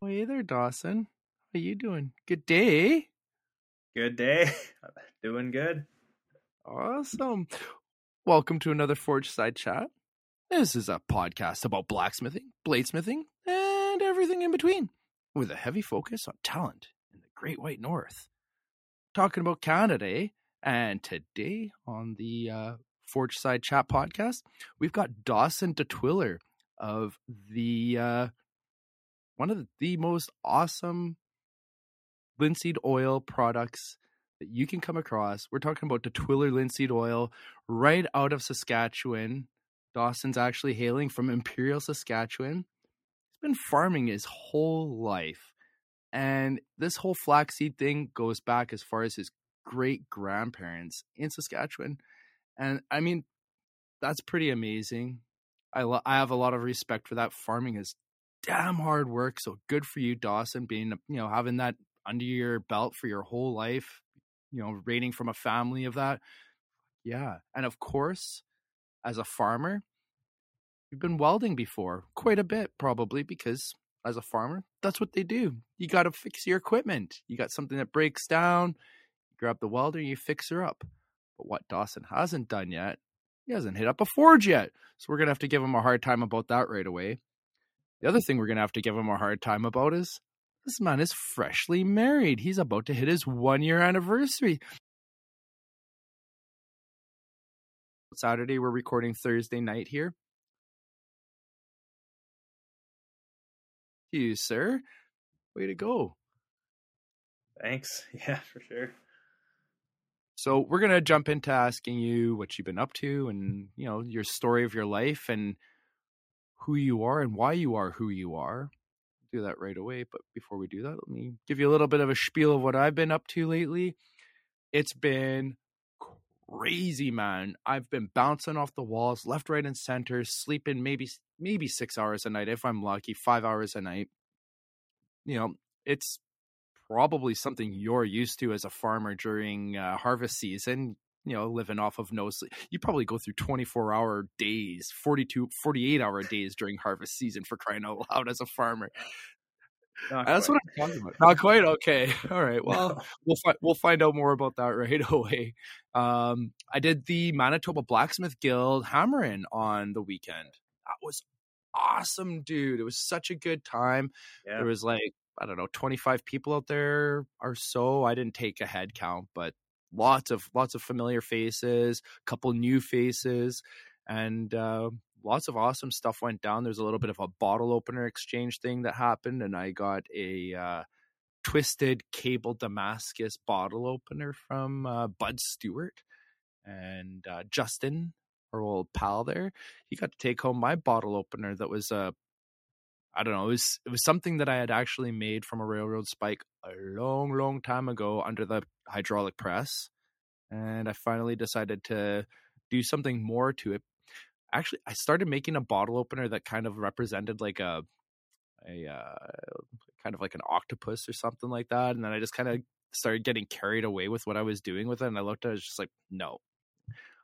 Hey there, Dawson. How you doing? Good day. Good day. Doing good. Awesome. Welcome to another Forge Side Chat. This is a podcast about blacksmithing, bladesmithing, and everything in between, with a heavy focus on talent in the Great White North. Talking about Canada, eh? And today on the uh, Forge Side Chat podcast, we've got Dawson DeTwiller of the uh, one of the most awesome linseed oil products that you can come across. We're talking about the Twiller linseed oil right out of Saskatchewan. Dawson's actually hailing from Imperial, Saskatchewan. He's been farming his whole life. And this whole flaxseed thing goes back as far as his great grandparents in Saskatchewan. And I mean, that's pretty amazing. I, lo- I have a lot of respect for that. Farming is damn hard work. So good for you, Dawson, being, you know, having that under your belt for your whole life, you know, raiding from a family of that. Yeah. And of course, as a farmer, you've been welding before quite a bit, probably because as a farmer, that's what they do. You got to fix your equipment. You got something that breaks down, grab the welder, you fix her up. But what Dawson hasn't done yet, he hasn't hit up a forge yet. So we're going to have to give him a hard time about that right away. The other thing we're going to have to give him a hard time about is this man is freshly married. He's about to hit his one year anniversary. Saturday, we're recording Thursday night here. You, sir. Way to go. Thanks. Yeah, for sure. So we're gonna jump into asking you what you've been up to and you know, your story of your life and who you are and why you are who you are. Do that right away. But before we do that, let me give you a little bit of a spiel of what I've been up to lately. It's been crazy, man. I've been bouncing off the walls, left, right, and center, sleeping maybe maybe six hours a night if I'm lucky, five hours a night. You know, it's probably something you're used to as a farmer during uh, harvest season you know living off of no sleep. You probably go through 24 hour days 42 48 hour days during harvest season for crying out loud as a farmer. Not that's quite. what i'm talking about. Not quite? Okay. All right. Well we'll find we'll find out more about that right away. Um i did the manitoba blacksmith guild hammer-in on the weekend. That was awesome dude. It was such a good time. Yeah. there was like i don't know 25 people out there or so i didn't take a head count but lots of lots of familiar faces a couple new faces and uh, lots of awesome stuff went down. There's a little bit of a bottle opener exchange thing that happened and i got a uh, twisted cable damascus bottle opener from uh, bud stewart and uh, justin our old pal there. He got to take home my bottle opener that was a I don't know. It was it was something that I had actually made from a railroad spike a long, long time ago under the hydraulic press, and I finally decided to do something more to it. Actually, I started making a bottle opener that kind of represented like a a uh, kind of like an octopus or something like that, and then I just kind of started getting carried away with what I was doing with it, and I looked at it, I was just like, no,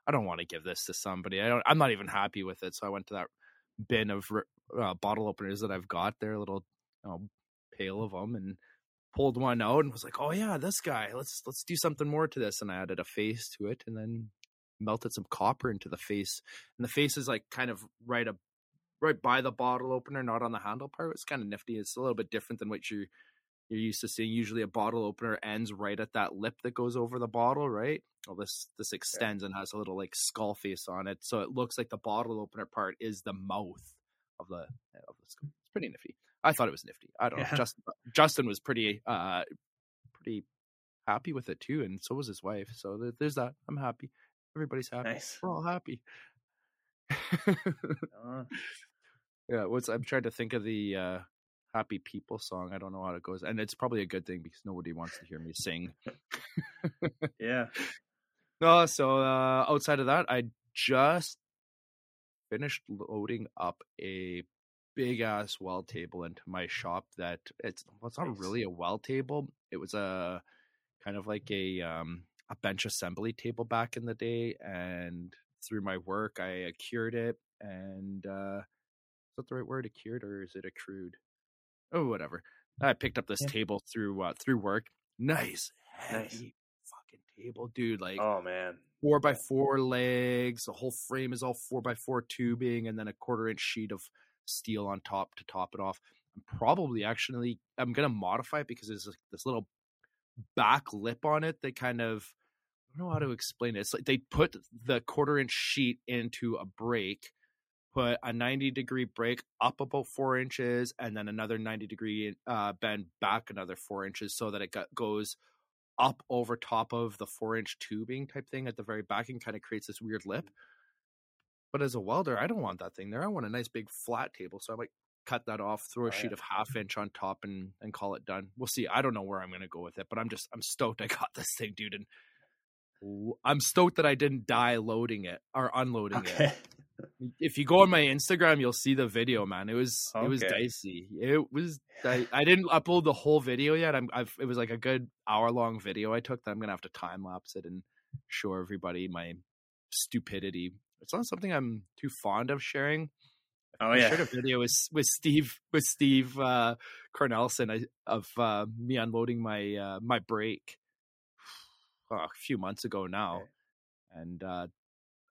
I don't want to give this to somebody. I don't. I'm not even happy with it, so I went to that bin of uh, bottle openers that I've got there, a little you know, pail of them, and pulled one out and was like, "Oh yeah, this guy. Let's let's do something more to this." And I added a face to it, and then melted some copper into the face. And the face is like kind of right up, right by the bottle opener, not on the handle part. It's kind of nifty. It's a little bit different than what you you're used to seeing. Usually, a bottle opener ends right at that lip that goes over the bottle, right? Well, this this extends and has a little like skull face on it, so it looks like the bottle opener part is the mouth of the of the skull. It's pretty nifty. I thought it was nifty. I don't Yeah. know. Justin Justin was pretty uh pretty happy with it too, and so was his wife. So there's that. I'm happy. Everybody's happy. Nice. We're all happy. Uh, yeah, what's I'm trying to think of the uh happy people song. I don't know how it goes. And it's probably a good thing because nobody wants to hear me sing. yeah. No, so uh outside of that, I just finished loading up a big ass well table into my shop that it's well, it's not really a well table. It was a kind of like a um a bench assembly table back in the day, and through my work, I accured it. And uh, is that the right word? Accured or is it accrued? Oh, whatever. I picked up this Yeah. table through uh, through work. Nice, heavy Nice. Table, dude. Like Oh man. four by four legs. The whole frame is all four by four tubing, and then a quarter inch sheet of steel on top to top it off. I'm probably actually I'm gonna modify it because there's like this little back lip on it that kind of I don't know how to explain it. It's like they put the quarter inch sheet into a break, put a 90 degree break up about four inches, and then another 90 degree uh, bend back another four inches so that it got, goes up over top of the four inch tubing type thing at the very back and kind of creates this weird lip. Mm. But as a welder, I don't want that thing there. I want a nice big flat table. So I might cut that off, throw a Oh, sheet yeah. of half inch on top and and call it done. We'll see. I don't know where I'm gonna go with it, but I'm just I'm stoked I got this thing, dude. And I'm stoked that I didn't die loading it or unloading it Okay. If you go on my Instagram, you'll see the video, man. It was it was dicey. It was I, I didn't upload the whole video yet. I'm I've it was like a good hour long video I took that I'm gonna have to time lapse it and show everybody my stupidity. It's not something I'm too fond of sharing. Oh I yeah. shared a video with with Steve with Steve uh, Cornelson of uh, me unloading my uh, my brake uh, a few months ago now, Okay. and uh,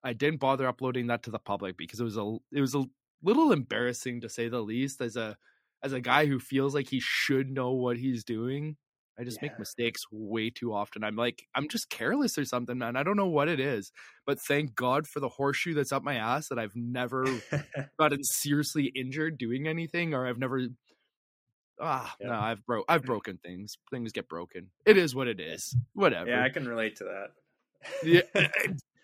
I didn't bother uploading that to the public because it was a it was a little embarrassing to say the least. As a as a guy who feels like he should know what he's doing, I just make mistakes way too often. I'm like I'm just careless or something, man. I don't know what it is, but thank God for the horseshoe that's up my ass that I've never gotten seriously injured doing anything or I've never ah Yeah. no I've broke I've broken things things get broken it is what it is whatever yeah, I can relate to that. Yeah, get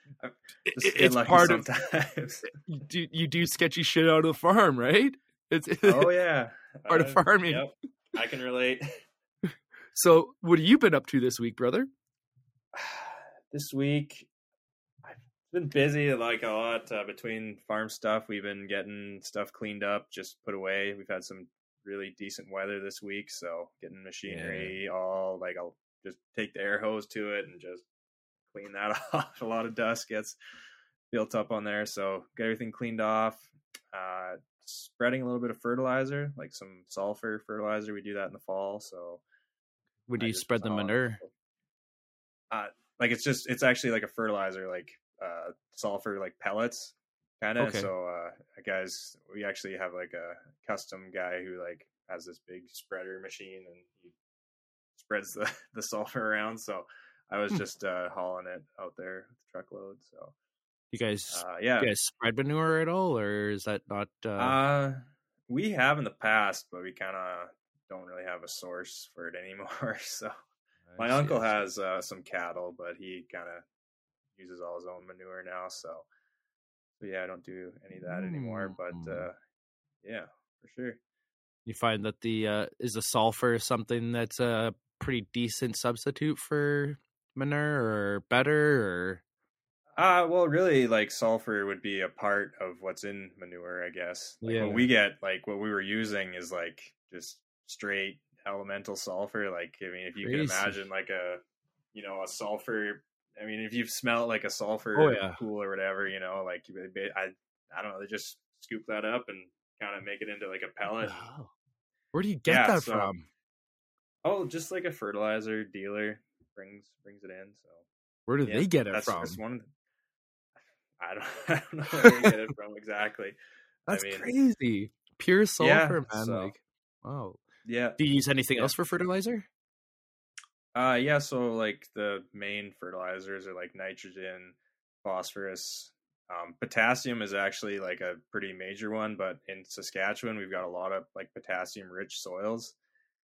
it's part of you do you do sketchy shit out of the farm right it's oh yeah. Part of Uh, farming. Yep. I can relate. so what have you been up to this week brother this week I've been busy like a lot uh, between farm stuff. We've been getting stuff cleaned up, just put away. We've had some really decent weather this week, so getting machinery all like I'll just take the air hose to it and just clean that off. a lot of dust gets built up on there, so get everything cleaned off. Uh, spreading a little bit of fertilizer, like some sulfur fertilizer. We do that in the fall, so would you spread the manure Uh, like it's just it's actually like a fertilizer, like uh, sulfur, like pellets, kind of. Okay. So, uh, guys, we actually have like a custom guy who like has this big spreader machine and he spreads the the sulfur around. So, I was Hmm. just uh, hauling it out there with the truckload. So, you guys uh, yeah, you guys spread manure at all or is that not uh, uh, we have in the past, but we kind of don't really have a source for it anymore. So. I My see, uncle has uh, some cattle, but he kind of uses all his own manure now. So, so yeah, I don't do any of that anymore. But Mm. uh, yeah, for sure. you find that the uh is the sulfur something that's a pretty decent substitute for or better or Uh, well, really, like sulfur would be a part of what's in manure, I guess. Like Yeah. what we get, like what we were using, is like just straight elemental sulfur. Like, I mean, if you Crazy. can imagine, like a, you know, a sulfur. I mean, if you've smelled like a sulfur Oh, yeah. pool or whatever, you know, like I, I don't know, they just scoop that up and kind of make it into like a pellet. Wow. where do you get Yeah, that so- from Oh, just like a fertilizer dealer brings brings it in. So where do yeah, they get it that's, from That's one. Of the, I don't, I don't know where they get it from exactly. that's mean- crazy pure Yeah, sulfur man so- like wow Yeah, do you use anything Yeah. else for fertilizer Uh yeah, so like the main fertilizers are like nitrogen, phosphorus. Um, potassium is actually like a pretty major one, but in Saskatchewan we've got a lot of like potassium rich soils.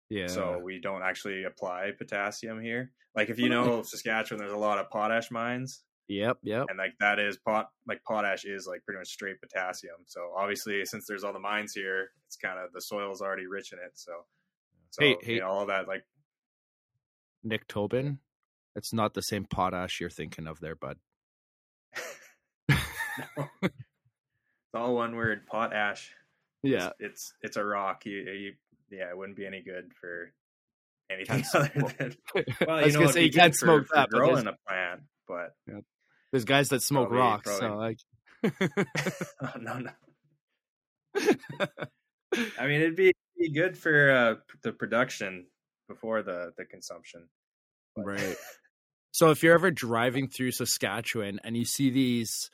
Yeah So we don't actually apply potassium here. Like if you know Saskatchewan, there's a lot of potash mines, yep yep and like that is pot like potash is like pretty much straight potassium. So obviously, since there's all the mines here, it's kind of the soil's already rich in it. So, so Hey, you know, all that like nick tobin it's not the same potash you're thinking of there bud it's all one word potash. yeah it's it's a rock. You, you yeah, it wouldn't be any good for anything other than. I Well, was you know, gonna say you can't smoke for that, growing a plant, but there's guys that smoke Probably- rocks. So like, oh, no, no. I mean, it'd be, be good for uh, the production before the the consumption. But- Right. So if you're ever driving through Saskatchewan and you see these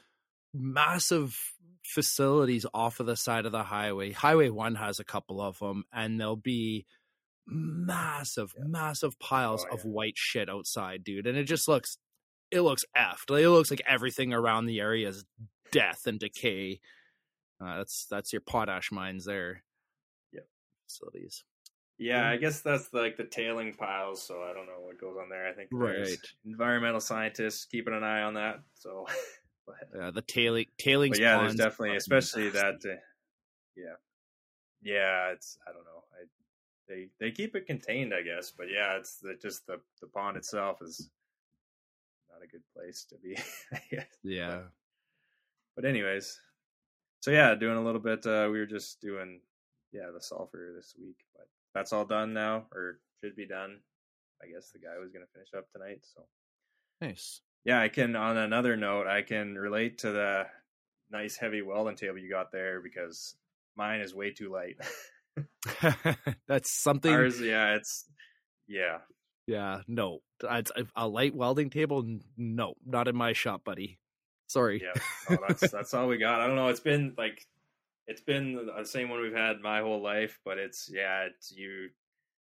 massive facilities off of the side of the highway, Highway 1 has a couple of them and there'll be massive Yeah. massive piles Oh, of yeah. white shit outside, dude, and it just looks it looks effed. Like, it looks like everything around the area is death and decay. Uh, that's that's your potash mines there. Yep. Facilities. Yeah, I guess that's like the tailing piles. So I don't know what goes on there. I think Right. environmental scientists keeping an eye on that. So, Uh, the tailing tailings but yeah, there's definitely, especially nasty. that. Uh, yeah, yeah, it's I don't know. I they they keep it contained, I guess. But yeah, it's the, just the the pond itself is not a good place to be. Yeah. But anyways, so yeah, doing a little bit. Uh, we were just doing yeah the sulfur this week, but that's all done now, or should be done. I guess the guy was going to finish up tonight. So Nice. Yeah, I can. On another note, I can relate to the nice heavy welding table you got there because mine is way too light. That's something. Ours, yeah, it's yeah, Yeah, no. It's a, light welding table. No, not in my shop, buddy. Sorry. yeah. Oh, that's that's all we got. I don't know. It's been like it's been the same one we've had my whole life, but it's yeah, it's you.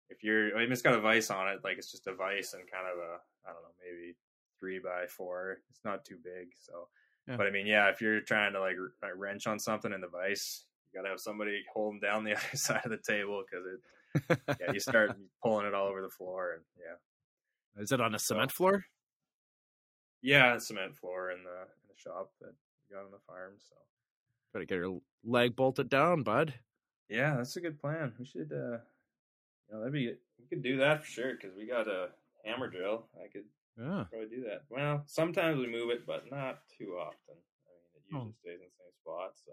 If you're, I mean, it's got a vice on it. Like it's just a vice and kind of a, I don't know, maybe three by four. It's not too big. So, Yeah. but I mean, yeah, if you're trying to like r- wrench on something in the vise, you got to have somebody holding down the other side of the table because it, yeah, you start pulling it all over the floor and yeah, Is it on a cement floor? yeah, cement floor in the in the shop that we got on the farm. So. Gotta get your leg bolted down, bud. Yeah, that's a good plan. We should, uh, you know, that'd be, we could do that for sure because we got a hammer drill. I could Yeah. probably do that. Well, sometimes we move it, but not too often. I mean, it usually Oh. stays in the same spot. So,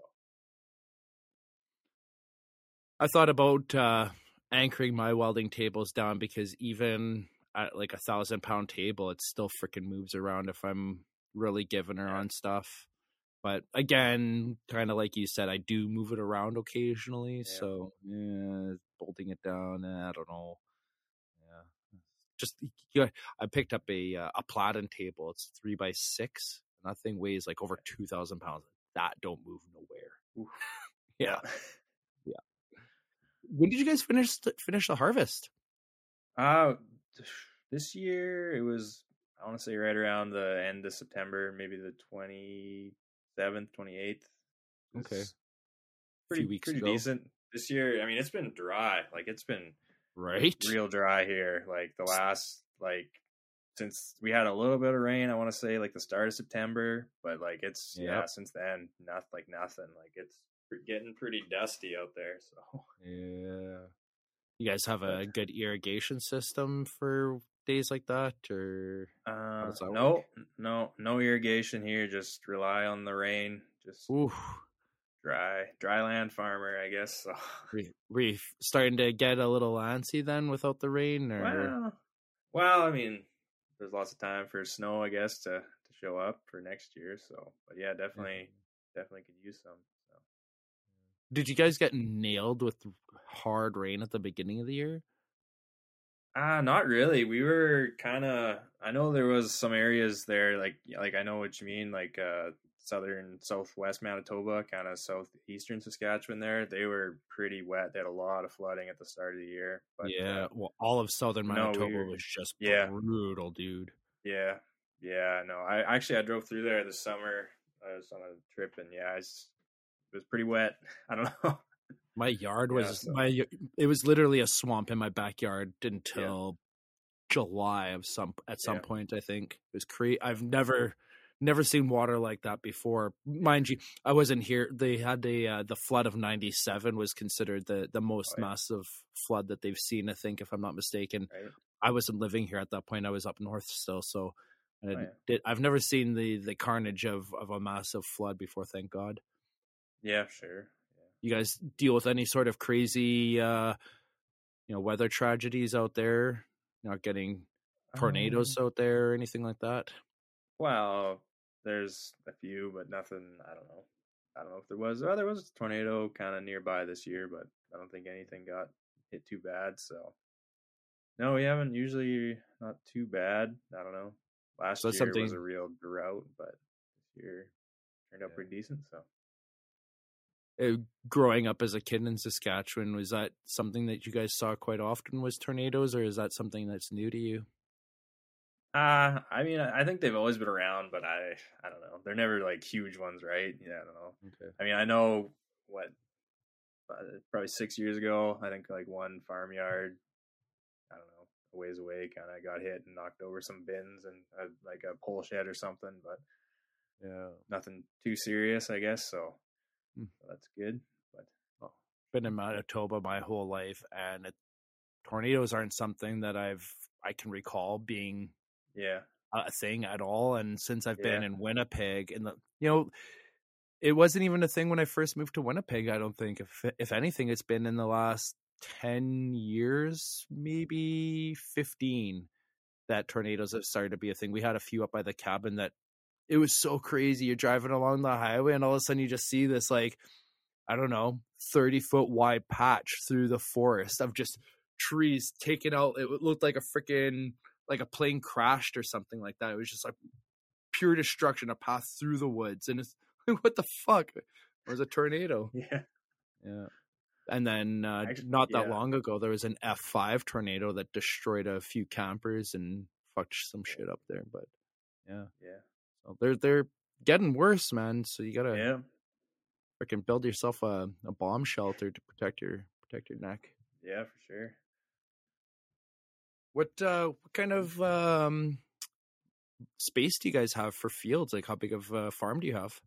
I thought about uh, anchoring my welding tables down because even at like a thousand pound table, it still freaking moves around if I'm really giving her Yeah. on stuff. But again, kind of like you said, I do move it around occasionally. Yeah. So yeah, bolting it down, eh, I don't know. Just you know, I picked up a uh, a platen table. It's three by six. And that thing weighs like over two thousand pounds. That don't move nowhere. yeah, Yeah. When did you guys finish finish the harvest? uh, this year it was, I want to say right around the end of September, maybe the 27th, 28th. Okay. It's A Pretty, pretty ago. decent. This year, I mean, it's been dry. Like, it's been Right. real dry here. Like the last like since we had a little bit of rain, I want to say like the start of September, but like it's yeah, since then not like nothing. Like it's getting pretty dusty out there. So Yeah. You guys have a good irrigation system for days like that, or uh, that no, work? no, no irrigation here. Just rely on the rain. Just ooh, dry, dry land farmer, I guess. So we we starting to get a little antsy then without the rain, or well, well, I mean, there's lots of time for snow, I guess, to to show up for next year. So, but yeah, definitely, definitely could use some. So. did you guys get nailed with hard rain at the beginning of the year? Ah, not really. We were kind of. I know there was some areas there, like like I know what you mean, like uh southern southwest Manitoba, kind of southeastern Saskatchewan. There, they were pretty wet. They had a lot of flooding at the start of the year. But, yeah, uh, well, all of southern no, Manitoba we were- was just yeah. brutal, dude. yeah, yeah. No, I actually I drove through there this summer. I was on a trip, and yeah, it was pretty wet. I don't know. My yard Yeah, was so- my it was literally a swamp in my backyard until July of some at some Yeah. point I think. It was cre I've never never seen water like that before. Mind you, I wasn't here. They had the uh, the flood of 97 was considered the the most yeah. massive flood that they've seen I think if I'm not mistaken. Right? I wasn't living here at that point. I was up north still, so Oh, yeah. did, I've never seen the the carnage of of a massive flood before, thank God Yeah, sure. you guys deal with any sort of crazy uh you know weather tragedies out there? Not getting tornadoes Um, out there or anything like that? well, there's a few, but nothing. I don't know. I don't know if there was. Oh, there was a tornado kind of nearby this year, but I don't think anything got hit too bad. So, no, we haven't. Usually, not too bad. I don't know. Last So year it's was something- a real drought, but this year turned out Yeah. pretty decent. So, Uh, growing up as a kid in Saskatchewan, was that something that you guys saw quite often? Was tornadoes, or is that something that's new to you? Uh I mean, I think they've always been around, but I, I don't know. They're never like huge ones, right? Yeah, I don't know. Okay. I mean, I know what uh, probably six years ago. I think like one farmyard, I don't know, a ways away, kind of got hit and knocked over some bins and uh, like a pole shed or something, but Yeah. nothing too serious, I guess. So, Hmm. so that's good. But well, Been in Manitoba my whole life, and it, tornadoes aren't something that I've I can recall being yeah, a thing at all. And since I've been Yeah. in Winnipeg, and the you know, it wasn't even a thing when I first moved to Winnipeg. I don't think. If if anything, it's been in the last ten years, maybe fifteen, that tornadoes have started to be a thing. We had a few up by the cabin that it was so crazy. You're driving along the highway, and all of a sudden you just see this like I don't know, thirty foot wide patch through the forest of just trees taken out. It looked like a freaking like a plane crashed or something like that. It was just like pure destruction, a path through the woods, and it's like, what the fuck? It was a tornado. yeah, Yeah. And then uh, Actu- not that yeah. long ago, there was an F5 tornado that destroyed a few campers and fucked some shit up there. But yeah, yeah, so they're they're getting worse, man. So you gotta yeah, freaking build yourself a, a bomb shelter to protect your protect your neck. yeah, for sure. What uh what kind of um space do you guys have for fields? Like how big of a farm do you have?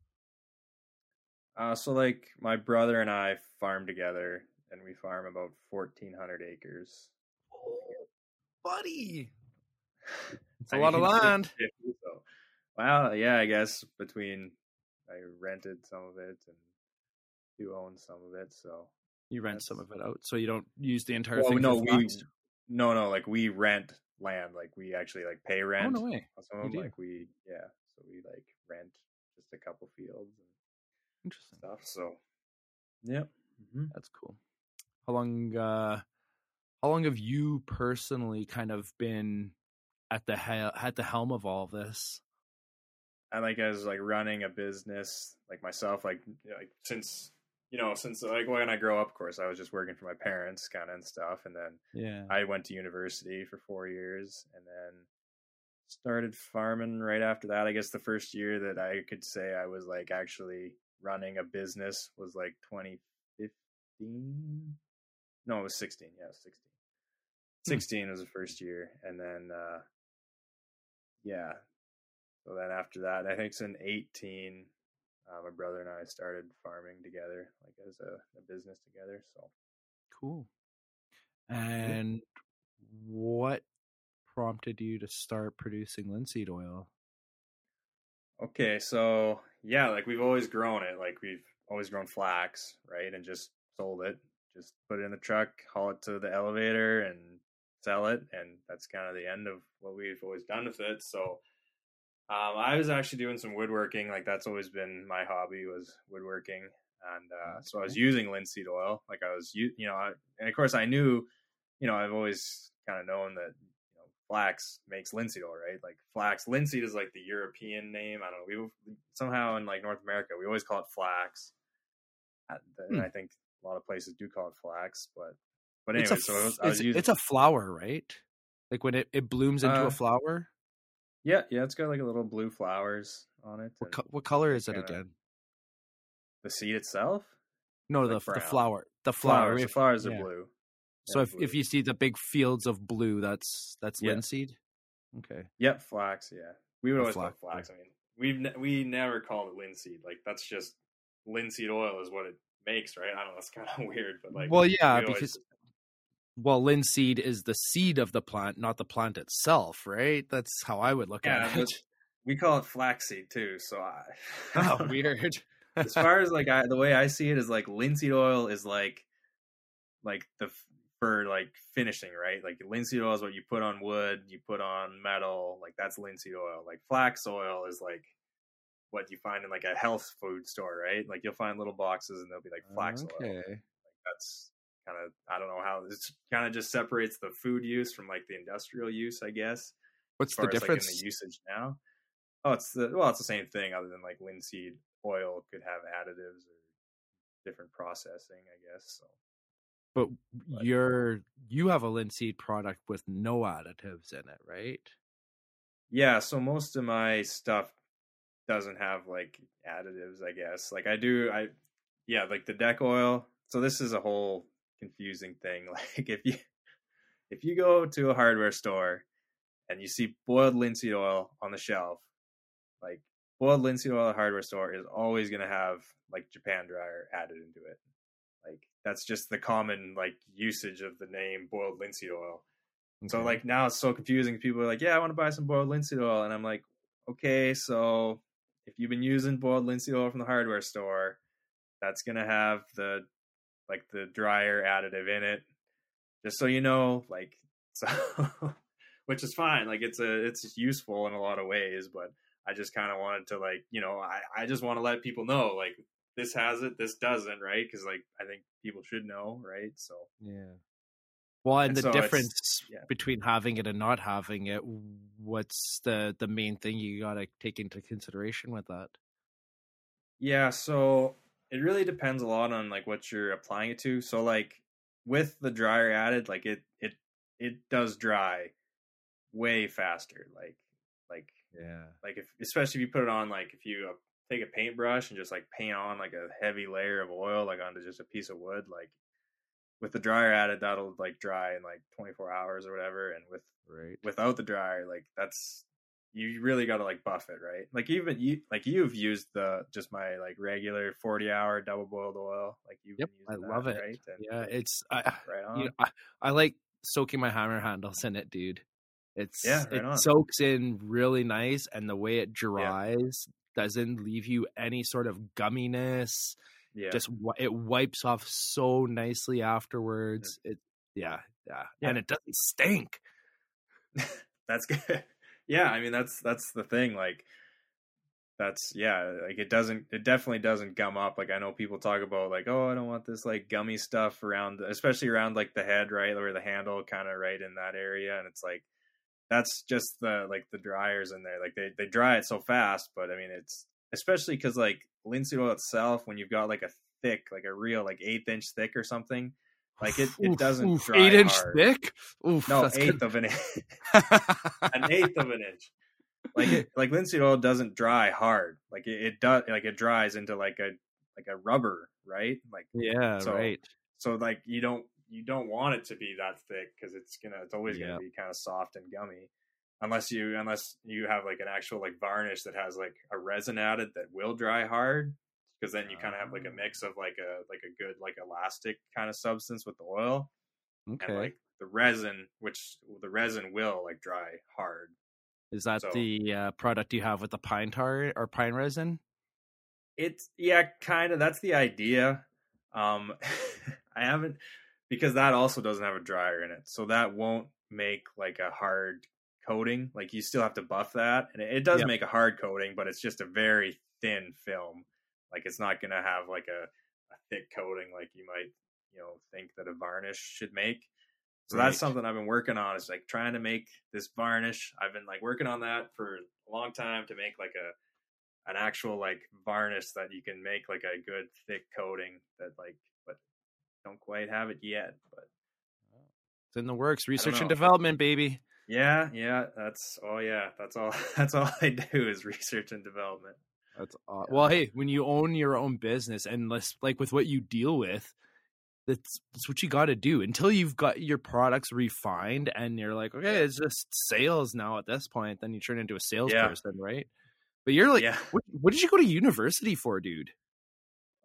Uh, so like my brother and I farm together, and we farm about fourteen hundred acres. Oh, buddy. It's a lot of land. so, well, yeah, I guess between I rented some of it and you own some of it. So You rent some of it out, so you don't use the entire well, thing. no, we? No, no, like we rent land, like we actually like pay rent. Oh rent. no way! some You of them, do? like we, yeah, so we like rent just a couple fields and Interesting. stuff. So, yep. hmm That's cool. How long? uh How long have you personally kind of been at the he- at the helm of all this? I like as like running a business like myself, like like since you know since like when I grow up, of course, I was just working for my parents, kind of and stuff, and then Yeah. I went to university for four years, and then started farming right after that. I guess the first year that I could say I was like actually running a business was like 2015. No, it was 16. Yeah, was 16. 16 was the first year, and then uh yeah. So then after that, I think it's in 18. Uh, my brother and I started farming together, like as a, a business together. So Cool. And what prompted you to start producing linseed oil? Okay, so yeah, like we've always grown it. Like we've always grown flax, right? And just sold it. Just put it in the truck, haul it to the elevator and sell it. And that's kind of the end of what we've always done with it. So um, I was actually doing some woodworking. Like that's always been my hobby was woodworking. And uh, That's so I was using linseed oil. Like I was, you know, I, and of course I knew, you know, I've always kind of known that you know, flax makes linseed oil, right? Like flax, linseed is like the European name. I don't know. We somehow in like North America, we always call it flax. Uh, And Hmm. I think a lot of places do call it flax, but but It's anyway, a so I was, f- I was it's, using. it's a flower, right? Like when it, it blooms into Uh, a flower. Yeah, yeah. It's got like a little blue flowers on it. What, co- what color is it kinda- again? the seed itself, No, like the the flower. The flower. flowers. The flowers are yeah. blue. So Yeah, if, if you see the big fields of blue, that's that's Yeah. linseed. Okay. Yep, flax. Yeah, we would The always flax, call it flax. I mean, we've ne- we never called it linseed. Like that's just linseed oil is what it makes, right? I don't know. It's kind of weird, but like, well, yeah, we always- because well, linseed is the seed of the plant, not the plant itself, right? That's how I would look yeah, at it. we call it flaxseed too. So I, oh, weird. as far as like I, the way I see it is like linseed oil is like like the for like finishing, right? Like linseed oil is what you put on wood, you put on metal, like that's linseed oil. Like flax oil is like what you find in like a health food store, right? Like you'll find little boxes and they'll be like flax okay. oil. Like that's kind of I don't know how this kind of just separates the food use from like the industrial use, I guess. What's the difference like, in the usage now? Oh, it's the well, it's the same thing other than like linseed oil could have additives or different processing, I guess. So but, but you're you have a linseed product with no additives in it, right? Yeah, so most of my stuff doesn't have like additives, I guess. Like I do I yeah, like the deck oil. So this is a whole confusing thing. Like if you if you go to a hardware store and you see boiled linseed oil on the shelf, like boiled linseed oil at a hardware store is always going to have like Japan dryer added into it. Like that's just the common like usage of the name boiled linseed oil. Okay. So like now it's so confusing. People are like, "Yeah, I want to buy some boiled linseed oil," and I'm like, "Okay, so if you've been using boiled linseed oil from the hardware store, that's gonna have the like the dryer additive in it. Just so you know, like so, which is fine. Like it's a it's useful in a lot of ways, but I just kind of wanted to like you know I I just want to let people know like this has it, this doesn't, right? Because like I think people should know, right? So yeah. Well, and, and the so difference yeah. between having it and not having it, what's the the main thing you got to take into consideration with that? Yeah, so it really depends a lot on like what you're applying it to. So like with the dryer added, like it it it does dry way faster. Like like yeah, like if especially if you put it on like if you uh, take a paintbrush and just like paint on like a heavy layer of oil like onto just a piece of wood like with the dryer added that'll like dry in like 24 hours or whatever and with right without the dryer like that's you really got to like buff it right like even you like you've used the just my like regular 40 hour double boiled oil like you've yep, i that, love it right and yeah it's i right on. You know, I, I like soaking my hammer handles in it dude it's yeah, right it on. soaks in really nice, and the way it dries yeah. doesn't leave you any sort of gumminess. Yeah, just it wipes off so nicely afterwards. Yeah. It yeah, yeah, yeah, and it doesn't stink. that's good. Yeah, I mean that's that's the thing. Like that's yeah, like it doesn't it definitely doesn't gum up. Like I know people talk about like, oh, I don't want this like gummy stuff around especially around like the head, right? Where the handle kind of right in that area. And it's like that's just the like the dryers in there. Like they they dry it so fast, but I mean it's especially because like linseed oil itself, when you've got like a thick, like a real like eighth inch thick or something, like it, it doesn't oof, dry eight inch hard. thick. Oof, no, eighth good. of an inch, an eighth of an inch. Like it, like linseed oil doesn't dry hard. Like it, it does. Like it dries into like a like a rubber, right? Like yeah, so, right. So like you don't you don't want it to be that thick because it's gonna it's always gonna be kind of soft and gummy unless you unless you have like an actual like varnish that has like a resin added that will dry hard because then you kind of have like a mix of like a like a good like elastic kind of substance with the oil okay and like the resin which the resin will like dry hard is that so, the uh, product you have with the pine tar or pine resin it's yeah kind of that's the idea um i haven't because that also doesn't have a dryer in it. So that won't make like a hard coating. Like you still have to buff that. And it, does yep. make a hard coating, but it's just a very thin film. Like it's not going to have like a, a, thick coating like you might, you know, think that a varnish should make. So right. that's something I've been working on is like trying to make this varnish. I've been like working on that for a long time to make like a an actual like varnish that you can make like a good thick coating that like but don't quite have it yet, but oh. it's in the works. Research and development, baby. Yeah, yeah, that's oh yeah, that's all. That's all I do is research and development. That's all. Yeah. well. Hey, when you own your own business, and less like with what you deal with, that's that's what you got to do until you've got your products refined and you're like, okay, it's just sales now at this point. Then you turn into a salesperson, yeah. right? But you're like, yeah. what, what did you go to university for, dude?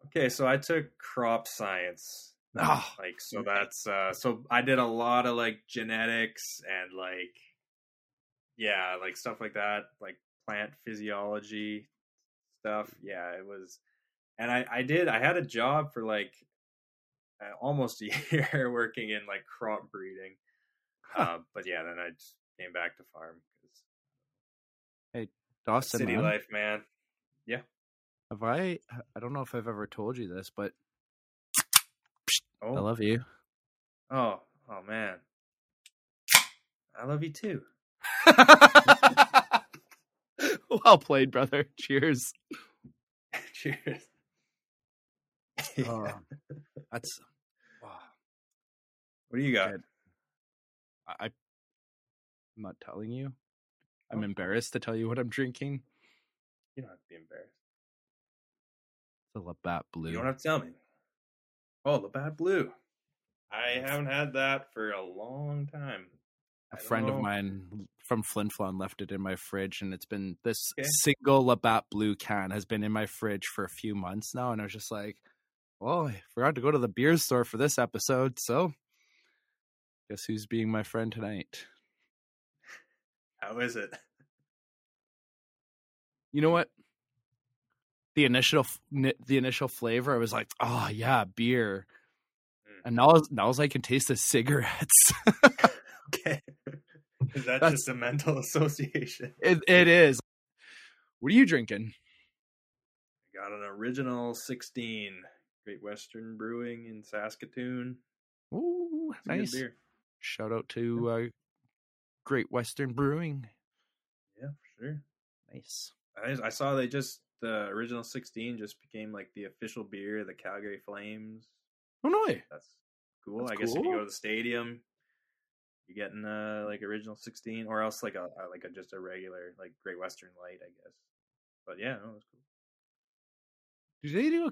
Okay, so I took crop science Oh, like so that's uh so I did a lot of like genetics and like yeah, like stuff like that, like plant physiology stuff. Yeah, it was and I I did I had a job for like uh, almost a year working in like crop breeding. Uh, but yeah, then I just came back to farm because Dawson, city man, life, man. Yeah. Have I? I don't know if I've ever told you this, but Oh, I love you. oh, oh, man. I love you too. well played, brother. Cheers. Cheers. Oh, that's. wow. what do you got? I, I- I'm not telling you. I'm Oh. embarrassed to tell you what I'm drinking. You don't have to be embarrassed. It's a Labatt Blue. You don't have to tell me. Oh, the bad blue. I haven't had that for a long time. A don't friend of mine from Flin Flon left it in my fridge, and it's been this Okay. single Labatt Blue can has been in my fridge for a few months now, and I was just like, "Well, I forgot to go to the beer store for this episode, so guess who's being my friend tonight?" How is it? You know what? The initial the initial flavor, I was like, "Oh yeah, beer," Mm. and now now I can taste the cigarettes. Okay. Is that That's- just a mental association? it, it is. What are you drinking? I got an original 16 Great Western Brewing in Saskatoon. Ooh, It's nice. beer. Shout out to uh, Great Western Brewing. Yeah, for sure. Nice. I, I saw they just the original 16 just became like the official beer of the Calgary Flames. Oh no! That's cool. That's I guess if you go to the stadium, you're getting uh like original 16 or else like a, a like a just a regular like Great Western Light, I guess. But yeah, no, that's cool. Do they do a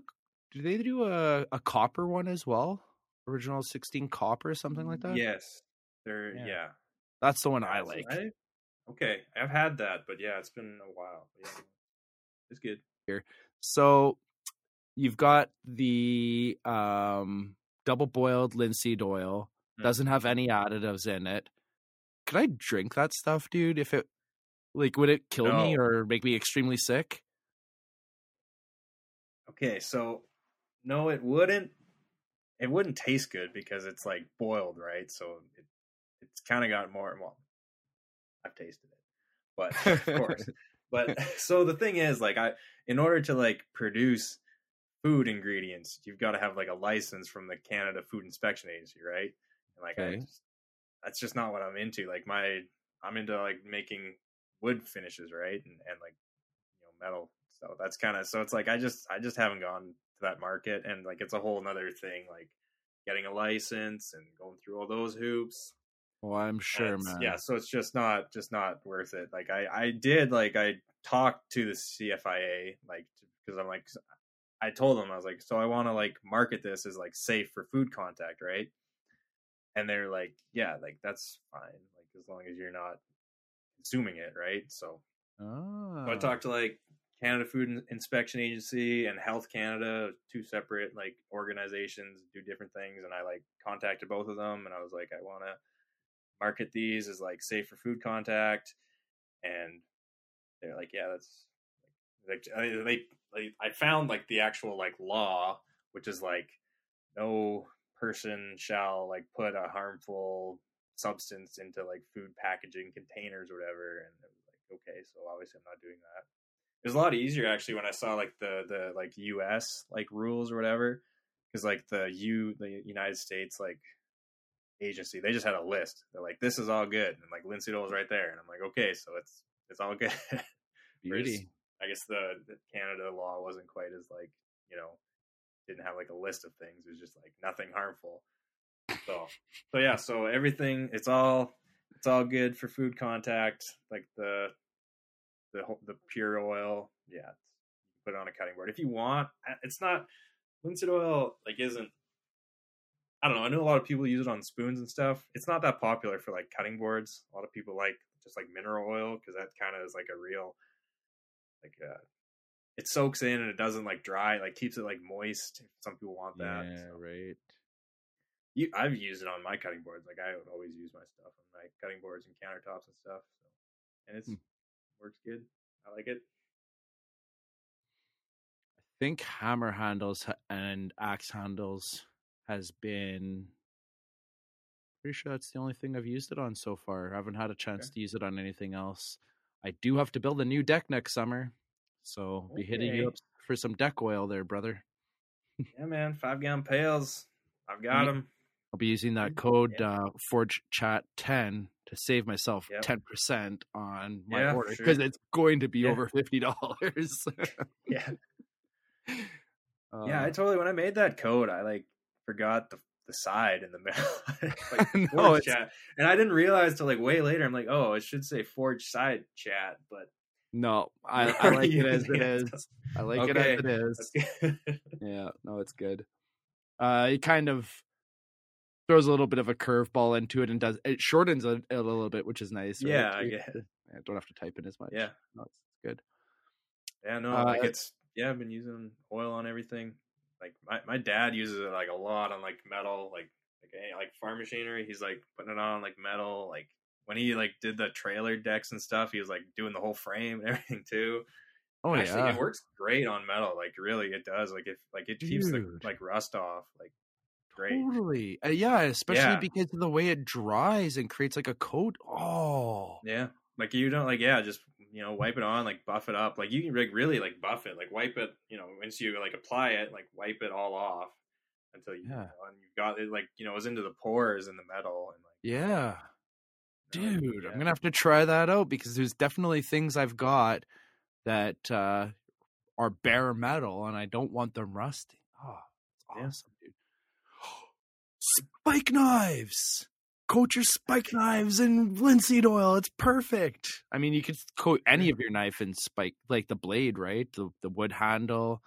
do they do a, a copper one as well? Original sixteen copper, something like that. Yes. They're Yeah. yeah. that's the one I like. I- okay, I've had that, but yeah, it's been a while. Yeah, it's good. Here so you've got the um, double boiled linseed oil. Mm. Doesn't have any additives in it. Could I drink that stuff, dude? If it like would it kill me or make me extremely sick? Okay, so no, it wouldn't. It wouldn't taste good because it's like boiled, right? So it, it's kind of got more. Well, I've tasted it, but of course. But so the thing is, like, I in order to like produce food ingredients, you've got to have like a license from the Canada Food Inspection Agency, right? And like, I just, that's just not what I'm into. Like, my I'm into like making wood finishes, right? And and like you know metal. So that's kind of so it's like I just I just haven't gone to that market, and like it's a whole nother thing, like getting a license and going through all those hoops. Well, I'm sure, man. Yeah, so it's just not just not worth it. Like I I did like I talked to the CFIA like because I'm like I told them I was like so I want to like market this as like safe for food contact, right? And they're like, yeah, like that's fine, like as long as you're not consuming it, right? So Oh. so I ah. talked to like Canada Food Inspection Agency and Health Canada, two separate like organizations, do different things, and I like contacted both of them, and I was like, I want to market these as like safe for food contact, and they're like, yeah, that's like I- they, they I found like the actual like law, which is like no person shall like put a harmful substance into like food packaging containers or whatever, and like okay, so obviously I'm not doing that. It was a lot easier actually when I saw like the the like U.S. like rules or whatever, because like the U the United States like agency they just had a list. They're like this is all good, and like linseed oil is right there, and I'm like okay, so it's it's all good. Whereas beauty. I guess the, the Canada law wasn't quite as like you know didn't have like a list of things. It was just like nothing harmful. So so yeah, so everything it's all it's all good for food contact. Like the the the pure oil, yeah, put it on a cutting board if you want. It's not linseed oil like isn't. I don't know. I know a lot of people use it on spoons and stuff. It's not that popular for like cutting boards. A lot of people like just like mineral oil because that kind of is like a real like uh it soaks in and it doesn't like dry like keeps it like moist some people want that yeah, so. right. you, i've used it on my cutting boards like i would always use my stuff on my cutting boards and countertops and stuff so and it's Hmm. works good i like it I think hammer handles and axe handles has been pretty sure that's the only thing I've used it on so far. I haven't had a chance Okay. to use it on anything else. I do have to build a new deck next summer, so be hitting you up for some deck oil there, brother. Yeah, man, five gallon pails. I've got them. I'll be using that code uh, Forge Chat ten to save myself Yep. ten percent on my Yeah, order sure. because it's going to be Yeah. over fifty dollars. Yeah, Uh, yeah. I totally when I made that code, I like forgot the the side in the middle. like, no, Forge chat, and I didn't realize till like way later. I'm like, oh, it should say Forge side chat, but no, I, I like it as it is. I like it as it is. Yeah, no, it's good. Uh, it kind of throws a little bit of a curveball into it and does it shortens it a little bit, which is nice. right? Yeah, I get it. I don't have to type in as much. yeah, no, it's good. yeah. No, Uh, like it's yeah. I've been using oil on everything. Like my, my dad uses it like a lot on like metal, like like eh, like farm machinery. He's like putting it on like metal. Like when he like did the trailer decks and stuff, he was like doing the whole frame and everything too. Oh Actually, yeah, it works great on metal. Like really, it does. Like if like it keeps the like rust off. Like great. totally. Uh, yeah, especially Yeah. because of the way it dries and creates like a coat. Oh, Yeah, like you don't like yeah, just you know wipe it on, like buff it up. Like you can like really like buff it, like wipe it. You know, once you like apply it, like wipe it all off until you Yeah. and you got it like you know it was into the pores in the metal and like yeah. Dude yeah. i'm gonna have to try that out because there's definitely things i've got that uh are bare metal and i don't want them rusting oh it's Yeah. awesome dude. Spike knives! Coat your spike knives in linseed oil it's perfect! I mean you could coat any of your knife in spike like the blade right? The, the wood handle.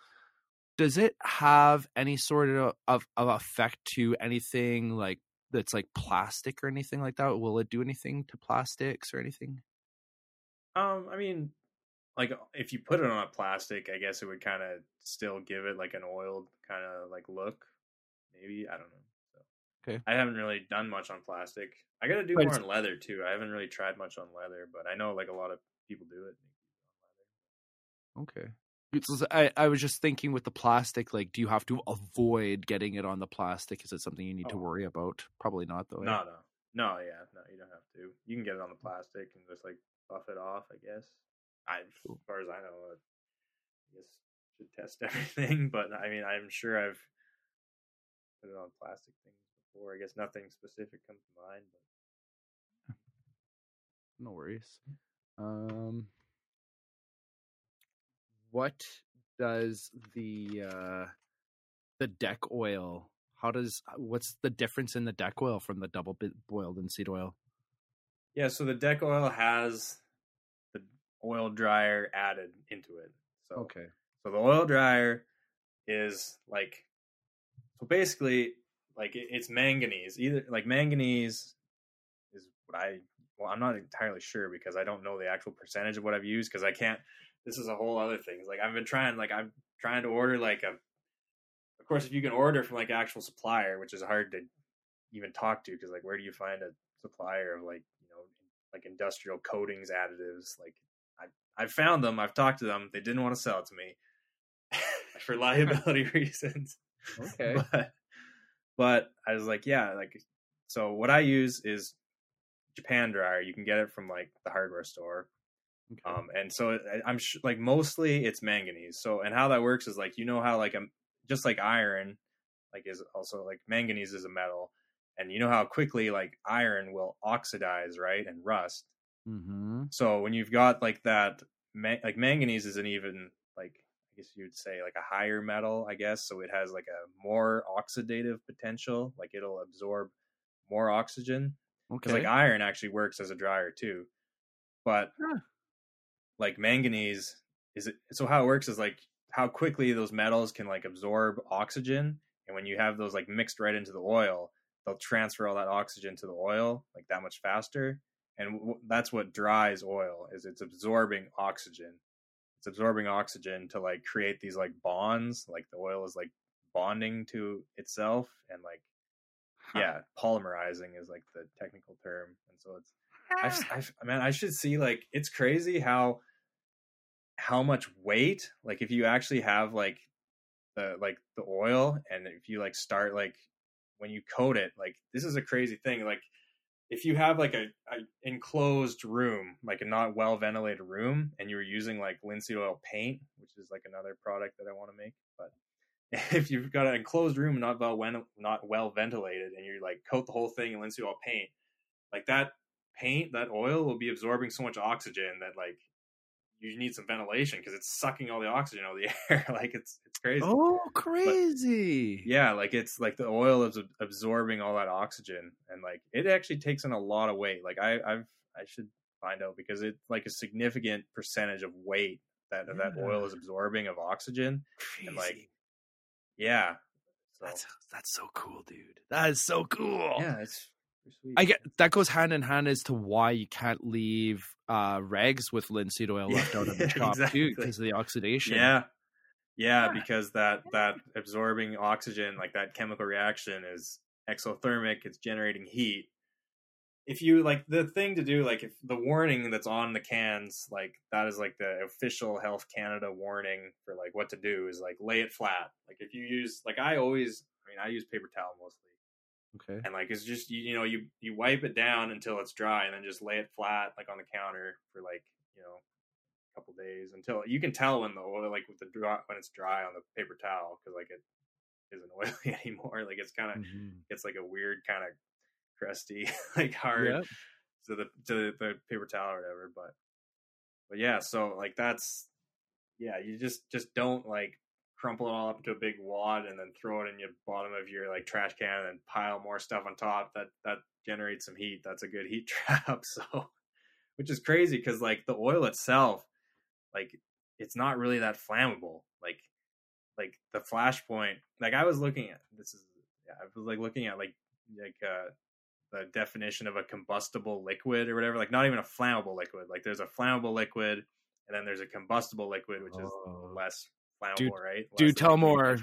Does it have any sort of, of of effect to anything like that's like plastic or anything like that? Will it do anything to plastics or anything? Um, I mean, like if you put it on a plastic, I guess it would kind of still give it like an oiled kind of like look. Maybe I don't know. So, Okay. I haven't really done much on plastic. I got to do But more on leather too. I haven't really tried much on leather, but I know like a lot of people do it. Okay. It's- I, I was just thinking with the plastic, like, do you have to avoid getting it on the plastic? Is it something you need to Oh. worry about? Probably not, though. eh? No, no, no. Yeah, no. You don't have to. You can get it on the plastic and just like buff it off. I guess. I, as far as I know, I guess should test everything. But I mean, I'm sure I've put it on plastic things before. I guess nothing specific comes to mind. But No worries. Um, what does the uh, the deck oil? How does what's the difference in the deck oil from the double bit boiled linseed oil? yeah, so the deck oil has the oil dryer added into it. So Okay. So the oil dryer is like, so basically, like it, it's manganese. Either like manganese is what I. Well, I'm not entirely sure because I don't know the actual percentage of what I've used because I can't. This is a whole other thing. Like I've been trying, like I'm trying to order like a. Of course, if you can order from like actual supplier, which is hard to even talk to because like where do you find a supplier of like you know like industrial coatings additives like I I found them I've talked to them they didn't want to sell it to me for liability reasons Okay. but but I was like yeah like so what I use is Japan dryer you can get it from like the hardware store okay. um and so I- I'm sh- like mostly it's manganese so and how that works is like you know how like I'm just like iron like is also like manganese is a metal and you know how quickly like iron will oxidize right and rust mm-hmm. so when you've got like that ma- like manganese is an even like i guess you'd say like a higher metal i guess so it has like a more oxidative potential like it'll absorb more oxygen because Okay. like iron actually works as a dryer too but Huh. Like manganese is it so how it works is like how quickly those metals can like absorb oxygen and when you have those like mixed right into the oil they'll transfer all that oxygen to the oil like that much faster and w- that's what dries oil is it's absorbing oxygen it's absorbing oxygen to like create these like bonds like the oil is like bonding to itself and like Huh. yeah polymerizing is like the technical term and so it's I've, I've, man, I should see like it's crazy how how much weight like if you actually have like the like the oil and if you like start like when you coat it, like this is a crazy thing. Like if you have like a, a enclosed room, like a not well ventilated room, and you're using like linseed oil paint, which is like another product that I want to make, but if you've got an enclosed room not well not well ventilated, and you like coat the whole thing in linseed oil paint, like that paint, that oil will be absorbing so much oxygen that like you need some ventilation because it's sucking all the oxygen out of the air. like it's it's crazy. Oh, crazy! But, yeah, like it's like the oil is absorbing all that oxygen, and like it actually takes in a lot of weight. Like I I've I should find out because it's like a significant percentage of weight that yeah. that oil is absorbing of oxygen, crazy. and like yeah. So. That's that's so cool, dude. That is so cool. Yeah, it's I get that goes hand in hand as to why you can't leave uh, rags with linseed oil left out of the shop exactly. too, because of the oxidation. Yeah. yeah, yeah, because that that absorbing oxygen, like that chemical reaction, is exothermic. It's generating heat. If you like the thing to do, like if the warning that's on the cans, like that is like the official Health Canada warning for like what to do is like lay it flat. Like if you use, like I always, I mean, I use paper towel mostly Okay. And like it's just you, you know you you wipe it down until it's dry and then just lay it flat like on the counter for like you know a couple days until you can tell when the oil like with the dry when it's dry on the paper towel because like it isn't oily anymore. Like it's kind of mm-hmm. it's like a weird kind of crusty like hard yep. to the to the paper towel or whatever. But but yeah, so like that's yeah, you just just don't like crumple it all up into a big wad and then throw it in your bottom of your like trash can and pile more stuff on top that that generates some heat. That's a good heat trap so which is crazy because like the oil itself like it's not really that flammable. Like like the flashpoint like i was looking at this is yeah, i was like looking at like like uh the definition of a combustible liquid or whatever like not even a flammable liquid. Like there's a flammable liquid and then there's a combustible liquid which is oh. less flammable, do, right? do tell more.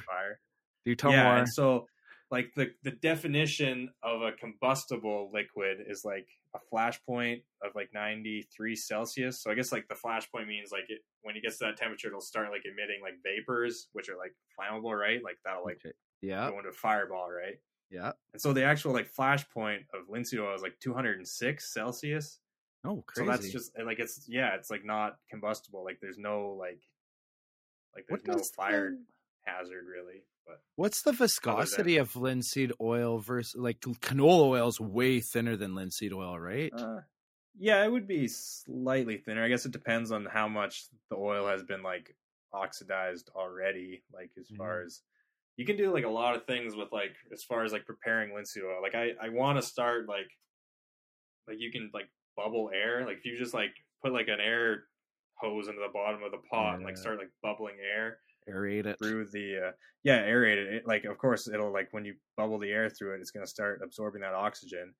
Do tell yeah, more. so like the the definition of a combustible liquid is like a flash point of like 93 celsius so i guess like the flash point means like it when it gets to that temperature it'll start like emitting like vapors which are like flammable right like that'll like yeah go into a fireball right yeah and so the actual like flash point of linseed oil is like 206 celsius oh crazy. so that's just like it's yeah it's like not combustible like there's no like like there's what no fire the... hazard really. But what's the viscosity than... of linseed oil versus like canola oil is way thinner than linseed oil, right? Uh, yeah, it would be slightly thinner. I guess it depends on how much the oil has been like oxidized already. Like as mm. far as you can do like a lot of things with like as far as like preparing linseed oil. Like I I want to start like like you can like bubble air. Like if you just like put like an air hose into the bottom of the pot yeah. and like start like bubbling air aerate it through the uh, yeah aerate it. it like of course it'll like when you bubble the air through it it's going to start absorbing that oxygen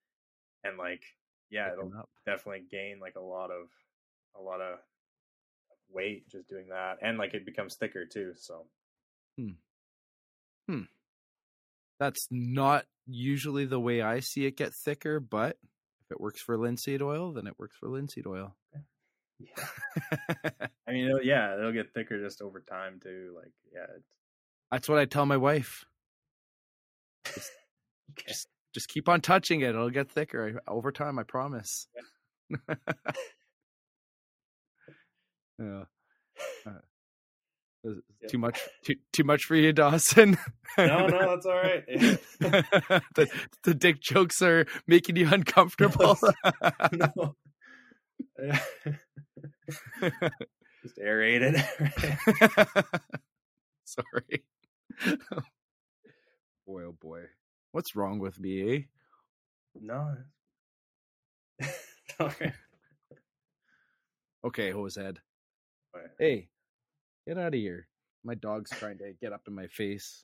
and like yeah Picking it'll up. definitely gain like a lot of a lot of weight just doing that and like it becomes thicker too so hmm hmm that's not usually the way i see it get thicker but if it works for linseed oil then it works for linseed oil okay. Yeah. I mean, it'll, yeah, it'll get thicker just over time too. Like, yeah, that's what I tell my wife. Just, okay. just, just keep on touching it; it'll get thicker over time. I promise. Yeah. yeah. Uh, yeah. Too much, too, too much for you, Dawson. no, no, that's all right. the, the dick jokes are making you uncomfortable. no. Just aerated. Sorry. boy, oh boy. What's wrong with me, eh? No. okay. Okay, Josehead. Hey, get out of here. My dog's trying to get up in my face.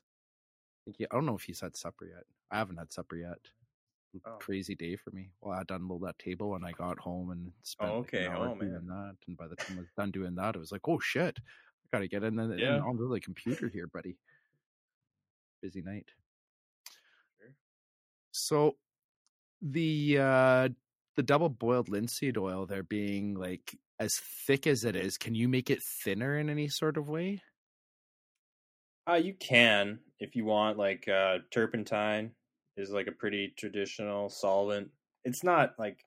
I don't know if he's had supper yet. I haven't had supper yet oh. crazy day for me. Well, I done unload that table when I got home and spent oh, okay. like an hour oh, doing that. And by the time I was done doing that, it was like, oh shit, I gotta get in, the, yeah. in onto the computer here, buddy. Busy night. Sure. So the uh the double boiled linseed oil there being like as thick as it is, can you make it thinner in any sort of way? Uh you can if you want like uh turpentine is like a pretty traditional solvent. It's not like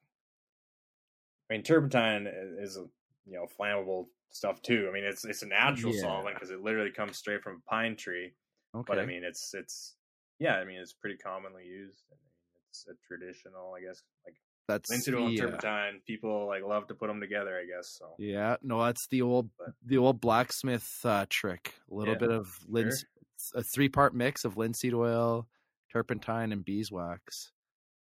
I mean turpentine is a you know flammable stuff too. I mean it's it's a natural Yeah. solvent because it literally comes straight from a pine tree. Okay. But I mean it's it's yeah, I mean it's pretty commonly used. I mean it's a traditional, I guess, like that's linseed oil and uh, turpentine. People like love to put them together, I guess. So Yeah, no, that's the old But- the old blacksmith uh, trick. A little Yeah, bit of linse, a three part mix of linseed oil, turpentine, and beeswax.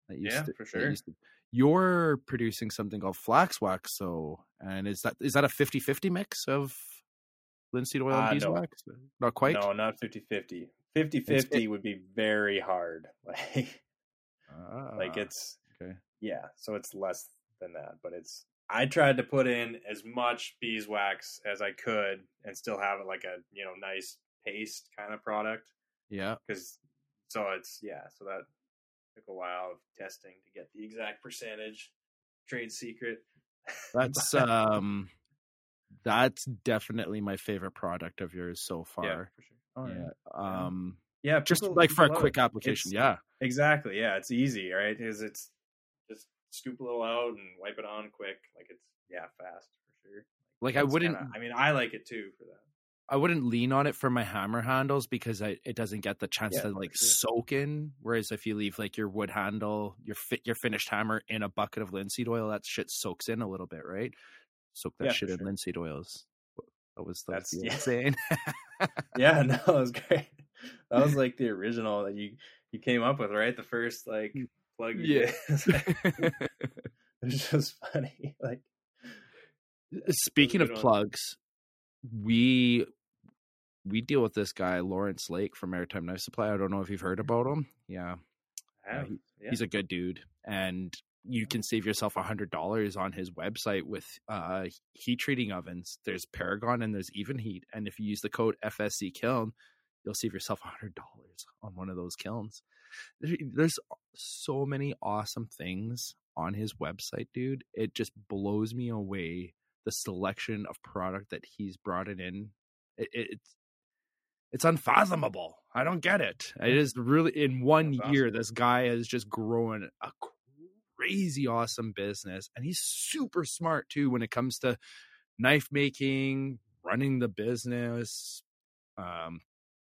That used Yeah, to- for sure. to- You're producing something called flax wax, so and is that is that a 50-50 mix of linseed oil Uh, and no. beeswax? Not quite. no, not 50-50. 50-50 would be very hard. Like like Ah, it's okay. yeah so it's less than that but it's i tried to put in as much beeswax as i could and still have it like a you know nice paste kind of product Yeah, because so it's yeah so that took a while of testing to get the exact percentage trade secret that's um, that's definitely my favorite product of yours so yeah far. for sure oh, yeah. yeah. Um, yeah just like for a quick it. application. It's- yeah. exactly yeah it's easy right because it's just scoop a little out and wipe it on quick like it's yeah fast for sure Like I wouldn't, kinda- i mean i like it too for that I wouldn't lean on it for my hammer handles because I, it doesn't get the chance Yeah, to like sure. soak in. Whereas if you leave like your wood handle, your fit, your finished hammer in a bucket of linseed oil, that shit soaks in a little bit, right? Soak that Yeah, shit in sure. linseed oils. That was that That's- the yeah. yeah, no, it was great. That was like the original that you you came up with, right? The first like mm, plug. Yeah. it's just funny. Like Speaking of plugs, we we deal with this guy Lawrence Lake from Maritime Knife Supply. I don't know if you've heard about him. Yeah, he- yeah. he's a good dude, and you can save yourself a hundred dollars on his website with uh, heat treating ovens. There's Paragon and there's Evenheat, and if you use the code FSC Kiln, you'll save yourself a hundred dollars on one of those kilns. There's so many awesome things on his website, dude. It just blows me away the selection of product that he's brought it in. It, it, it's it's unfathomable. I don't get it. It is really in one That's year, awesome. this guy has just grown a crazy awesome business, and he's super smart too when it comes to knife making, running the business, um,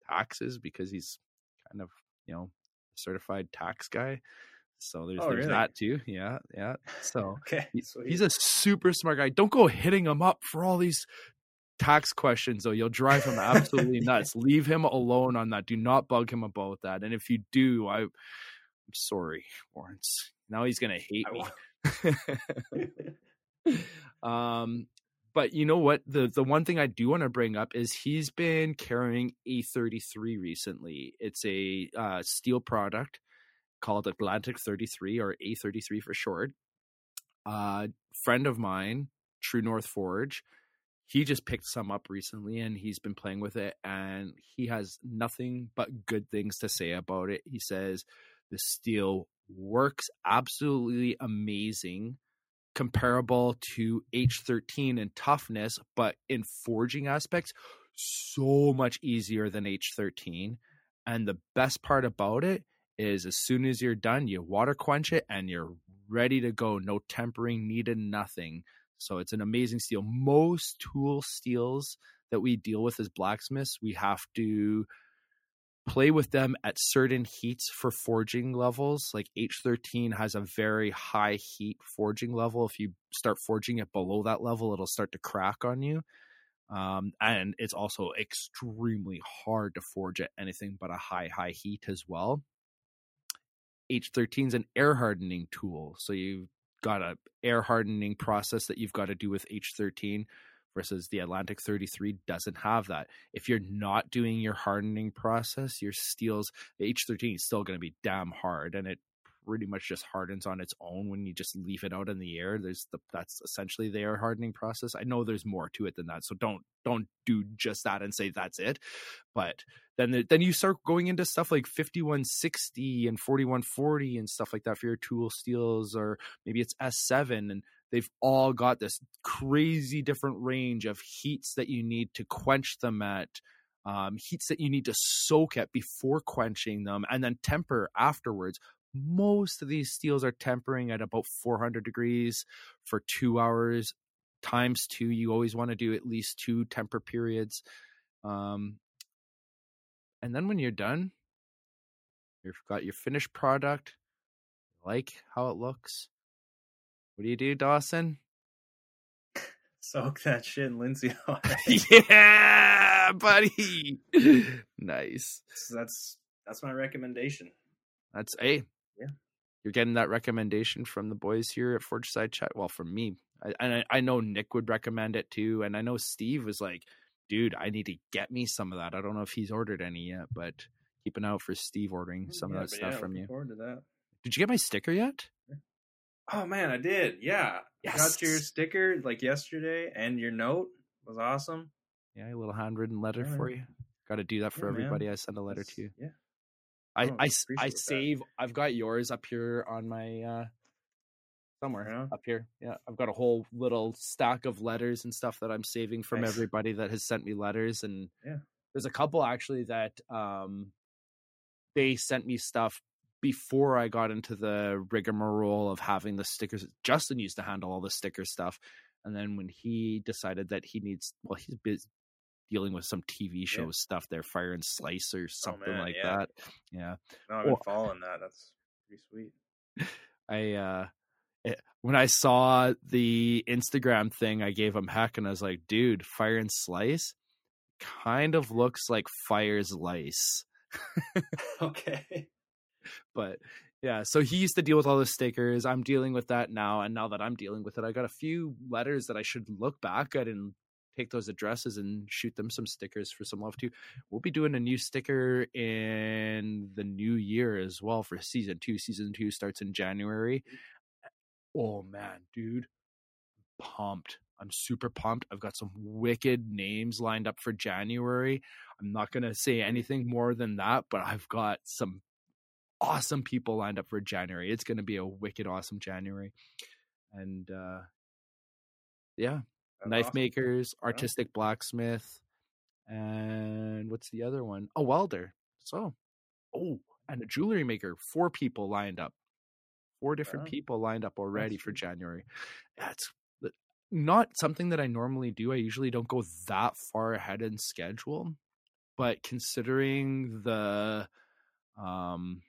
taxes because he's kind of you know a certified tax guy. So there's Oh, there's really? that too. Yeah, yeah. So okay. he- he's a super smart guy. Don't go hitting him up for all these tax questions, though. You'll drive him absolutely nuts. Leave him alone on that. Do not bug him about that. And if you do, I, I'm sorry, Lawrence. Now he's gonna hate me. um, but you know what? The the one thing I do want to bring up is he's been carrying A33 recently. It's a uh, steel product called Atlantic 33 or A33 for short. Uh, friend of mine, True North Forge, he just picked some up recently and he's been playing with it and he has nothing but good things to say about it. He says the steel works absolutely amazing comparable to H13 in toughness, but in forging aspects, so much easier than H13. And the best part about it is as soon as you're done, you water quench it and you're ready to go. No tempering needed, nothing. So it's an amazing steel. Most tool steels that we deal with as blacksmiths, we have to play with them at certain heats for forging levels. Like H13 has a very high heat forging level. If you start forging it below that level, it'll start to crack on you. Um, and it's also extremely hard to forge at anything but a high, high heat as well. H13 is an air hardening tool. So you've got a air hardening process that you've got to do with H13 versus the Atlantic 33 doesn't have that. If you're not doing your hardening process, your steels, the H13 is still going to be damn hard and it pretty much just hardens on its own when you just leave it out in the air. There's the that's essentially the air hardening process. I know there's more to it than that, so don't don't do just that and say that's it. But then the, then you start going into stuff like 5160 and 4140 and stuff like that for your tool steels or maybe it's S7 and they've all got this crazy different range of heats that you need to quench them at um, heats that you need to soak at before quenching them, and then temper afterwards. Most of these steels are tempering at about 400 degrees for two hours times two. You always want to do at least two temper periods. Um, and then when you're done, you've got your finished product, like how it looks. What do you do, Dawson? Soak that shit in linseed oil. yeah, buddy. nice. That's that's my recommendation. That's a. Yeah. You're getting that recommendation from the boys here at Forgeside Chat. Well, from me, I, and I, I know Nick would recommend it too, and I know Steve was like, "Dude, I need to get me some of that." I don't know if he's ordered any yet, but keep an eye out for Steve ordering mm, some yeah, of that stuff yeah, from you. Forward to that. Did you get my sticker yet? Oh man, I did. Yeah, Yes. got your sticker like yesterday, and your note was awesome. Yeah, a little handwritten letter Yeah, for you. Got to do that for Yeah, man. everybody. I send a letter That's- to you. Yeah. I, Oh, I, s- I appreciate that. save. I've got yours up here on my uh somewhere Yeah. up here. Yeah, I've got a whole little stack of letters and stuff that I'm saving from Nice. everybody that has sent me letters, and Yeah. there's a couple actually that um they sent me stuff before I got into the rigmarole of having the stickers. Justin used to handle all the sticker stuff, and then when he decided that he needs, well, he's busy dealing with some TV show stuff there, Fire and Slice or something Oh, man, like yeah. that. Yeah, No, I've been Well- following that. That's pretty sweet. I uh it, when I saw the Instagram thing, I gave him heck, and I was like, "Dude, Fire and Slice kind of looks like Fire's Lice." okay. but yeah so he used to deal with all the stickers i'm dealing with that now and now that i'm dealing with it i got a few letters that i should look back at and take those addresses and shoot them some stickers for some love too. We'll be doing a new sticker in the new year as well for season two. Season two starts in january. Oh man dude. Pumped. I'm super pumped. I've got some wicked names lined up for january. I'm not going to say anything more than that but i've got some awesome people lined up for January. It's going to be a wicked awesome January. And uh yeah, knife awesome. makers, artistic blacksmith, and what's the other one? A welder. So, oh, and a jewelry maker. Four people lined up. Four different Wow. people lined up already for. January. That's not something that I normally do. I usually don't go that far ahead in schedule, but considering the um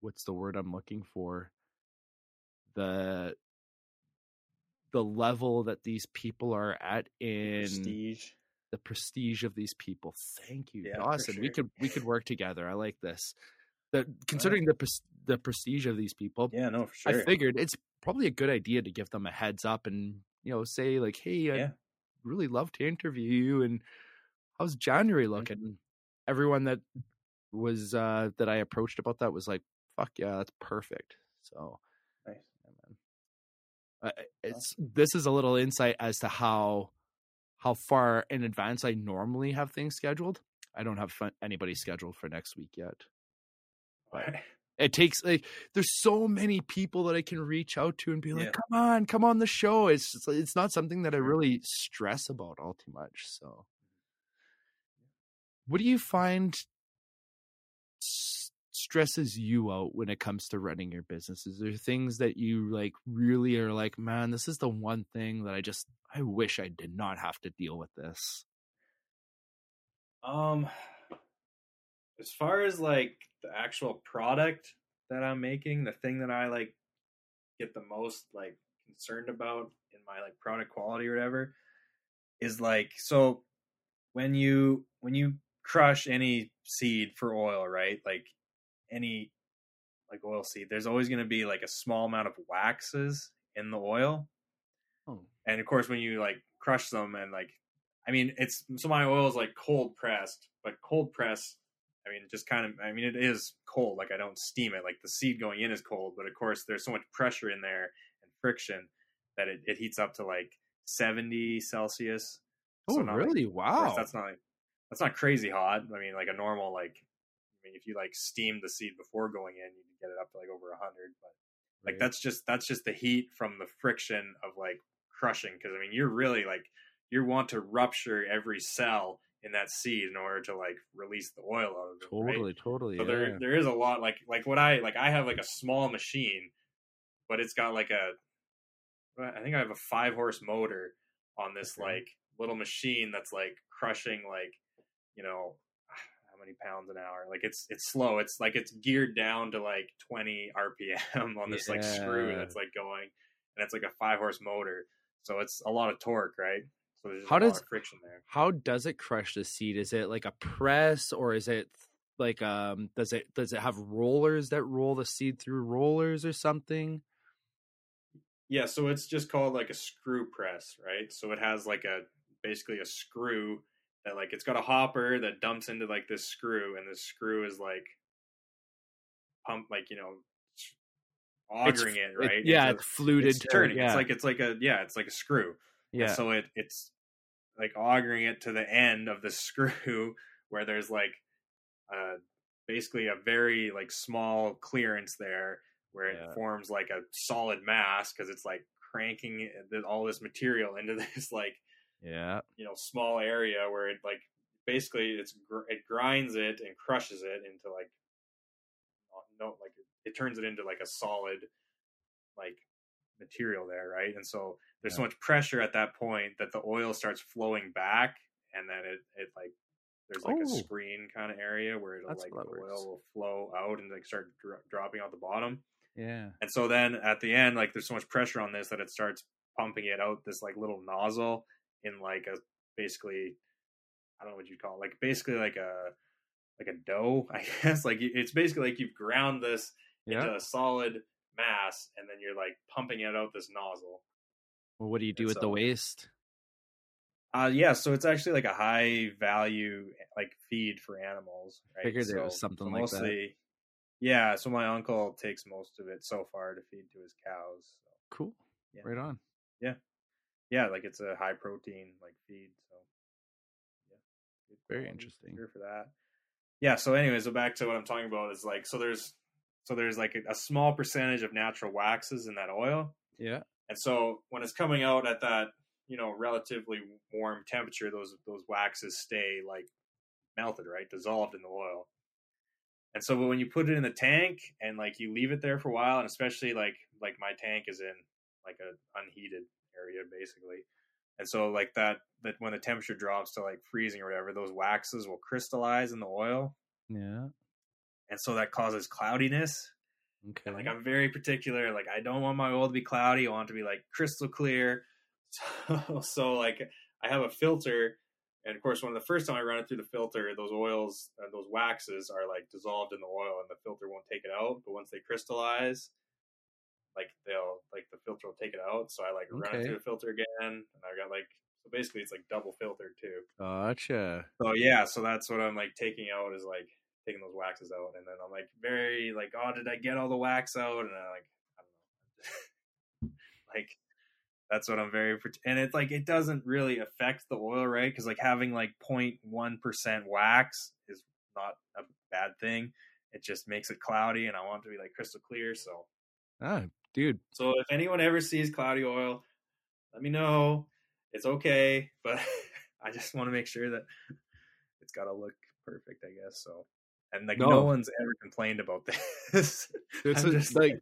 what's the word I'm looking for? The the level that these people are at in Prestige. the prestige of these people. Thank you, Yeah, Dawson. We could we could work together. I like this. The considering the the prestige of these people, Yeah, no, for sure. I figured it's probably a good idea to give them a heads up and you know say like, "Hey, I'd really love to interview you." And how's January Mm-hmm. looking? Everyone that was uh that I approached about that was like, "Fuck yeah, that's perfect." So Nice. yeah, man. Uh, Uh, it's this is a little insight as to how how far in advance I normally have things scheduled. I don't have fun, anybody scheduled for next week yet. But it takes like there's so many people that I can reach out to and be like, Yeah. "Come on, come on the show." It's just, it's not something that I really stress about all too much. So, mm-hmm. what do you find stresses you out when it comes to running your business? Is there things that you like really are like, "Man, this is the one thing that I just I wish I did not have to deal with this." Um, as far as like the actual product that I'm making, the thing that I like get the most like concerned about in my like product quality or whatever is like so when you when you crush any seed for oil, right? Like any like oil seed, there's always going to be like a small amount of waxes in the oil Oh, and of course when you like crush them and like i mean it's so my oil is like cold pressed but cold press i mean just kind of i mean it is cold like i don't steam it like the seed going in is cold but of course there's so much pressure in there and friction that it, it heats up to like 70 celsius oh, So like, really? course, wow. that's not like that's not crazy hot i mean like a normal like mean if you like steam the seed before going in you can get it up to like over a 100 but like Right. that's just that's just the heat from the friction of like crushing because i mean you're really like you want to rupture every cell in that seed in order to like release the oil out of it. Totally, right? totally. So yeah. there there is a lot like like what I like I have like a small machine, but it's got like a I think I have a five horse motor on this Okay. like little machine that's like crushing like you know many pounds an hour like it's it's slow it's like it's geared down to like 20 rpm on this like screw that's like going and it's like a five horse motor so it's a lot of torque right so there's How a lot does- of friction there How does it crush the seed? Is it like a press or is it like um does it does it have rollers that roll the seed through rollers or something? Yeah, so it's just called like a screw press, right? So it has like a basically a screw that like it's got a hopper that dumps into like this screw, and this screw is like pump like you know It's- augering it, It- right? yeah, Into- it's fluted. it's turning. Yeah, It's like it's like a yeah, it's like a screw. And yeah. so it it's like augering it to the end of the screw where there's like uh basically a very like small clearance there where it Yeah. forms like a solid mass because it's like cranking all this material into this like yeah. you know small area where it like basically it's gr- it grinds it and crushes it into like no like it turns it into like a solid like material there right and so there's so much pressure at that point that the oil starts flowing back and then it it like there's like Oh. a screen kind of area where it'll That's like the oil will flow out and like start dro- dropping out the bottom Yeah. and so then at the end, like there's so much pressure on this that it starts pumping it out this like little nozzle in like a basically I don't know what you'd call it, like basically like a like a dough, I guess. Like it's basically like you've ground this Yeah. into a solid mass and then you're like pumping it out this nozzle. Well, what do you do and with the waste? Uh yeah, so it's actually like a high value like feed for animals. Right? Figured there was something so like that. mostly, Yeah, so my uncle takes most of it so far to feed to his cows. So. Cool. Yeah. Right on. yeah, like it's a high protein like feed. So yeah, Very interesting. For that. Yeah. So, anyways, so back to what I'm talking about is like so there's so there's like a, a small percentage of natural waxes in that oil, Yeah. and so when it's coming out at that you know relatively warm temperature, those those waxes stay like melted, right, dissolved in the oil. And so when you put it in the tank and like you leave it there for a while, and especially like like my tank is in like a unheated area basically, and so like that that when the temperature drops to like freezing or whatever, those waxes will crystallize in the oil, Yeah. and so that causes cloudiness. Okay. And like I'm very particular. Like I don't want my oil to be cloudy. I want it to be like crystal clear. So, so like I have a filter, and of course, when the first time I run it through the filter, those oils, uh, those waxes are like dissolved in the oil, and the filter won't take it out. But once they crystallize, like they'll like the filter will take it out. So I like run Okay. it through the filter again, and I got like so basically it's like double filtered too. Gotcha. So yeah, so that's what I'm like taking out is like taking those waxes out, and then I'm like very like, oh, did I get all the wax out? And I like, I don't know, like that's what I'm very, and it's like it doesn't really affect the oil, right? Because like having like 0.1 percent wax is not a bad thing. It just makes it cloudy, and I want it to be like crystal clear. So, Ah, dude. so if anyone ever sees cloudy oil, let me know. It's okay, but I just want to make sure that it's got to look perfect, I guess. So, and like no, No. one's ever complained about this. This is just like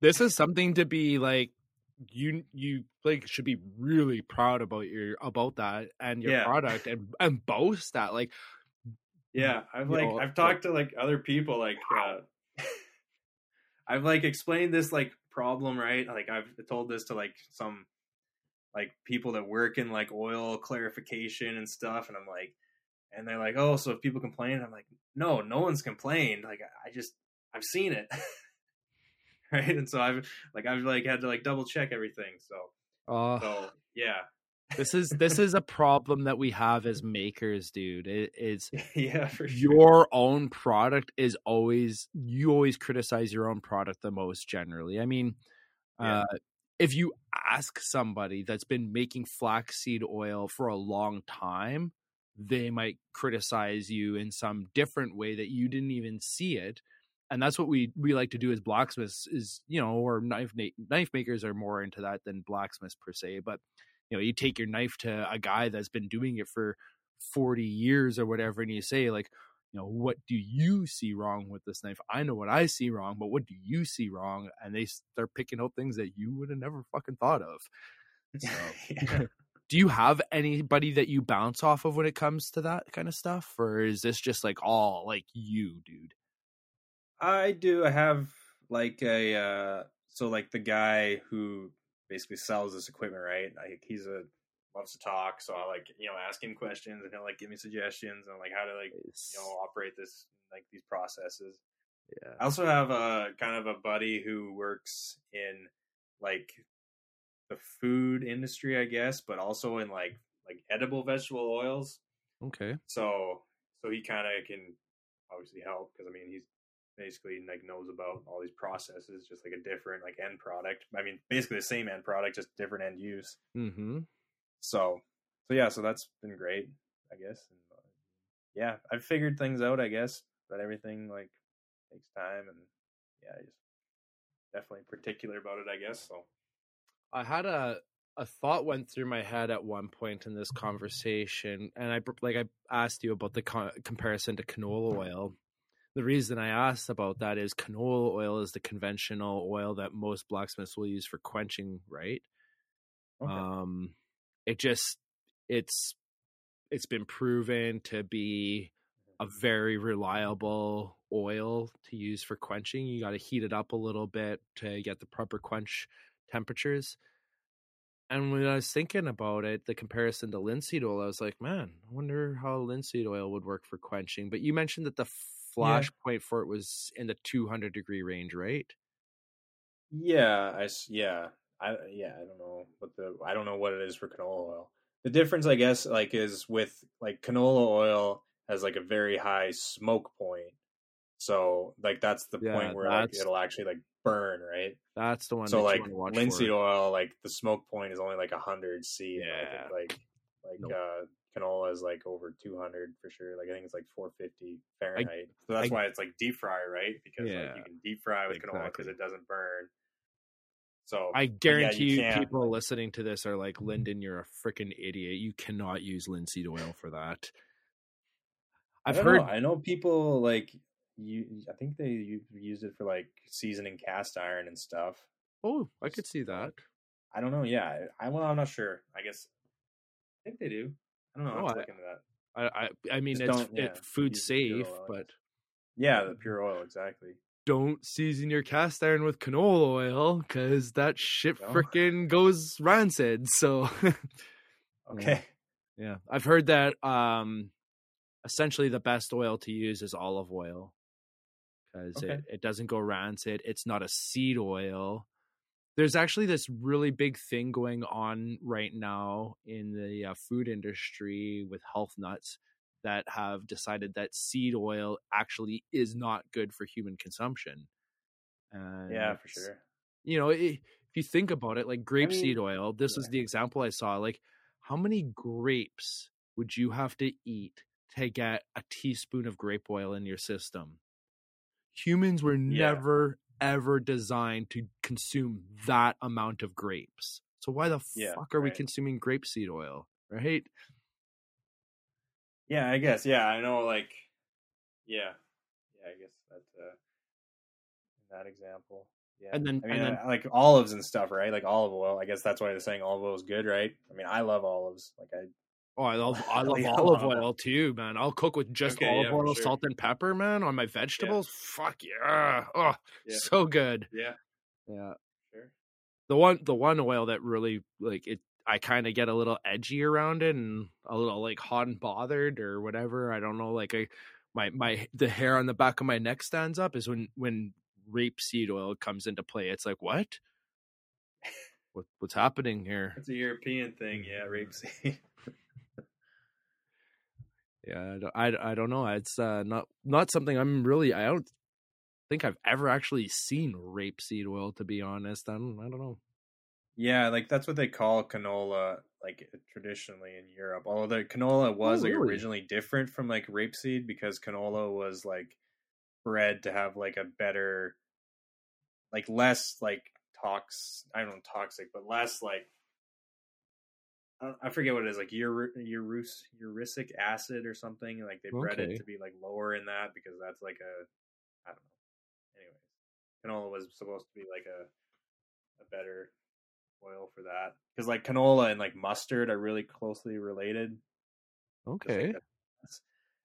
this is something to be like you you like should be really proud about your about that and your Yeah. product and and boast that like yeah, I've like know, I've talked to like other people like uh, I've like explained this like problem, right? Like I've told this to like some like people that work in like oil clarification and stuff and I'm like and they're like, "Oh, so if people complain?" I'm like, "No, no one's complained. Like I just I've seen it." right? And so I've like I've like had to like double check everything. So uh so yeah. This is this is a problem that we have as makers dude it is yeah, for sure. your own product is always you always criticize your own product the most generally i mean Yeah. uh if you ask somebody that's been making flaxseed oil for a long time they might criticize you in some different way that you didn't even see it and that's what we we like to do as blacksmiths is you know or knife knife makers are more into that than blacksmiths per se but you know, you take your knife to a guy that's been doing it for 40 years or whatever, and you say, like, you know, what do you see wrong with this knife? I know what I see wrong, but what do you see wrong? And they start picking out things that you would have never fucking thought of. So, yeah. do you have anybody that you bounce off of when it comes to that kind of stuff? Or is this just like all like you, dude? I do. I have like a uh so like the guy who basically sells this equipment, right? Like he's a loves to talk, so I like you know ask him questions and he'll like give me suggestions on like how to like you know operate this like these processes. Yeah. I also have a kind of a buddy who works in like the food industry, I guess, but also in like like edible vegetable oils. Okay. So so he kind of can obviously help because I mean he's basically like knows about all these processes, just like a different like end product. I mean, basically the same end product, just different end use. Mm-hmm. So, so yeah, so that's been great, I guess. And, uh, yeah, I've figured things out, I guess, but everything like takes time, and yeah, I just definitely particular about it, I guess. So, I had a a thought went through my head at one point in this conversation, and I like I asked you about the co- comparison to canola oil. The reason I asked about that is canola oil is the conventional oil that most blacksmiths will use for quenching, right? okay. Um, it just it's it's been proven to be a very reliable oil to use for quenching. You got to heat it up a little bit to get the proper quench temperatures. And when I was thinking about it, the comparison to linseed oil, I was like, man, I wonder how linseed oil would work for quenching. But you mentioned that the flash point for it was in the 200 degree range, right? yeah, I yeah, I yeah, I don't know what the I don't know what it is for canola oil. The difference, I guess, like is with like canola oil has like a very high smoke point. So like that's the Yeah, point where like it'll actually like burn, right? That's the one. so like linseed for. oil, like the smoke point is only like hundred C. Yeah. think like like Nope. uh canola is like over two hundred for sure. Like I think it's like four fifty Fahrenheit. so that's I- why it's like deep fry, right? Because like you can deep fry with canola because it doesn't burn. So I guarantee you you, people listening to this are like, Lyndon, you're a freaking idiot. You cannot use linseed oil for that. I I've don't heard. know. I know people like you. I think they u- use it for like seasoning cast iron and stuff. Oh, I could see that. I don't know. Yeah, I well, I'm not sure. I guess I think they do. I don't know. I Oh, I- look into that. I, I, I mean, Just it's yeah, it's food use the pure safe, oil, but. Yeah, the pure oil, exactly. don't season your cast iron with canola oil because that shit No. freaking goes rancid. So, Okay. yeah, I've heard that. Um, essentially, the best oil to use is olive oil because Okay. it, it doesn't go rancid. It's not a seed oil. There's actually this really big thing going on right now in the uh, food industry with health nuts that have decided that seed oil actually is not good for human consumption. And Yeah, for sure. you know, i if you think about it, like grapeseed mean, oil, this is the example I saw. Like, how many grapes would you have to eat to get a teaspoon of grape oil in your system? Humans were Yeah. never, ever designed to consume that amount of grapes. So why the Yeah, fuck are we right. consuming grapeseed oil, right? Yeah, I guess. Yeah, I know. Like, yeah, yeah. I guess that uh, that example. Yeah, And then- I mean, and then- uh, like olives and stuff, right? Like olive oil. I guess that's why they're saying olive oil is good, right? I mean, I love olives. Like, I Oh, I love I love Yeah, olive oil too, man. I'll cook with just Okay, olive yeah, oil, sure. salt and pepper, man, on my vegetables. Fuck yeah. Oh, Yeah. so good. yeah, Yeah. sure. the one the one oil that really like it i kind of get a little edgy around it and a little like hot and bothered or whatever i don't know like i my my the hair on the back of my neck stands up is when when rapeseed oil comes into play it's like what what what's happening here It's a European thing. Yeah, rapeseed. Yeah I don't, I, I don't know it's uh not not something i'm really i don't think i've ever actually seen rapeseed oil to be honest i don't, I don't know yeah, like that's what they call canola, like traditionally in Europe. Although the canola was like really? originally different from like rapeseed because canola was like bred to have like a better, like less like tox. I don't know toxic, but less like I, forget what it is, like ur, urus, erucic acid or something. Like they bred Okay. it to be like lower in that because that's like a, I don't know. Anyways, canola was supposed to be like a, a better oil for that because like canola and like mustard are really closely related. just like Okay.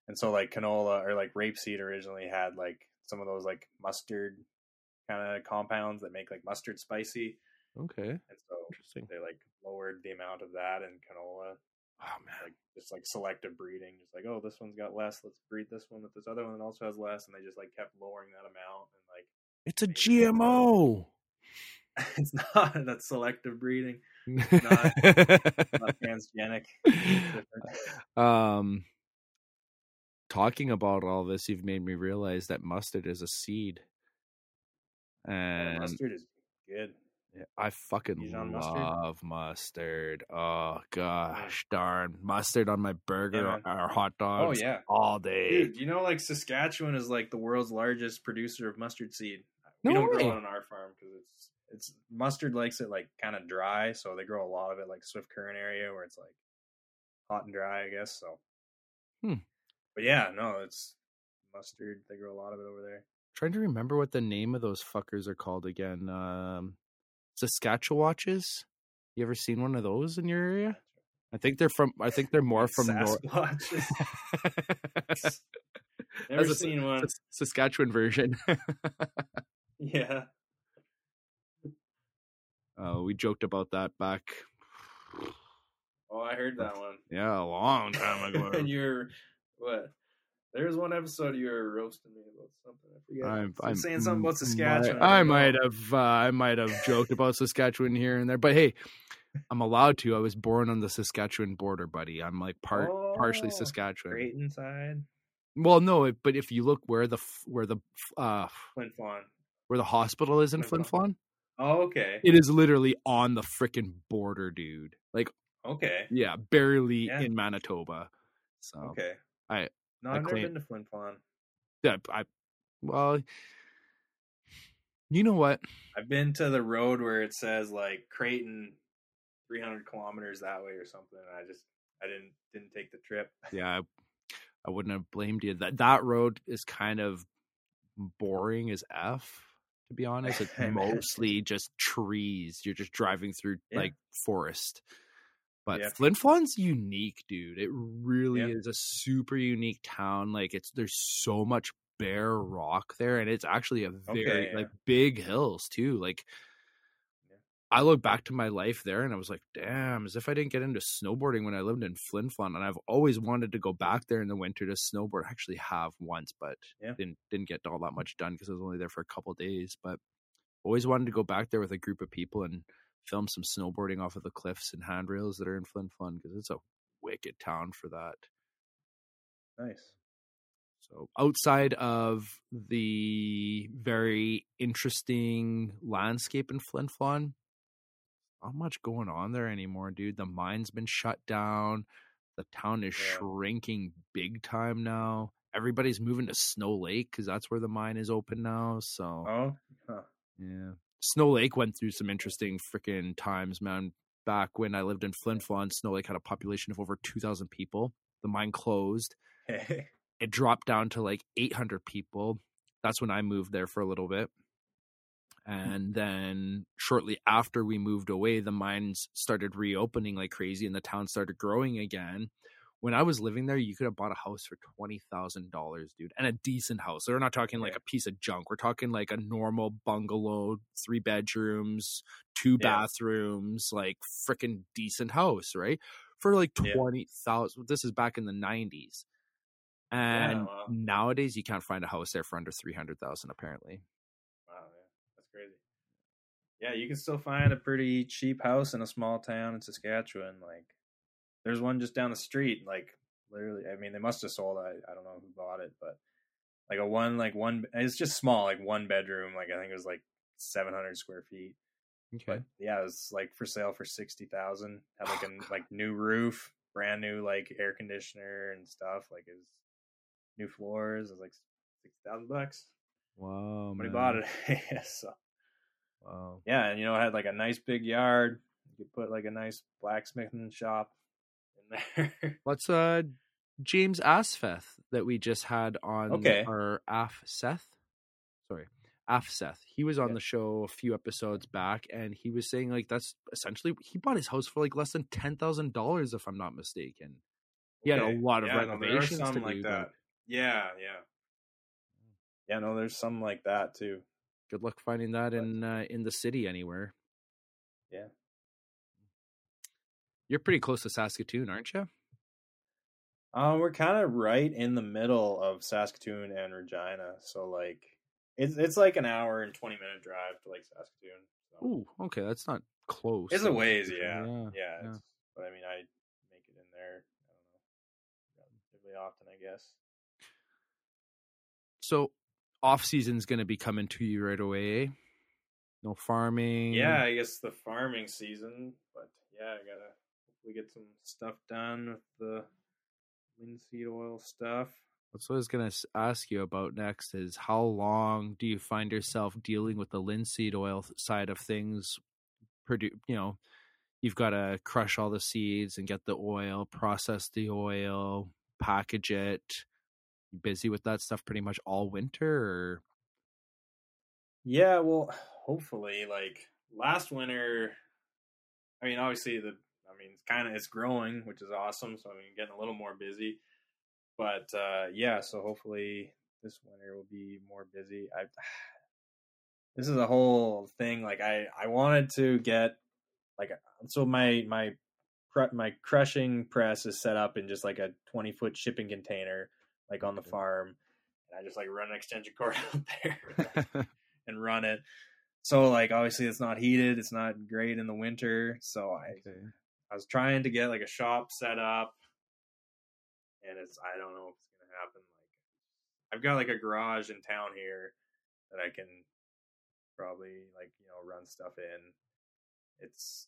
And so like canola or like rapeseed originally had like some of those like mustard kind of compounds that make like mustard spicy, Okay. and so Interesting. they like lowered the amount of that in canola, Oh man. like just like selective breeding, just like oh this one's got less, let's breed this one with this other one that also has less, and they just like kept lowering that amount and like It's a GMO. it's not that's selective breeding, not transgenic. It's um talking about all this you've made me realize that mustard is a seed Yeah, and mustard is good. I fucking Dijon love mustard oh gosh darn mustard on my burger man. or hot dogs. Oh yeah, all day dude. You know, like Saskatchewan is like the world's largest producer of mustard seed. No we don't way. grow it on our farm because it's it's mustard likes it like kind of dry, so they grow a lot of it like Swift Current area where it's like hot and dry, I guess. So, Hmm. but yeah, no, it's mustard. They grow a lot of it over there. trying to remember what the name of those fuckers are called again um saskatchewatches you ever seen one of those in your area i think they're from i think they're more from north Never a- seen one. Sas- Saskatchewan version. Yeah. uh, we joked about that back, Oh, I heard that one. yeah, a long time ago. and you're what? There's one episode you were roasting me about something. I forget. I'm, I'm saying something about Saskatchewan. I, I might have, uh, I might have joked about Saskatchewan here and there, but hey, I'm allowed to. I was born on the Saskatchewan border, buddy. I'm like part, partially Oh, Saskatchewan. Creighton inside. Well, no, but if you look where the where the uh Flin Flon. where the hospital is in Flin Flin Flon, Oh, okay. it is literally on the freaking border, dude. Like, Okay. yeah, barely Yeah. in Manitoba. So, Okay. I- No, I've never been to Flin Flon. yeah, I, well, you know what? I've been to the road where it says like Creighton, 300 kilometers that way or something. I just I didn't didn't take the trip. Yeah, I, I wouldn't have blamed you. That that road is kind of boring as f. To be honest, it's mostly just trees. You're just driving through Yeah. like forest. But Yeah. Flin Flon's unique, dude. It really Yeah. is a super unique town. Like it's there's so much bare rock there, and it's actually a very Okay, yeah. like big hills too. Like I look back to my life there, and I was like, damn, as if I didn't get into snowboarding when I lived in Flin Flon, and I've always wanted to go back there in the winter to snowboard. I actually have once, but didn't didn't get all that much done because I was only there for a couple days. But always wanted to go back there with a group of people and film some snowboarding off of the cliffs and handrails that are in Flin Flon because it's a wicked town for that. Nice. So outside of the very interesting landscape in Flin Flon, not much going on there anymore, dude. The mine's been shut down. The town is Yeah. shrinking big time now. Everybody's moving to Snow Lake because that's where the mine is open now. So Oh, huh. yeah. Snow Lake went through some interesting freaking times, man. Back when I lived in Flin Flon, Snow Lake had a population of over 2,000 people. The mine closed. It dropped down to like 800 people. That's when I moved there for a little bit. Hmm. And then shortly after we moved away, the mines started reopening like crazy and the town started growing again. When I was living there, you could have bought a house for twenty thousand dollars, dude, and a decent house. We're not talking like Yeah. a piece of junk. We're talking like a normal bungalow, three bedrooms, two Yeah. bathrooms, like freaking decent house, right? For like Yeah. twenty thousand. This is back in the nineties, and wow. nowadays you can't find a house there for under three hundred thousand. Apparently, Wow, yeah, that's crazy. Yeah, you can still find a pretty cheap house in a small town in Saskatchewan. Like, there's one just down the street. Like, literally, I mean, they must have sold. I I don't know who bought it, but like a one, like one, it's just small, like one bedroom. Like I think it was like 700 square feet. Okay. But yeah, it was like for sale for sixty thousand. Had like a Oh, like new roof, brand new like air conditioner and stuff. Like it was new floors. It was like six thousand bucks. wow, But he bought it, yeah, so Wow, yeah, and you know, it had like a nice big yard, You could put like a nice blacksmithing shop in there. What's uh James Asfeth that we just had on Okay. our Af Seth? Sorry. Af Seth. He was on Yeah. the show a few episodes back and he was saying like that's essentially he bought his house for like less than ten thousand dollars if I'm not mistaken. He had a lot of Yeah, no, renovations some to like do. that. but Yeah, yeah. Yeah, no, there's some like that too. Good luck finding that But- in uh, in the city anywhere. Yeah. You're pretty close to Saskatoon, aren't you? Um, we're kind of right in the middle of Saskatoon and Regina, so like it's it's like an hour and twenty minute drive to like Saskatoon. So. Ooh, okay, that's not close. It's a ways, yeah, yeah, yeah. yeah. It's, but I mean, I make it in there. I don't know, relatively often, I guess. So off season's gonna be coming to you right away. eh? No farming. Yeah, I guess the farming season, but yeah, I gotta hopefully get some stuff done with the linseed oil stuff. That's what I was gonna ask you about next. Is how long do you find yourself dealing with the linseed oil side of things? Produ- you know, you've got to crush all the seeds and get the oil, process the oil, package it. You busy with that stuff pretty much all winter, or Yeah, well, hopefully, like last winter. I mean, obviously the. I mean, it's kind of it's growing, which is awesome. So I mean, getting a little more busy. But uh yeah, so hopefully this winter will be more busy. I. This is a whole thing. Like I, I wanted to get, like, so my my, my crushing press is set up in just like a twenty foot shipping container, like on the Okay. farm. And I just like run an extension cord out there and run it. So like obviously it's not heated, it's not great in the winter. So I okay. I was trying to get like a shop set up and it's I don't know if it's gonna happen. Like I've got like a garage in town here that I can probably like, you know, run stuff in. It's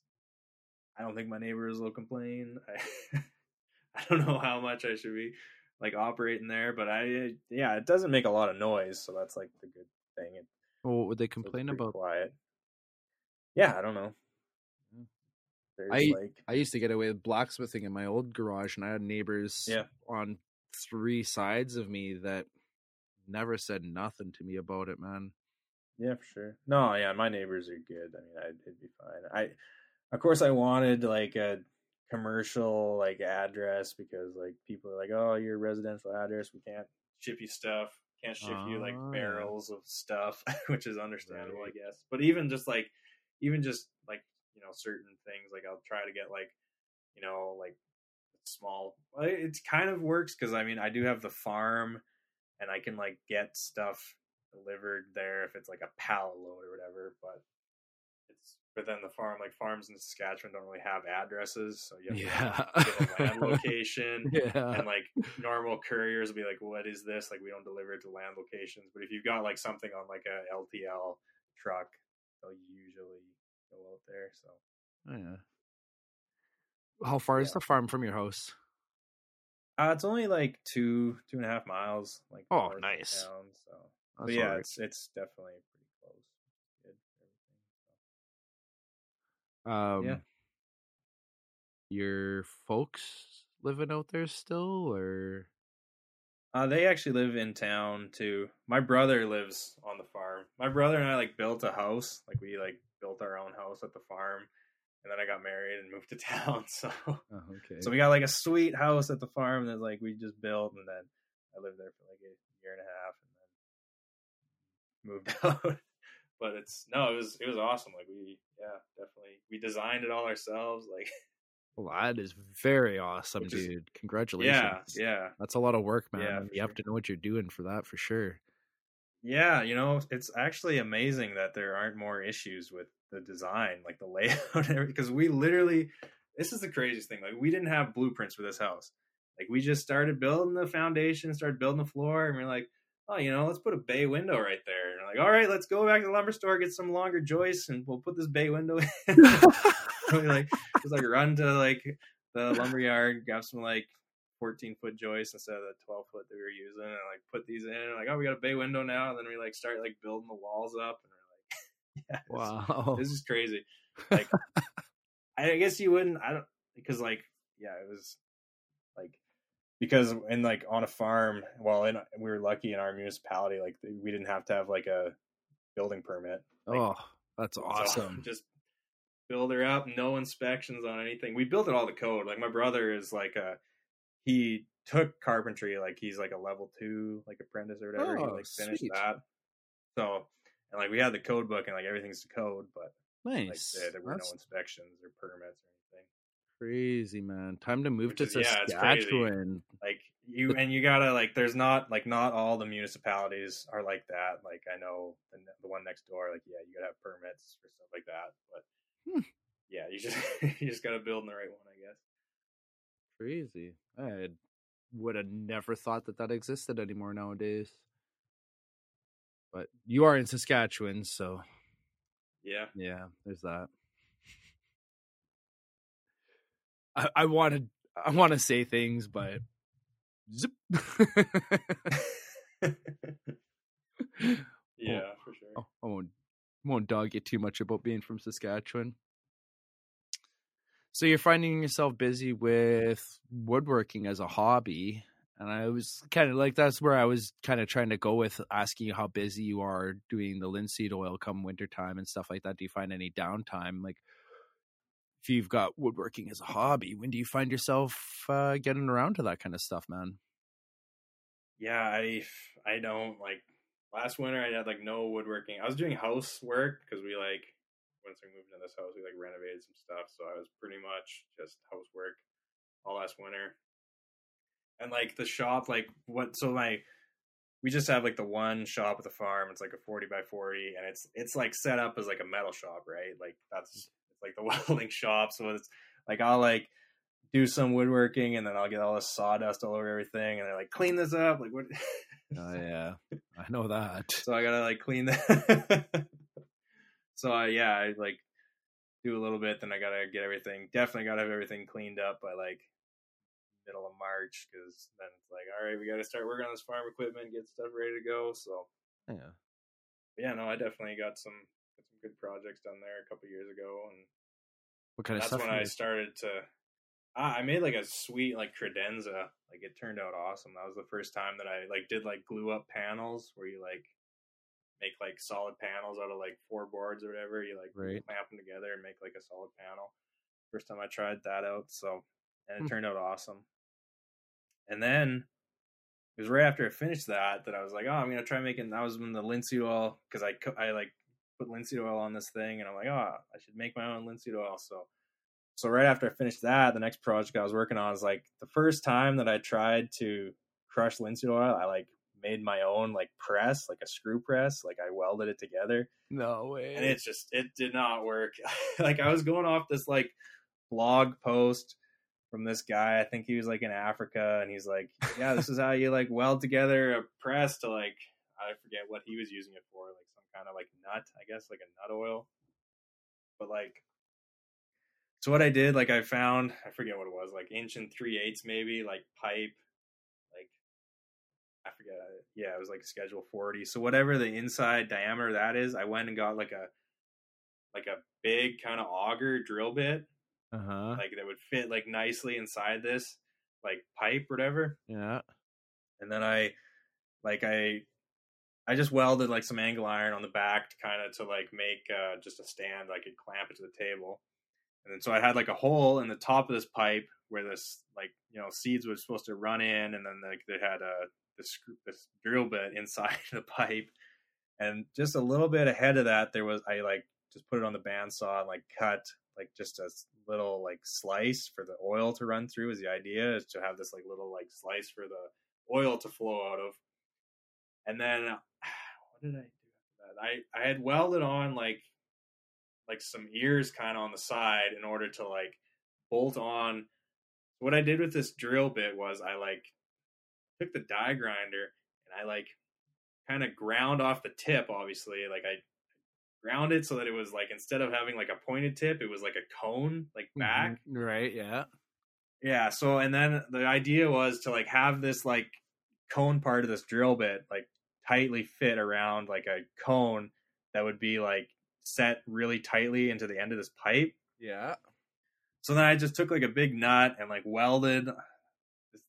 I don't think my neighbors will complain. I I don't know how much I should be like operating there, but I yeah, it doesn't make a lot of noise, so that's like the good thing. It well, what would they complain about? quiet. Yeah, I don't know. There's I- like I used to get away with blacksmithing in my old garage, and I had neighbors Yeah. on three sides of me that never said nothing to me about it, man. Yeah, for sure. No, yeah, my neighbors are good. I mean, I, it'd be fine. I, of course, I wanted like a commercial like address because like people are like, oh, your residential address, we can't ship you stuff, can't ship you like Oh, barrels of stuff, which is understandable, Right. I guess. But even just like, even just you know certain things, like I'll try to get like, you know, like small. Uh, it kind of works because I mean, I do have the farm, and I can like get stuff delivered there if it's like a pallet load or whatever. But it's but then the farm, like farms in Saskatchewan, don't really have addresses, so you have to get a land location. yeah. And like normal couriers will be like, "What is this?" Like we don't deliver it to land locations. But if you've got like something on like a LTL truck, they'll usually go out there. So oh, yeah. How far is the farm from your house? uh, it's only like two two and a half miles. Like Oh, nice. Town, so but yeah, alright. it's it's definitely pretty close. Good. Um, Yeah. Your folks living out there still, or Uh, they actually live in town too. My brother lives on the farm. My brother and I like built a house. Like we like built our own house at the farm, and then I got married and moved to town. So oh, okay. so we got like a sweet house at the farm that like we just built, and then I lived there for like a year and a half, and then moved out. but it's no, it was it was awesome. Like we yeah definitely we designed it all ourselves. Like well, that is very awesome, is- dude. Congratulations. yeah yeah That's a lot of work, man. Yeah, you have to know what you're doing for that, for sure. Yeah, you know, it's actually amazing that there aren't more issues with the design, like the layout, because we literally, this is the craziest thing. Like, we didn't have blueprints for this house. Like, we just started building the foundation, started building the floor, and we're like, oh, you know, let's put a bay window right there. And we're like, all right, let's go back to the lumber store, get some longer joists, and we'll put this bay window in. like just like run to like the lumber yard, grab some like 14 foot joists instead of the 12 foot that we were using, and like put these in. And like, oh, we got a bay window now. And then we like start like building the walls up, and we're like, yeah, this, wow. this is crazy. Like, I guess you wouldn't. I don't because like yeah, it was like because in like on a farm. Well, in we were lucky in our municipality, like we didn't have to have like a building permit. Like, oh, that's awesome! So just build her up, no inspections on anything. We built it all the code. Like my brother is like a he took carpentry, like he's like a level two like apprentice or whatever. Oh, he like finished sweet. that. So and like we had the code book and like everything's to code, but like Nice. there, there were That's no inspections or permits or anything. crazy, man. Time to move Which to is- yeah. Saskatchewan. Like you and you gotta like there's not like not all the municipalities are like that. Like I know the, the one next door, like yeah, you gotta have permits or stuff like that. But Hmm. yeah, you just you just gotta build in the right one, I guess. Crazy. I would have never thought that that existed anymore nowadays. But you are in Saskatchewan, so Yeah. yeah, there's that. I, I wanted I want to say things, but zip. yeah, for sure. Oh, I won't won't dog you too much about being from Saskatchewan. So you're finding yourself busy with woodworking as a hobby, and I was kind of like that's where I was kind of trying to go with asking how busy you are doing the linseed oil come wintertime and stuff like that. Do you find any downtime? Like if you've got woodworking as a hobby, when do you find yourself uh, getting around to that kind of stuff, man? Yeah, I I don't like last winter I had like no woodworking. I was doing housework because we like once we moved into this house we like renovated some stuff, so I was pretty much just housework all last winter. And like the shop, like what? So my we just have like the one shop at the farm. It's like a forty by forty, and it's it's like set up as like a metal shop, right? Like that's mm. it's like the welding shop. So it's like I'll like do some woodworking, and then I'll get all this sawdust all over everything, and they're like, "Clean this up." Like what? Oh yeah, I know that. so I gotta like clean that. So I yeah, I like do a little bit, then I gotta get everything. Definitely gotta have everything cleaned up by like middle of March, because then it's like, all right, we gotta start working on this farm equipment, get stuff ready to go. So Yeah. but yeah, no, I definitely got some got some good projects done there a couple years ago, and What kind of that's when I started to. I made like a sweet like credenza. Like it turned out awesome. That was the first time that I like did like glue up panels where you like make like solid panels out of like four boards or whatever. You like Right. clamp them together and make like a solid panel. First time I tried that out, so and it Hmm. turned out awesome. And then it was right after I finished that that I was like, oh, I'm gonna try making. That was when the linseed oil because I I like put linseed oil on this thing, and I'm like, oh, I should make my own linseed oil. So so right after I finished that, the next project I was working on was like the first time that I tried to crush linseed oil. I like made my own like press, like a screw press. Like I welded it together, No way. and it's just it did not work. like I was going off this like blog post from this guy. I think he was like in Africa, and he's like, "Yeah, this is how you like weld together a press to like I forget what he was using it for, like some kind of like nut, I guess, like a nut oil." But like, so what I did, like I found, I forget what it was, like inch and three eighths maybe, like pipe, I. Yeah, it was like schedule forty. So whatever the inside diameter that is, I went and got like a like a big kind of auger drill bit uh huh. like that would fit like nicely inside this like pipe or whatever Yeah. and then i like i i just welded like some angle iron on the back to kind of to like make uh just a stand i could clamp it to the table and then so i had like a hole in the top of this pipe where this like you know seeds were supposed to run in and then like they had a this screw this drill bit inside the pipe. And just a little bit ahead of that there was i like just put it on the bandsaw and like cut like just a little like slice for the oil to run through is the idea is to have this like little like slice for the oil to flow out of. And then uh, what did i do i i had welded on like like some ears kind of on the side in order to like bolt on. What i did with this drill bit was i like took the die grinder and i like kind of ground off the tip obviously like i ground it so that it was like instead of having like a pointed tip it was like a cone like back Mhm. Right. Yeah. yeah so and then the idea was to like have this like cone part of this drill bit like tightly fit around like a cone that would be like set really tightly into the end of this pipe Yeah. So then I just took like a big nut and like welded.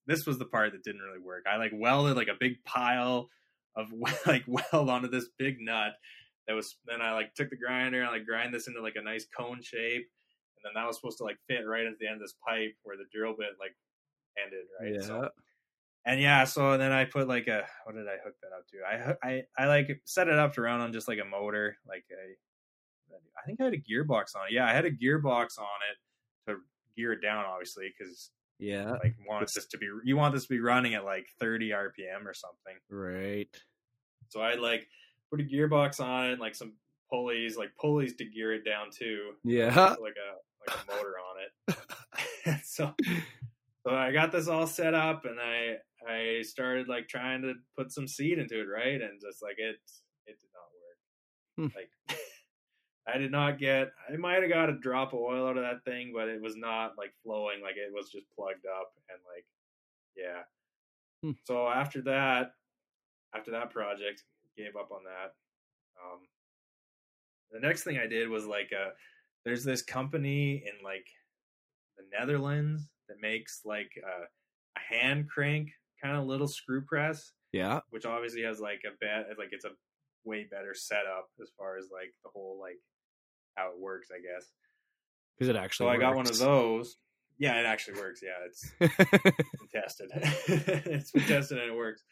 This was the part that didn't really work. I like welded like a big pile of like weld onto this big nut. That was then I like took the grinder and like grind this into like a nice cone shape, and then that was supposed to like fit right at the end of this pipe where the drill bit like ended. Right. Yeah. So, and yeah, so then I put like a what did I hook that up to? I I I like set it up to run on just like a motor, like a I think I had a gearbox on it. Yeah, I had a gearbox on it to gear it down, obviously, because Yeah. like want this to be you want this to be running at like 30 RPM or something. Right. So I like put a gearbox on it, like some pulleys, like pulleys to gear it down too, Yeah. like a like a motor on it. so so I got this all set up, and I I started like trying to put some seed into it, right, and just like it it did not work. Hmm. Like I did not get. I might have got a drop of oil out of that thing, but it was not like flowing. Like it was just plugged up, and like yeah. Hmm. So after that, after that project, gave up on that. Um, the next thing I did was like a. There's this company in like the Netherlands that makes like a, a hand crank kind of little screw press, Yeah. which obviously has like a bet like it's a way better setup as far as like the whole like how it works, I guess. Because it actually. So I got one of those. Yeah, it actually works. Yeah, it's been tested. it's been tested and it works.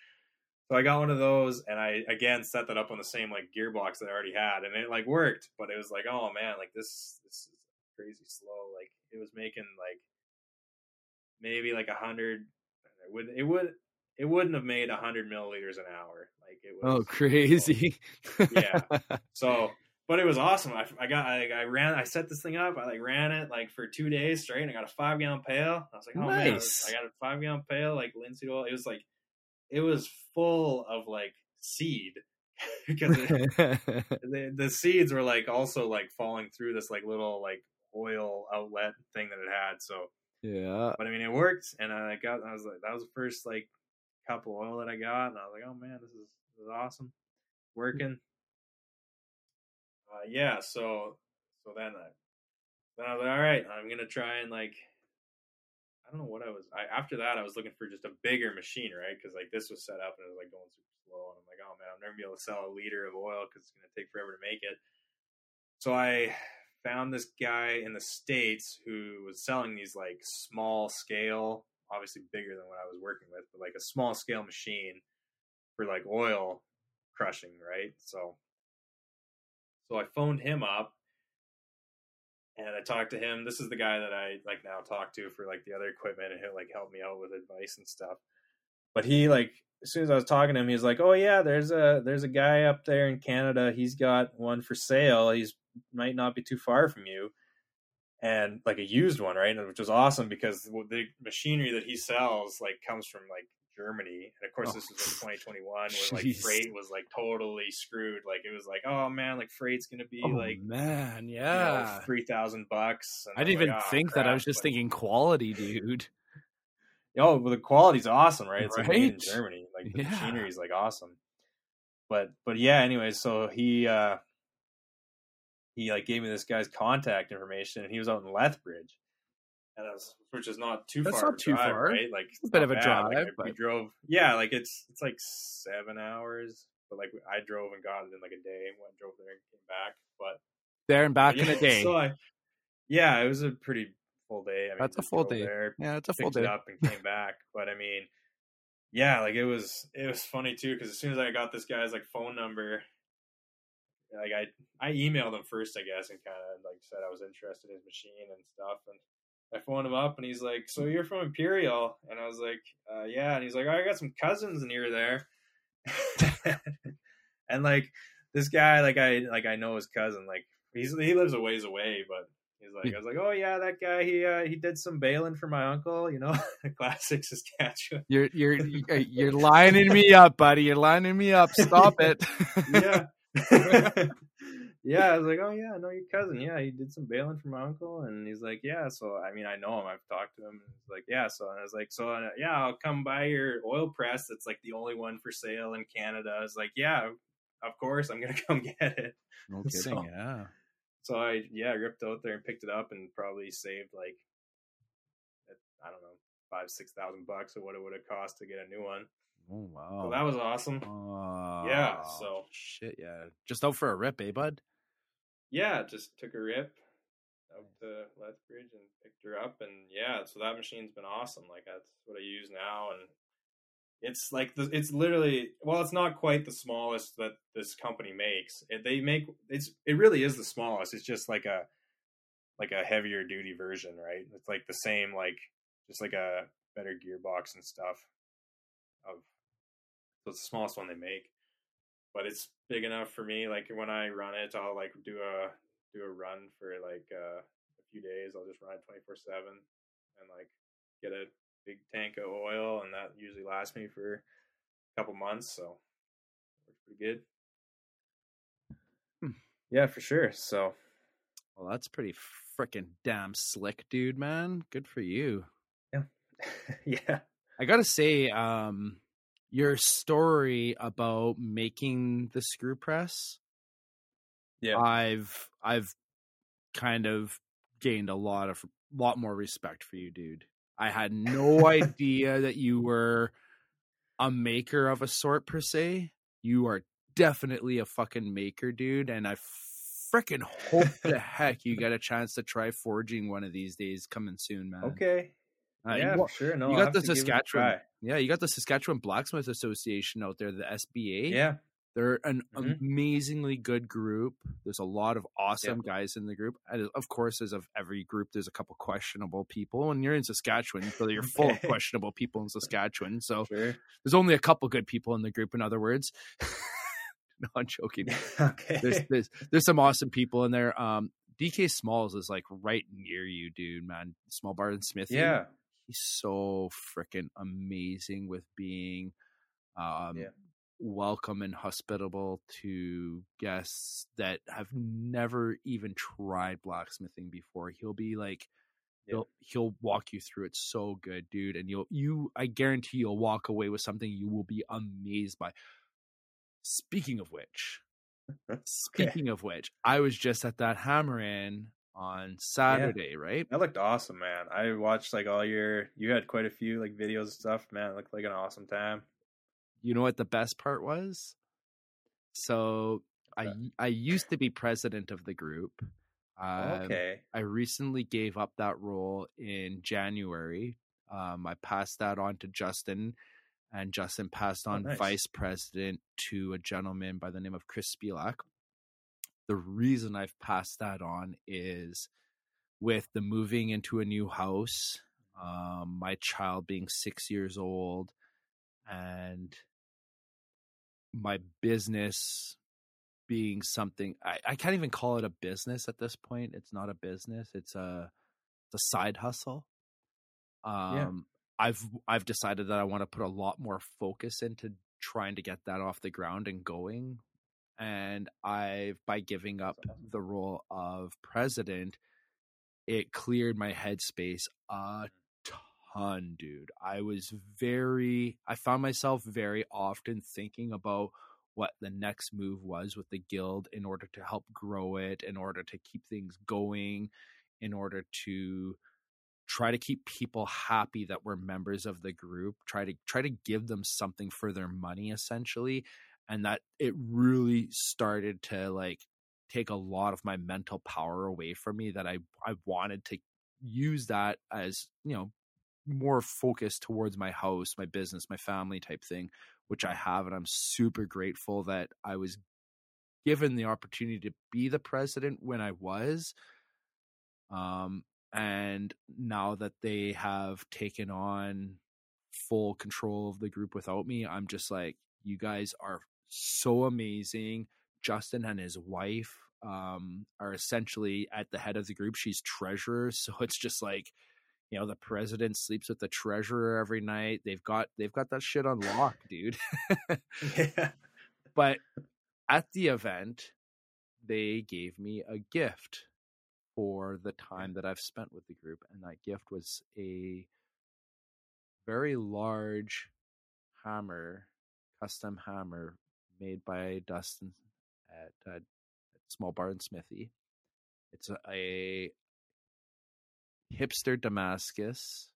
So I got one of those, and I again set that up on the same like gearbox that I already had, and it like worked. But it was like, oh man, like this this is crazy slow. Like it was making like maybe like a hundred. It would it would it wouldn't have made a hundred milliliters an hour. Like it oh, was oh, crazy. Yeah. so, but it was awesome. I, I got, I, I ran, I set this thing up. I like ran it like for two days straight. And I got a five gallon pail. I was like, oh man, Nice. I got a five gallon pail, like linseed oil. It was like, it was full of like seed because it, the, the seeds were like also like falling through this like little like oil outlet thing that it had. So, yeah. but I mean, it worked. And I got, I was like, that was the first like cup of oil that I got. And I was like, oh man, this is, this is awesome. Mm. Working. Uh, yeah. So, so then I, then I was like, all right, I'm to try and like, I don't know what I was. I after that I was looking for just a bigger machine, right? Because like this was set up and it was like going super slow, and I'm like, oh man, I'm never gonna be able to sell a liter of oil because it's gonna take forever to make it. So I found this guy in the states who was selling these like small scale, obviously bigger than what I was working with, but like a small scale machine for like oil crushing, right? So, so I phoned him up and I talked to him. This is the guy that I like now talk to for like the other equipment, and he'll like help me out with advice and stuff. But he like as soon as I was talking to him, he was like, "Oh yeah, there's a there's a guy up there in Canada. He's got one for sale. He's might not be too far from you." And like a used one, right? Which was awesome because the machinery that he sells like comes from like Germany, and of course Oh, this was like 2021, where like freight was like totally screwed. Like it was like, oh man, like freight's gonna be Oh, like man. you know, Yeah. three thousand bucks. I didn't even like, "Ah, think that. I was just but- thinking quality, dude. Oh, well, the quality's awesome, right? It's like made in Germany. Like the Yeah. machinery's like awesome. But but yeah, anyway, so he uh he like gave me this guy's contact information, and he was out in Lethbridge, was, which is not too That's far. not too drive, far. right? Like a bit of a bad. Like, drive, we drove. Yeah, like it's it's like seven hours, but like I drove and got it in like a day. Went drove there and came back, but There and back in yeah, a day. So I, yeah, it was a pretty full day. I mean, That's a full day. There, yeah, it's a full picked it day. up and came back. But I mean, yeah, like it was it was funny too because as soon as I got this guy's like phone number, like I I emailed him first, I guess, and kind of like said I was interested in his machine and stuff, and I phoned him up and he's like, "So you're from Imperial?" And I was like, uh, "Yeah," and he's like, oh, "I got some cousins near there," and like this guy, like I like I know his cousin, like he's he lives a ways away, but. He's like, I was like, oh yeah, that guy. He uh, he did some bailing for my uncle. You know, classic Saskatchewan. You're you're you're- you're lining me up, buddy. You're lining me up. Stop it. yeah. Yeah, I was like, oh yeah, I know your cousin. Yeah, he did some bailing for my uncle, and he's like, yeah. So I mean, I know him. I've talked to him. And he's like, yeah. So and I was like, so uh, yeah, I'll come buy your oil press. That's like the only one for sale in Canada. I was like, yeah, of course, I'm gonna come get it. No kidding, yeah. So I yeah, ripped out there and picked it up, and probably saved like I don't know five six thousand bucks or what it would have cost to get a new one. Oh wow, So that was awesome. Oh, Yeah, so- shit, yeah, just out for a rip, eh, bud? Yeah, just took a rip out to Lethbridge and picked her up, and yeah, so that machine's been awesome. Like that's what I use now, and it's like the, it's literally well, it's not quite the smallest that this company makes. It, they make it's it really is the smallest. It's just like a like a heavier duty version, right? It's like the same like just like a better gearbox and stuff. Of so it's the smallest one they make but it's big enough for me. Like when I run it, I'll like do a do a run for like uh, a few days. I'll just run it twenty four seven and like get a big tank of oil, and that usually lasts me for a couple months. So works pretty good. Hmm. Yeah, for sure. So Well, that's pretty freaking damn slick, dude, man. Good for you. Yeah, yeah, I gotta say, um, your story about making the screw press, yeah, I've I've kind of gained a lot of lot more respect for you, dude. I had no idea that you were a maker of a sort per se. You are definitely a fucking maker, dude, and I freaking hope the heck you get a chance to try forging one of these days coming soon, man. okay, Uh, yeah, you- sure. No, you got the to give it a Saskatchewan. Yeah, you got the Saskatchewan Blacksmith Association out there, the SBA. Yeah, They're an Mhm. amazingly good group. There's a lot of awesome guys in the group. And of course, as of every group, there's a couple questionable people. And you're in Saskatchewan, so you're full of questionable people in Saskatchewan. So sure. there's only a couple good people in the group, in other words. no, I'm joking. okay. There's, there's there's some awesome people in there. Um, DK Smalls is like right near you, dude, man. Small Bar and Smithy yeah, he's so freaking amazing with being um Yeah. welcome and hospitable to guests that have never even tried blacksmithing before he'll be like Yeah. he'll he'll walk you through it so good dude and you'll you i guarantee you'll walk away with something you will be amazed by speaking of which speaking of which i was just at that hammer in on saturday right That looked awesome, man. I watched like all your. You had quite a few like videos and stuff, man. It looked like an awesome time. You know what the best part was? So I I used to be president of the group. Um, okay. I recently gave up that role in January. Um, I passed that on to Justin, and Justin passed Oh, on nice. vice president to a gentleman by the name of Chris Spielak. The reason I've passed that on is with the moving into a new house, um, my child being six years old, and my business being something I, I can't even call it a business at this point. It's not a business. It's a it's a side hustle. Um I've I've decided that I want to put a lot more focus into trying to get that off the ground and going. And I've by giving up the role of president, it cleared my headspace a mm. ton, dude. I was very I found myself very often thinking about what the next move was with the guild in order to help grow it, in order to keep things going, in order to try to keep people happy that were members of the group, try to try to give them something for their money essentially, and that it really started to like take a lot of my mental power away from me that I I wanted to use that as, you know, more focused towards my house, my business, my family type thing, which I have and I'm super grateful that I was given the opportunity to be the president when I was. Um and now that they have taken on full control of the group without me, I'm just like you guys are so amazing. Justin and his wife um are essentially at the head of the group. She's treasurer, so it's just like you know the president sleeps with the treasurer every night. They've got they've got that shit on lock, dude. yeah. but at the event, they gave me a gift for the time that I've spent with the group, and that gift was a very large hammer, custom hammer made by Dustin at, uh, Small Bar and Smithy. It's a, a hipster Damascus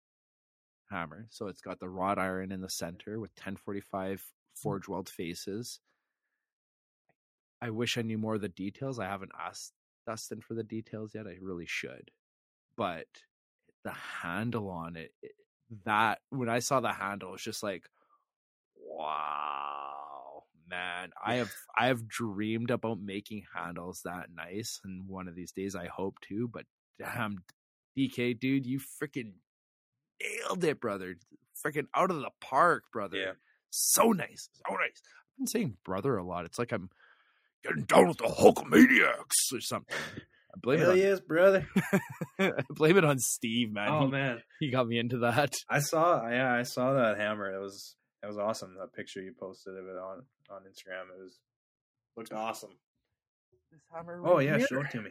hammer. So it's got the wrought iron in the center with 1045 forge weld faces. I wish I knew more of the details. I haven't asked Dustin for the details yet. I really should. But the handle on it, it that when I saw the handle, it's just like, wow, man. I have I have dreamed about making handles that nice, and one of these days I hope to. But damn, DK, dude, you freaking nailed it, brother. Freaking out of the park, brother. Yeah. So nice, so nice. I've been saying brother a lot. It's like I'm getting down with the Hulkamaniacs or something. I blame Hell it on yes, brother. I blame it on Steve, man. Oh he, man, he got me into that. I saw. Yeah, I saw that hammer. It was that was awesome. That picture you posted of it on on Instagram. It was looked awesome. This hammer. Oh yeah, here. show it to me.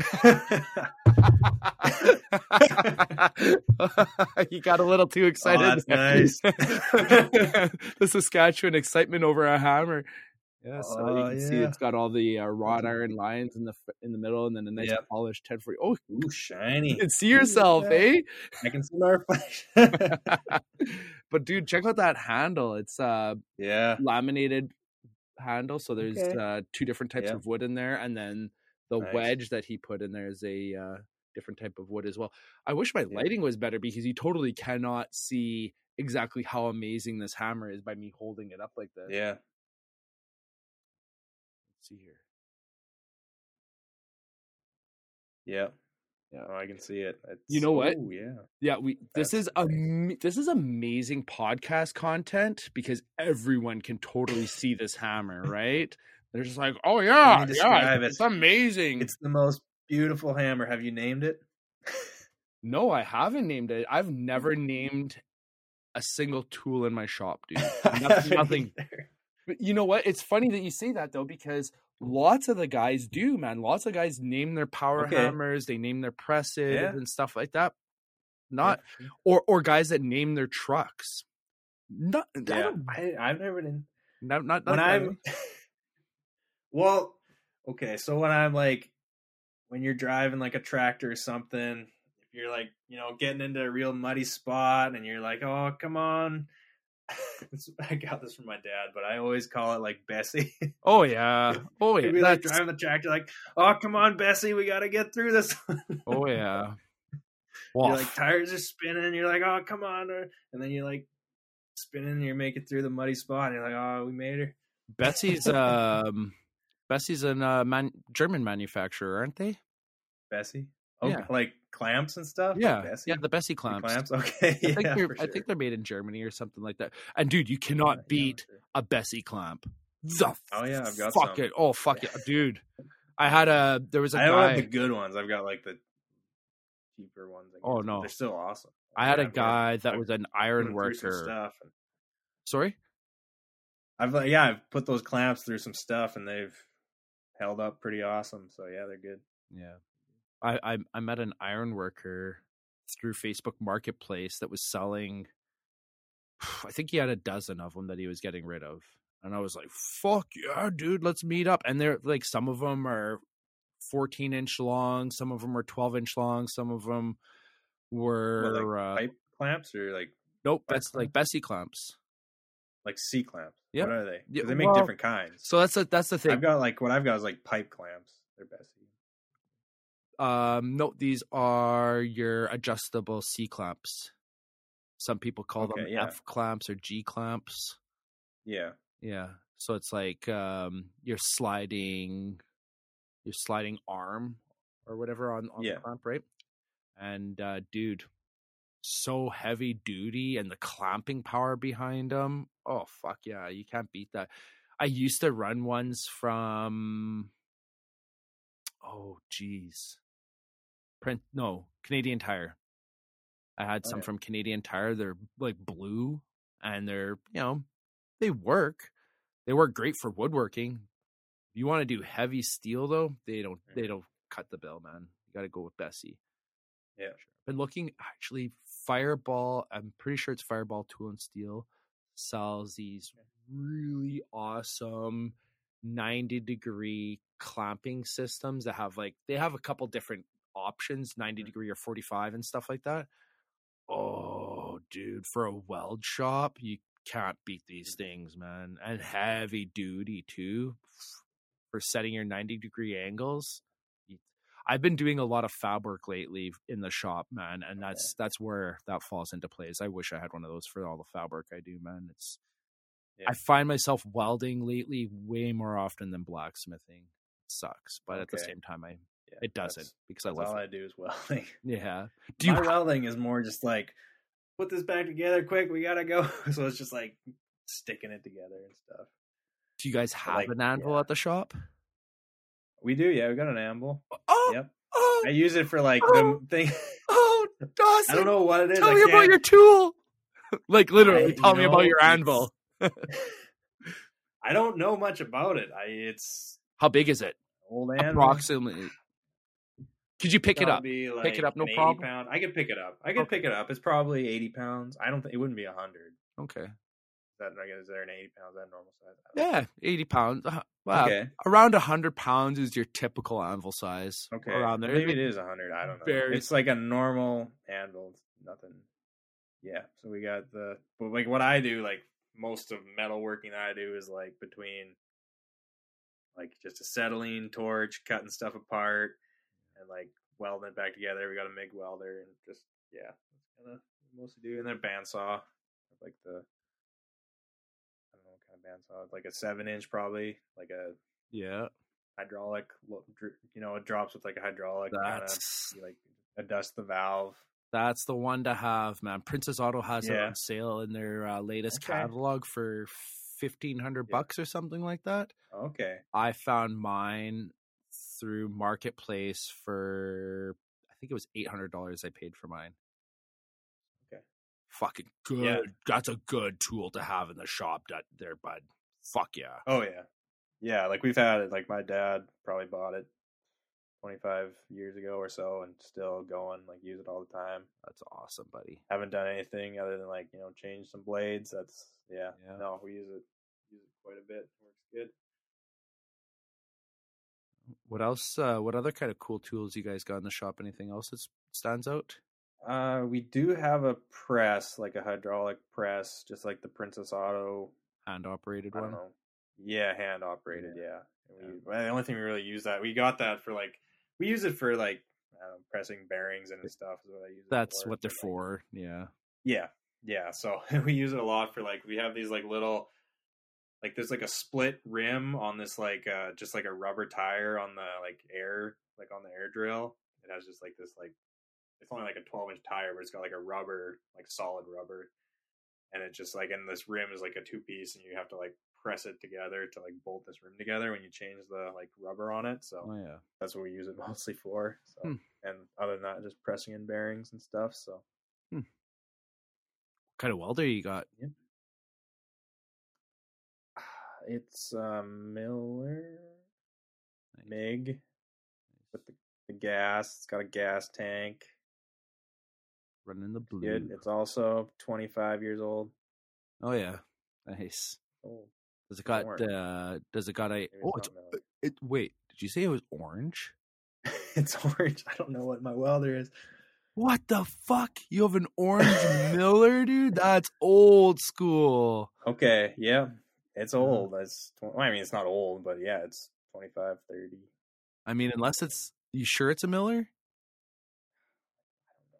you got a little too oh, excited. Oh, that's nice. the Saskatchewan excitement over a hammer. Yeah, so you Oh, can see it's got all the uh, wrought iron lines in the in the middle, and then a nice Yep. polished 1040. Oh, you Ooh, shiny. can see yourself, Yeah. eh? I can see my reflection. but dude, check out that handle. It's uh yeah. laminated handle. So there's Okay. uh, two different types Yeah. of wood in there, and then the Nice. wedge that he put in there is a uh, different type of wood as well. I wish my Yeah. lighting was better because you totally cannot see exactly how amazing this hammer is by me holding it up like this. Yeah. See here. Yeah. Yeah. Oh, I can see it. It's, You know what? ooh, yeah. Yeah, we this That's is am- this is amazing podcast content because everyone can totally see this hammer, right? They're just like, "Oh yeah, yeah, describe it's amazing." It's the most beautiful hammer. Have you named it? No, I haven't named it. I've never named a single tool in my shop, dude. Nothing. nothing. But you know what? It's funny that you say that though, because lots of the guys do, man. Lots of guys name their power Okay. hammers, they name their presses Yeah. and stuff like that. Not or or guys that name their trucks. Not yeah. I, I've never been. not not, when I'm well, okay, so when I'm like when you're driving like a tractor or something, if you're like, you know, getting into a real muddy spot and you're like, "Oh, come on." I got this from my dad, but I always call it like Bessie. Oh yeah. Oh yeah. Be like driving the tractor like, "Oh, come on, Bessie, we got to get through this." oh yeah. you're like tires are spinning. You're like, "Oh, come on," and then you're like spinning. And you make it through the muddy spot. And you're like, "Oh, we made her." Bessey's um Bessey's a uh, man, German manufacturer, aren't they? Bessey. Oh, Yeah. like clamps and stuff. Like Yeah, Bessey? yeah, the Bessey The clamps. clamps. Okay, I think yeah, they're for I think they're made in Germany or something like that. And dude, you cannot yeah, beat sure. a Bessey clamp. The mm. Oh, yeah, I've got fuck some. it. Oh fuck it, dude. I had a there was a I don't have the good ones. I've got like the cheaper ones. Oh, no. they're still awesome. I had a Yeah, I've got- guy that was an iron iron 'em through worker. Stuff. and Sorry. I've like, yeah, I've put those clamps through some stuff, and they've held up pretty awesome. So yeah, they're good. Yeah. I, I I met an iron worker through Facebook Marketplace that was selling. I think he had a dozen of them that he was getting rid of, and I was like, "Fuck yeah, dude, let's meet up." And they're like, some of them are fourteen inch long, some of them are twelve inch long, some of them were like uh, pipe clamps or like nope, that's like clamps? Bessey clamps. like C clamps. Yep. What are they? Yeah, they make well, different kinds. So that's a, that's the thing. I've got like what I've got is like pipe clamps. They're Bessey. Um, no, these are your adjustable C clamps. Some people call them yeah. F clamps or G clamps. Yeah. Yeah. So it's like um your sliding your sliding arm or whatever on, on Yeah. the clamp, right? And uh dude, so heavy duty and the clamping power behind them. Oh fuck yeah, you can't beat that. I used to run ones from oh geez. Print no, Canadian Tire. I had Oh, some yeah. from Canadian Tire. They're like blue and they're, you know, they work. They work great for woodworking. If you want to do heavy steel though, they don't they don't cut the bill, man. You got to go with Bessey. Yeah. Been looking actually Fireball, I'm pretty sure it's Fireball Tool and Steel sells these really awesome 90 degree clamping systems that have like they have a couple different options 90 Mhm. degree or 45 and stuff like that oh dude, for a weld shop, you can't beat these things, man. And heavy duty too for setting your 90 degree angles. I've been doing a lot of fab work lately in the shop, man, and that's that's where that falls into place. I wish I had one of those for all the fab work I do, man. It's Yeah. I find myself welding lately way more often than blacksmithing. It sucks, but at the same time, I Yeah, it doesn't that's- because I That's love all it. I do is welding. Yeah. Do you My welding is more just like put this back together quick. We gotta go. So it's just like sticking it together and stuff. do you guys have like, an anvil yeah. at the shop? We do, yeah. We got an anvil. Oh, Yep. oh, I use it for like Oh. the thing. oh, Dawson, I don't know what it is. Tell I me about can't- your tool. like literally, I- tell me about your anvil. I don't know much about it. I it's How big is it? old anvil. Approximately. Could you pick it up? Probably, Pick it up, no an 80 problem? Pound. I could pick it up. I could Okay. pick it up. It's probably eighty pounds. I don't think it wouldn't be hundred. Okay. Is that I guess is there an eighty pounds? That normal size? Know. Yeah, eighty pounds. Uh, Wow, Okay. around hundred pounds is your typical anvil size. Okay. around there. Maybe it is hundred. I don't know. Very- It's like a normal anvil. It's nothing. Yeah. So we got the but like what I do, like most of metalworking that I do is like between like just acetylene torch, cutting stuff apart, and like welding it back together. We got a MIG welder and just yeah, that's kind of mostly do. And then bandsaw, like the I don't know what kind of bandsaw, It's like a seven inch probably, like a Yeah, hydraulic. You know, it drops with like a hydraulic. kinda, that's like adjust the valve. that's the one to have, man. Princess Auto has it on sale in their uh, latest Okay. catalog for fifteen hundred Yeah. bucks or something like that. Okay. I found mine through Marketplace for I think it was eight hundred dollars. I paid for mine. Okay. Fucking good. Yeah. That's a good tool to have in the shop. That there, bud. Fuck yeah. Oh yeah, yeah. Like we've had it. Like my dad probably bought it twenty five years ago or so, and still going. Like use it all the time. That's awesome, buddy. Haven't done anything other than like you know change some blades. That's yeah. Yeah. No, we use it. Use it quite a bit. Works good. What else? Uh, what other kind of cool tools you guys got in the shop? Anything else that stands out? Uh, we do have a press, like a hydraulic press, just like the Princess Auto Hand operated one. know. Yeah, hand operated. Yeah. And we, well, the only thing we really use that we got that for like we use it for like pressing bearings and stuff. Is what I use. It That's for, what they're for. Yeah. Yeah, yeah. So we use it a lot for like we have these like little like there's like a split rim on this like uh just like a rubber tire on the like air like on the air drill. It has just like this like it's only like a 12 inch tire, but it's got like a rubber like solid rubber, and it just like and this rim is like a two piece, and you have to like press it together to like bolt this rim together when you change the like rubber on it. So Oh yeah. that's what we use it mostly for. So Hmm. and other than that, just pressing in bearings and stuff. So What kind of welder you got? It's um, Miller Nice. MIG with the, the gas. It's got a gas tank. Running the blue. Good. It's also 25 years old. Oh yeah. Nice. Oh, Does it got uh does it got a maybe oh it's it's, it wait, did you say it was orange? it's orange. I don't know what my welder is. What the fuck? You have an orange Miller, dude? That's old school. Okay, yeah. It's old. It's well, I mean, it's not old, but yeah, it's 25, 30. I mean, unless it's you sure it's a Miller?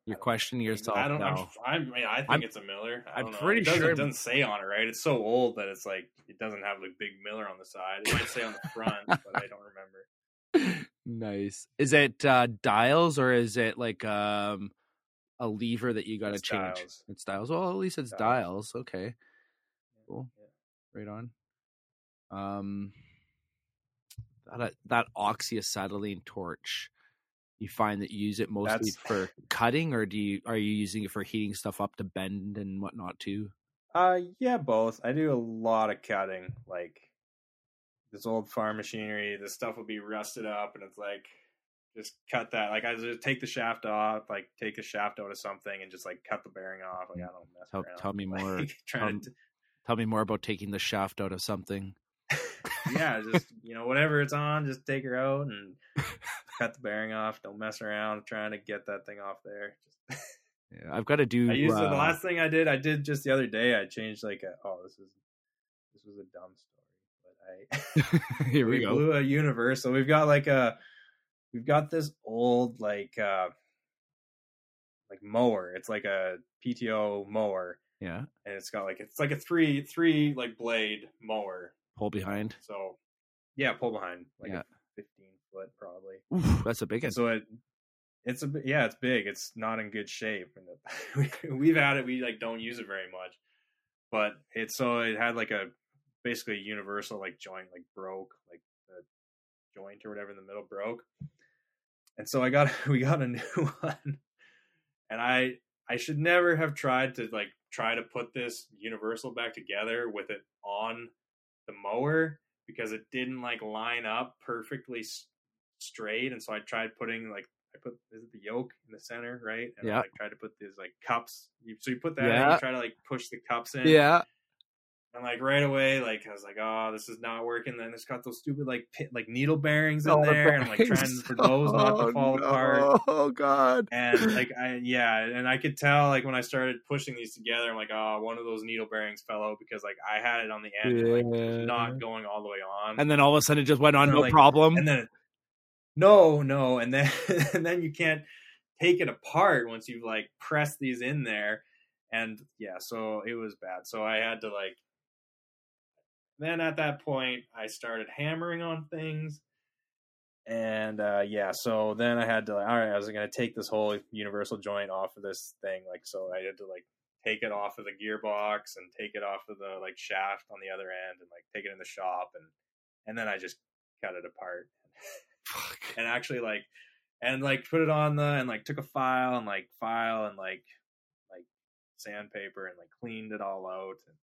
You're questioning yourself I don't know. I mean, I think I'm- it's a Miller. I I'm know. pretty it doesn't, sure- It doesn't say on it, right? It's so old that it's like it doesn't have the big Miller on the side. It might say on the front, but I don't remember. nice. Is it uh dials or is it like um a lever that you got to change? dials. It's dials. Well, at least it's Dials. dials. Okay. Cool. Right on. Um that that oxyacetylene torch. You find that you use it mostly That's- for cutting or do you are you using it for heating stuff up to bend and whatnot too? Uh, yeah, both. I do a lot of cutting. Like this old farm machinery, the stuff will be rusted up, and it's like just cut that. Like I just take the shaft off, like take a shaft out of something, and just like cut the bearing off. Like I don't mess Tell- around. tell me Like, more. trying to, Tell me more about taking the shaft out of something. yeah, just you know whatever it's on, just take her out and cut the bearing off. Don't mess around trying to get that thing off there. Yeah, I've got to do. I used uh, the last thing I did. I did just the other day. I changed like a, oh this is this was a dumb story, but I Here we, we go. blew a universal. We've got like a we've got this old like uh like mower. It's like a PTO mower, Yeah, and it's got like it's like a three three like blade mower. pull behind. So yeah, pull behind like Yeah. fifteen foot probably. Oof, that's a big one. So it it's a yeah it's big it's not in good shape and we, we've had it we like don't use it very much but it's so it had like a basically a universal like joint like broke like the joint or whatever in the middle broke and so i got we got a new one and i i should never have tried to like try to put this universal back together with it on the mower because it didn't like line up perfectly s- straight. And so i tried putting like i put is it the yoke in the center right? And Yeah. i like, tried to put these like cups. You, so you put that in Yeah. you try to like push the cups in. Yeah, and like right away like i was like oh this is not working then it's got those stupid like pit, like needle bearings in Oh, the there and like trying for those not Oh, to fall no. apart Oh god. and like I yeah, and I could tell like when I started pushing these together, I'm like, oh, one of those needle bearings fell out because like I had it on the end, and, like it was not going all the way on, And then all of a sudden it just went on, no like, problem. and then no, no, and then and then you can't take it apart once you've like pressed these in there, and yeah, so it was bad. So I had to like. Then at that point, I started hammering on things. And uh yeah so then i had to like all right i was gonna take this whole universal joint off of this thing like so i had to like take it off of the gearbox and take it off of the like shaft on the other end and like take it in the shop and and then i just cut it apart. And actually like and like put it on the and like took a file and like file and like like sandpaper and like cleaned it all out and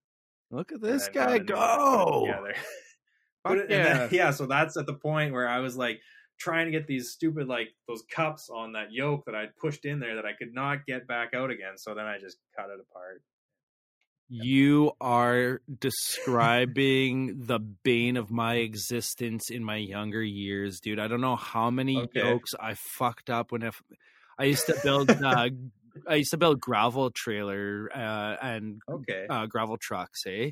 Look at this guy a new one and put it go. together. Fuck Put it- yeah. then- yeah. So that's at the point where I was like trying to get these stupid like those cups on that yoke that I'd pushed in there that I could not get back out again. So then I just cut it apart. You are describing the bane of my existence in my younger years, dude. I don't know how many Okay. yokes I fucked up when if I used to build uh I used to build gravel trailer uh and Okay. uh gravel trucks, eh?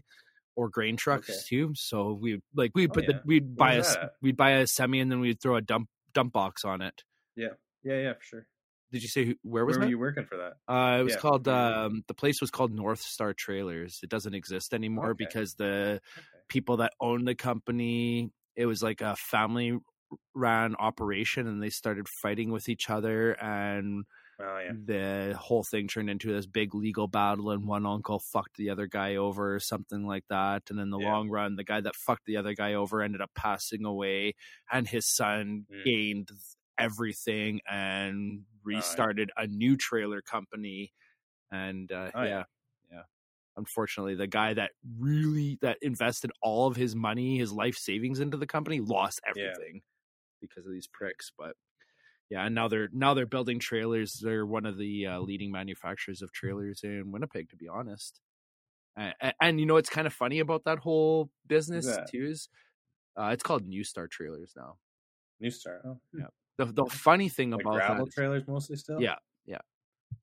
Or grain trucks Okay. too. So we like we Oh, put yeah. the we'd buy a that we'd buy a semi and then we'd throw a dump dump box on it. yeah. Yeah. Yeah, for sure. Did you say who, where was Where that? were you working for that? Uh, it was Yeah, called where were you um, the place was called North Star Trailers. It doesn't exist anymore Okay. because the people that owned the company, it was like a family ran operation, and they started fighting with each other, and Oh yeah. the whole thing turned into this big legal battle, and one uncle fucked the other guy over, or something like that. And in the Yeah. long run, the guy that fucked the other guy over ended up passing away, and his son Mm. gained everything and restarted a new trailer company. And uh, Oh, yeah. yeah, yeah. Unfortunately, the guy that really that invested all of his money, his life savings into the company, lost Yeah. everything because of these pricks. But yeah, and now they're now they're building trailers. They're one of the uh, leading manufacturers of trailers in Winnipeg, to be honest. And, and you know it's kind of funny about that whole business that? too is uh, it's called New Star Trailers now. New Star. Oh. Yeah. The the funny thing Like about gravel that, is trailers mostly still. Yeah. yeah.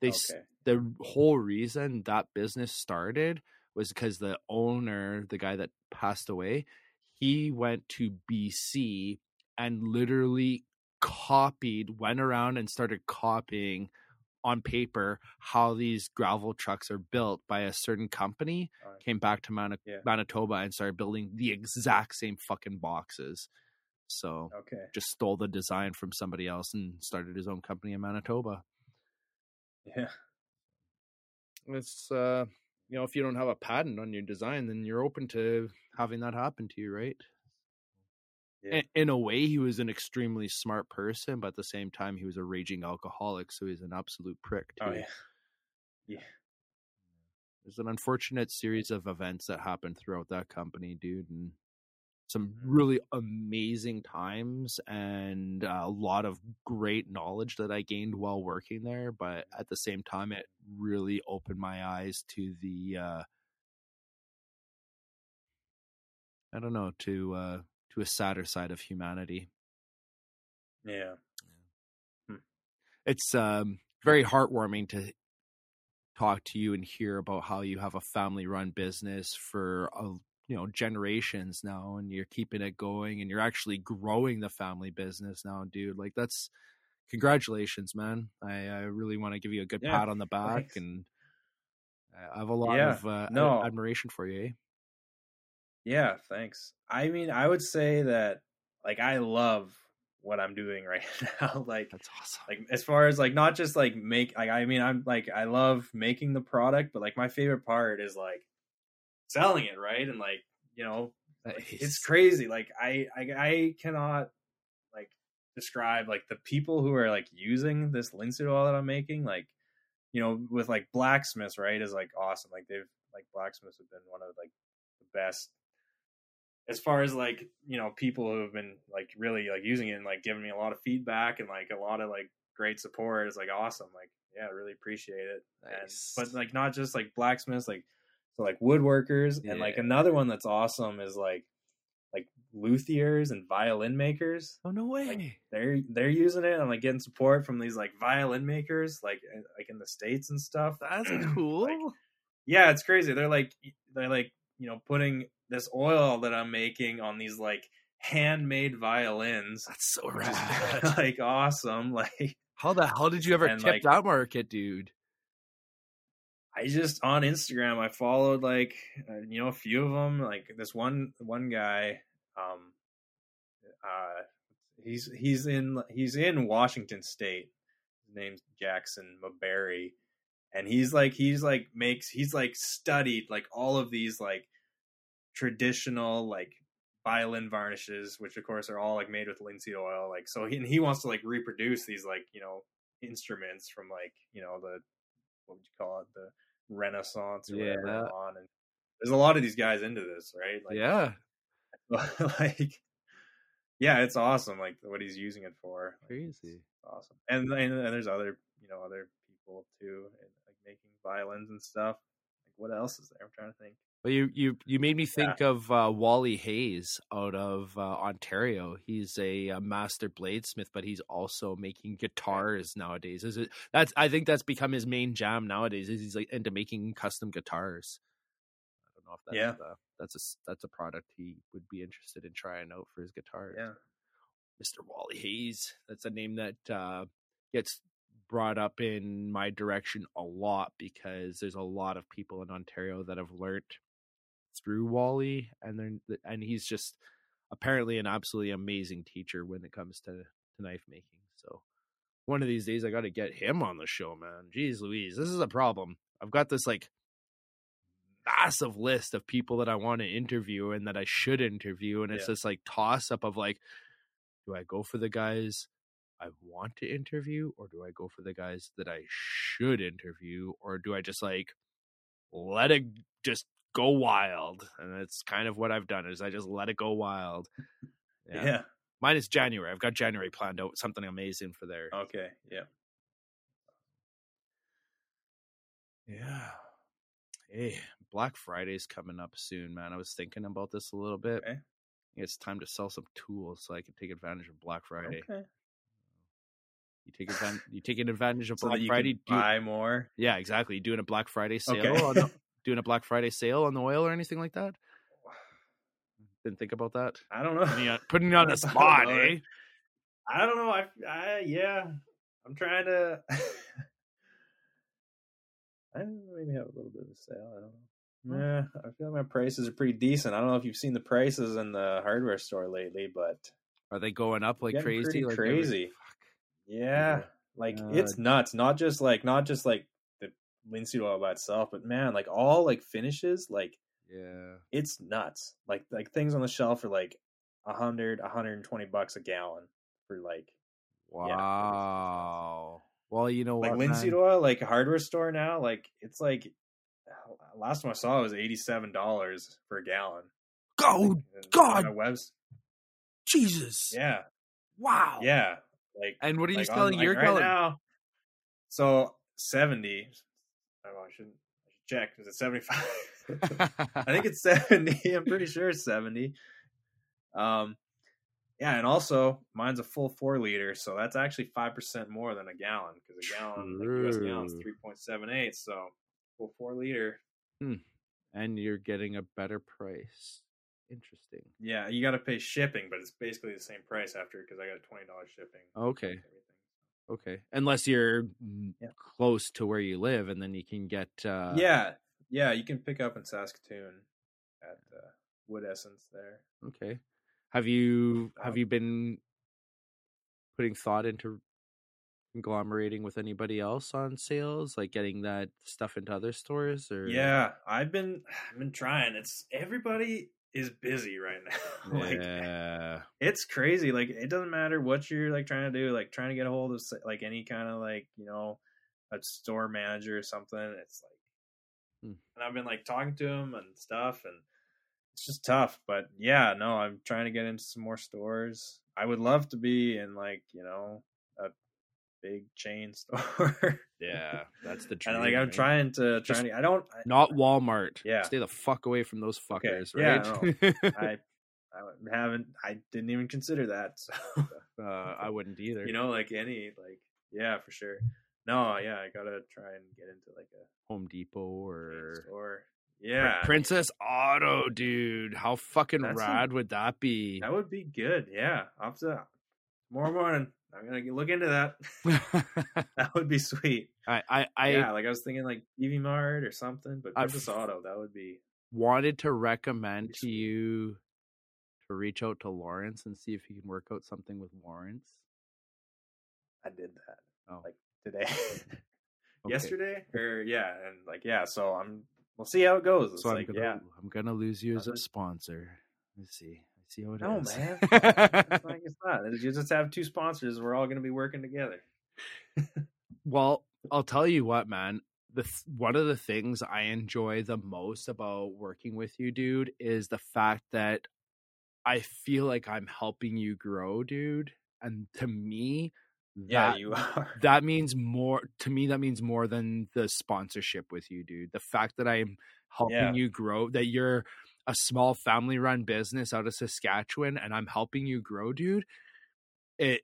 they Okay. the whole reason that business started was because the owner, the guy that passed away, he went to BC and literally copied, went around and started copying on paper how these gravel trucks are built by a certain company, Alright. came back to Yeah. Manitoba and started building the exact same fucking boxes. So Okay. just stole the design from somebody else and started his own company in Manitoba. Yeah. it's uh you know if you don't have a patent on your design then you're open to having that happen to you right Yeah. in, a way he was an extremely smart person but at the same time he was a raging alcoholic so he's an absolute prick too Oh yeah. Yeah. there's an unfortunate series of events that happened throughout that company dude and some Mhm. really amazing times and a lot of great knowledge that I gained while working there. But at the same time, it really opened my eyes to the, uh, I don't know, to, uh, to a sadder side of humanity. Yeah. It's, um, very heartwarming to talk to you and hear about how you have a family run business for a you know generations now and you're keeping it going and you're actually growing the family business now dude like that's congratulations man i, I really want to give you a good Yeah, pat on the back thanks. and i have a lot Yeah, of uh, no. admiration for you eh? Yeah, thanks. I mean, I would say that like I love what I'm doing right now. like that's awesome like as far as like not just like make like I mean I'm like I love making the product, but like my favorite part is like selling it, right? And like, you know, like, it's crazy. Like I, I I cannot like describe like the people who are like using this linseed oil that I'm making, like you know, with like blacksmiths, right, is like awesome. Like they've like blacksmiths have been one of like the best as far as like you know people who have been like really like using it and like giving me a lot of feedback and like a lot of like great support is like awesome. Like yeah I really appreciate it. Nice. and but like not just like blacksmiths like so like woodworkers. And like another one that's awesome is like like luthiers and violin makers. Oh no way. they're they're using it and like getting support from these like violin makers like like in the states and stuff. That's cool. Like, yeah it's crazy. They're like they're like you know putting this oil that i'm making on these like handmade violins. That's so rad. like awesome like how the hell did you ever And, tip like- that market dude? I just on instagram i followed like uh, you know a few of them like this one one guy um uh he's he's in he's in washington state. His name's jackson maberry and he's like he's like makes he's like studied like all of these like traditional like violin varnishes which of course are all like made with linseed oil like so he, and he wants to like reproduce these like you know instruments from like you know the what would you call it the renaissance or whatever Yeah. on and there's a lot of these guys into this right? Like yeah. like yeah it's awesome like what he's using it for Like, crazy. awesome and, and and there's other you know other people too making violins and stuff like what else is there i'm trying to think Well, you you you made me think of uh, Wally Hayes out of uh, Ontario. He's a, uh master bladesmith, but he's also making guitars nowadays. Is it? That's I think that's become his main jam nowadays. Is he's like into making custom guitars. I don't know if that's Yeah. uh, that's a that's a product he would be interested in trying out for his guitars. yeah Mr. Wally Hayes. That's a name that uh, gets brought up in my direction a lot because there's a lot of people in Ontario that have learnt through Wally, and then and he's just apparently an absolutely amazing teacher when it comes to, to knife making. So one of these days I got to get him on the show, man. Jeez Louise, this is a problem. I've got this like massive list of people that I want to interview and that I should interview, and it's Yeah. this like toss up of like, do I go for the guys I want to interview, or do I go for the guys that I should interview, or do I just like let it just go wild? And that's kind of what I've done is I just let it go wild. yeah, Mine is January. I've got January planned out. Something amazing for there. okay yeah Yeah. Hey, Black Friday's coming up soon, man. I was thinking about this a little bit. Okay. It's time to sell some tools so I can take advantage of Black Friday. okay You take advantage. You taking advantage of so Black Friday. can Do- buy more yeah, exactly. Doing a Black Friday sale. Okay. On the, doing a Black Friday sale on the oil or anything like that. Didn't think about that. i don't know Putting you on, putting you on the spot, know. eh? I don't know. I, I yeah. I'm trying to. I maybe have a little bit of a sale. I don't know. Yeah, I feel like my prices are pretty decent. I don't know if you've seen the prices in the hardware store lately, but Are they going up like crazy? like crazy. Yeah, like Uh, it's nuts. Not just like not just like the linseed oil by itself, but man, like all like finishes, like Yeah. it's nuts. Like like things on the shelf are like a hundred, a hundred and twenty bucks a gallon for like Wow. well, you know like what, linseed oil, like a hardware store now, like it's like last time I saw it was eighty seven dollars for a gallon. Oh And God! webs- Jesus! yeah, Wow. yeah. Like And what are you like on- selling like your right now? So seventy. I should I should check. Is it seventy five? I think it's seventy. I'm pretty sure it's seventy. Um, yeah, and also mine's a full four liter, so that's actually five percent more than a gallon because a gallon, like US gallon, is three point seven eight. So Well, four liter. and you're getting a better price. Interesting. Yeah, you got to pay shipping, but it's basically the same price after because I got twenty dollars shipping. Okay. Okay. Unless you're Yeah. close to where you live, and then you can get. Uh, yeah, yeah, you can pick up in Saskatoon at uh, Wood Essence there. Okay. Have you have Um, you been putting thought into conglomerating with anybody else on sales, like getting that stuff into other stores? Or Yeah, I've been I've been trying. It's everybody is busy right now. like yeah, it's crazy. Like it doesn't matter what you're like trying to do, like trying to get a hold of like any kind of like you know a store manager or something. It's like, Hmm. and I've been like talking to him and stuff, and it's just tough. But yeah, no, I'm trying to get into some more stores. I would love to be in like you know big chain store. yeah, that's the dream. and like I'm right? trying to trying to. I don't. I, Not Walmart. Yeah. stay the fuck away from those Okay, fuckers. yeah, Right? I I haven't. I didn't even consider that. So. uh, I wouldn't either. you know, like any like yeah, for sure. No, yeah, I gotta try and get into like a Home Depot or store. Yeah, Princess Auto, dude. How fucking That's a- rad would that be? that would be good. Yeah, have to tomorrow morning. I'm gonna look into that. that would be sweet. I I, I yeah, like I was thinking like Peavey Mart or something, but I- Princess Auto, that would be. wanted to recommend to you to reach out to Lawrence and see if he can work out something with Lawrence. I did that Oh, like today, okay. yesterday, or yeah, and like yeah. So I'm. We'll see how it goes. It's So I'm like gonna yeah. I'm gonna lose you as a sponsor. Let's see. See how it is. No, man. It's like it's not. You just have two sponsors. We're all going to be working together. Well, I'll tell you what, man. The th- one of the things I enjoy the most about working with you, dude, is the fact that I feel like I'm helping you grow, dude. And to me, Yeah, that, you are. that means more to me. That means more than the sponsorship with you, dude. The fact that I'm helping Yeah. you grow, that you're a small family-run business out of Saskatchewan, and I'm helping you grow, dude. It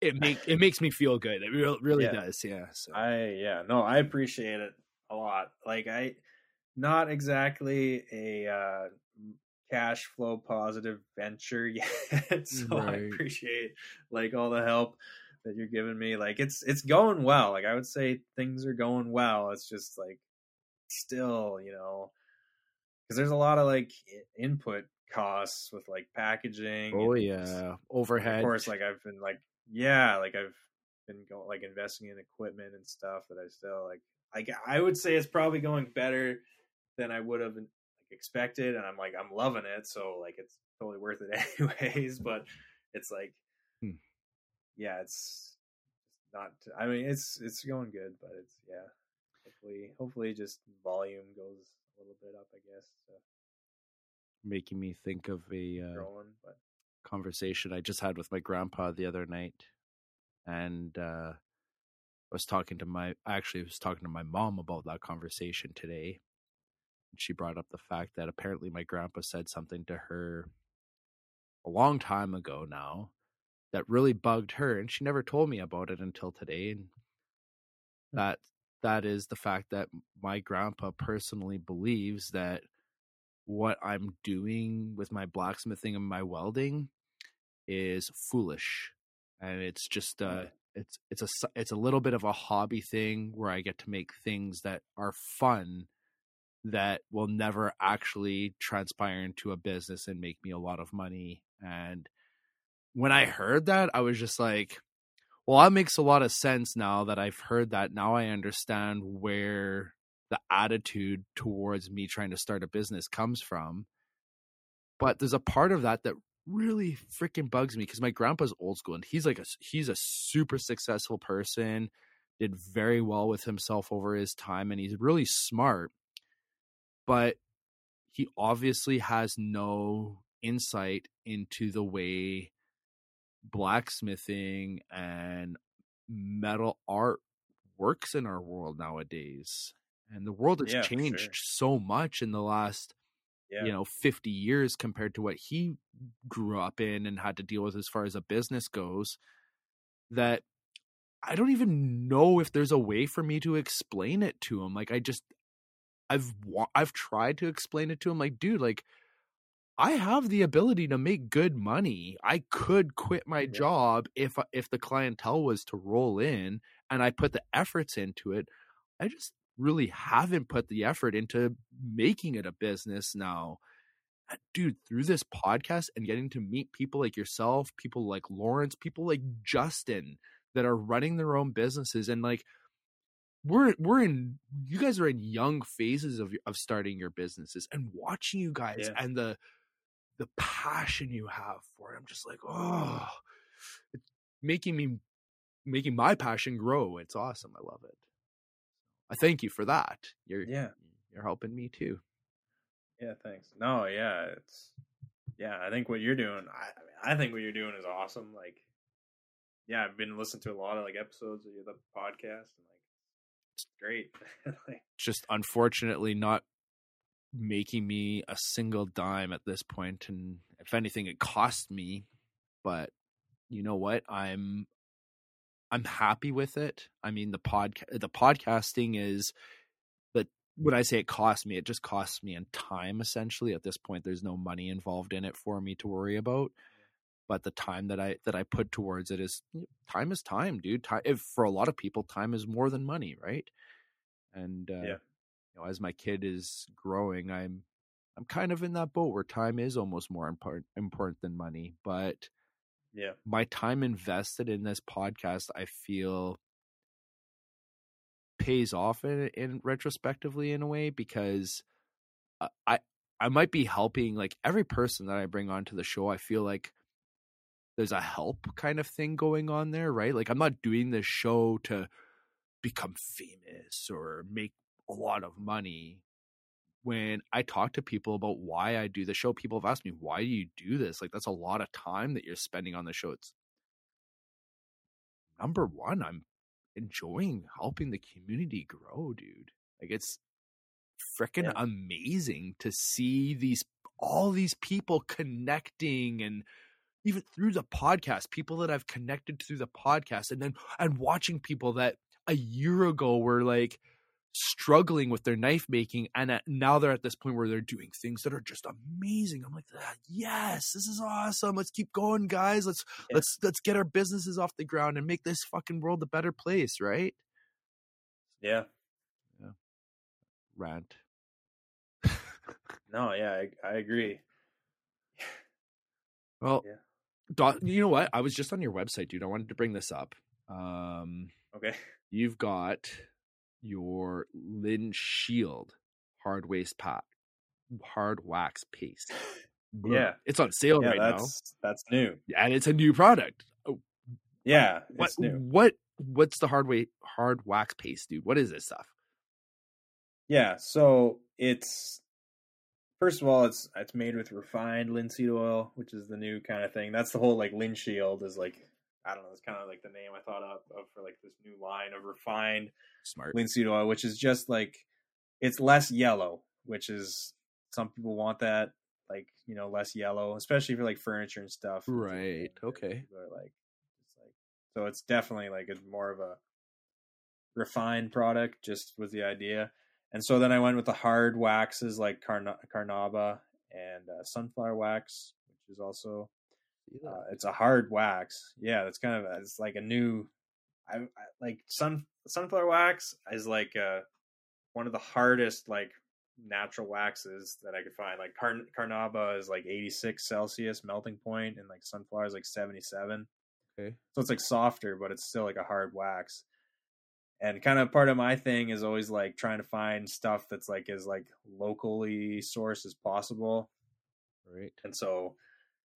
it make it makes me feel good. It real, really Yeah. does. Yeah. So. I yeah no, I appreciate it a lot. Like I, not exactly a uh, cash flow positive venture yet, so I appreciate like all the help that you're giving me. Like it's it's going well. Like I would say things are going well. It's just like still, you know, because there's a lot of like input costs with like packaging. Oh yeah, Of overhead. Of course, like I've been like, yeah, like I've been going like investing in equipment and stuff that I still like. Like I would say it's probably going better than I would have like expected, and I'm like I'm loving it. So like it's totally worth it anyways. But it's like, Hmm. yeah, it's not. I mean, it's it's going good, but it's yeah. Hopefully, hopefully, just volume goes a little bit up. I guess so making me think of a uh, but conversation I just had with my grandpa the other night, and uh, I was talking to my I actually was talking to my mom about that conversation today. She brought up the fact that apparently my grandpa said something to her a long time ago now that really bugged her, and she never told me about it until today. And that that is the fact that my grandpa personally believes that what I'm doing with my blacksmithing and my welding is foolish, and it's just uh, it's it's a it's a little bit of a hobby thing where I get to make things that are fun that will never actually transpire into a business and make me a lot of money. And when I heard that, I was just like, well, that makes a lot of sense now that I've heard that. Now I understand where the attitude towards me trying to start a business comes from. But there's a part of that that really freaking bugs me because my grandpa's old school and he's like a he's a super successful person, did very well with himself over his time, and he's really smart. But he obviously has no insight into the way blacksmithing and metal art works in our world nowadays. And the world has Yeah, changed sure. so much in the last, yeah, you know, 50 years compared to what he grew up in and had to deal with as far as a business goes that I don't even know if there's a way for me to explain it to him. Like I just I've I've tried to explain it to him like dude like I have the ability to make good money. I could quit my job if if the clientele was to roll in and I put the efforts into it. I just really haven't put the effort into making it a business now. Dude, through this podcast and getting to meet people like yourself, people like Lawrence, people like Justin that are running their own businesses and like we're we're in you guys are in young phases of of starting your businesses and watching you guys yeah. and the the passion you have for it. I'm just like, oh, it's making me making my passion grow. It's awesome. I love it. I thank you for that. You're yeah, you're helping me too. Yeah, thanks. No, yeah, it's yeah. I think what you're doing, I mean I think what you're doing is awesome. Like, yeah, I've been listening to a lot of like episodes of the podcast, and like, it's great. like, Just unfortunately not making me a single dime at this point and if anything it cost me but you know what? I'm i'm happy with it. I mean the pod the podcasting is but when i say it cost me it just costs me in time essentially. At this point there's no money involved in it for me to worry about but the time that i that i put towards it is time is time dude. Time, if for a lot of people time is more than money right? And uh, yeah you know, as my kid is growing, I'm I'm kind of in that boat where time is almost more important important than money. But yeah, my time invested in this podcast, I feel pays off in, in retrospectively in a way because I I might be helping like every person that I bring onto the show. I feel like there's a help kind of thing going on there, right? Like I'm not doing this show to become famous or make a lot of money when I talk to people about why I do the show, people have asked me, why do you do this? Like, that's a lot of time that you're spending on the show. It's number one, I'm enjoying helping the community grow, dude. Like, it's freaking yeah. amazing to see these, all these people connecting and, even through the podcast, people that I've connected through the podcast, and then and watching people that a year ago were like, struggling with their knife making and at, now they're at this point where they're doing things that are just amazing. I'm like ah, yes this is awesome. Let's keep going guys. Let's yeah. let's let's get our businesses off the ground and make this fucking world a better place right? Yeah. Yeah. Rant. No yeah i, I agree. Well yeah. you know what? I was just on your website dude. I wanted to bring this up. Um okay. you've got your Lynn Shield hard waste pot, hard wax paste. Yeah, it's on sale yeah, right that's, now. That's new, and it's a new product. Oh, yeah, what, it's new. What what's the hard way hard wax paste, dude? What is this stuff? Yeah, so it's first of all, it's it's made with refined linseed oil, which is the new kind of thing. That's the whole like Lynn Shield is like I don't know. It's kind of like the name I thought of, of for like this new line of refined smart linseed oil, which is just like it's less yellow, which is some people want that like you know less yellow, especially for like furniture and stuff. Right. Okay. like it's like so it's definitely like it's more of a refined product. Just was the idea, and so then I went with the hard waxes like Carna- Carnauba and uh, sunflower wax, which is also uh, it's a hard wax. Yeah, that's kind of it's like a new. I, I, like sun sunflower wax is like uh one of the hardest like natural waxes that I could find. Like Car- Carnauba is like 86 Celsius melting point, and like sunflower is like 77. Okay, so it's like softer, but it's still like a hard wax. And kind of part of my thing is always like trying to find stuff that's like as like locally sourced as possible. Right. And so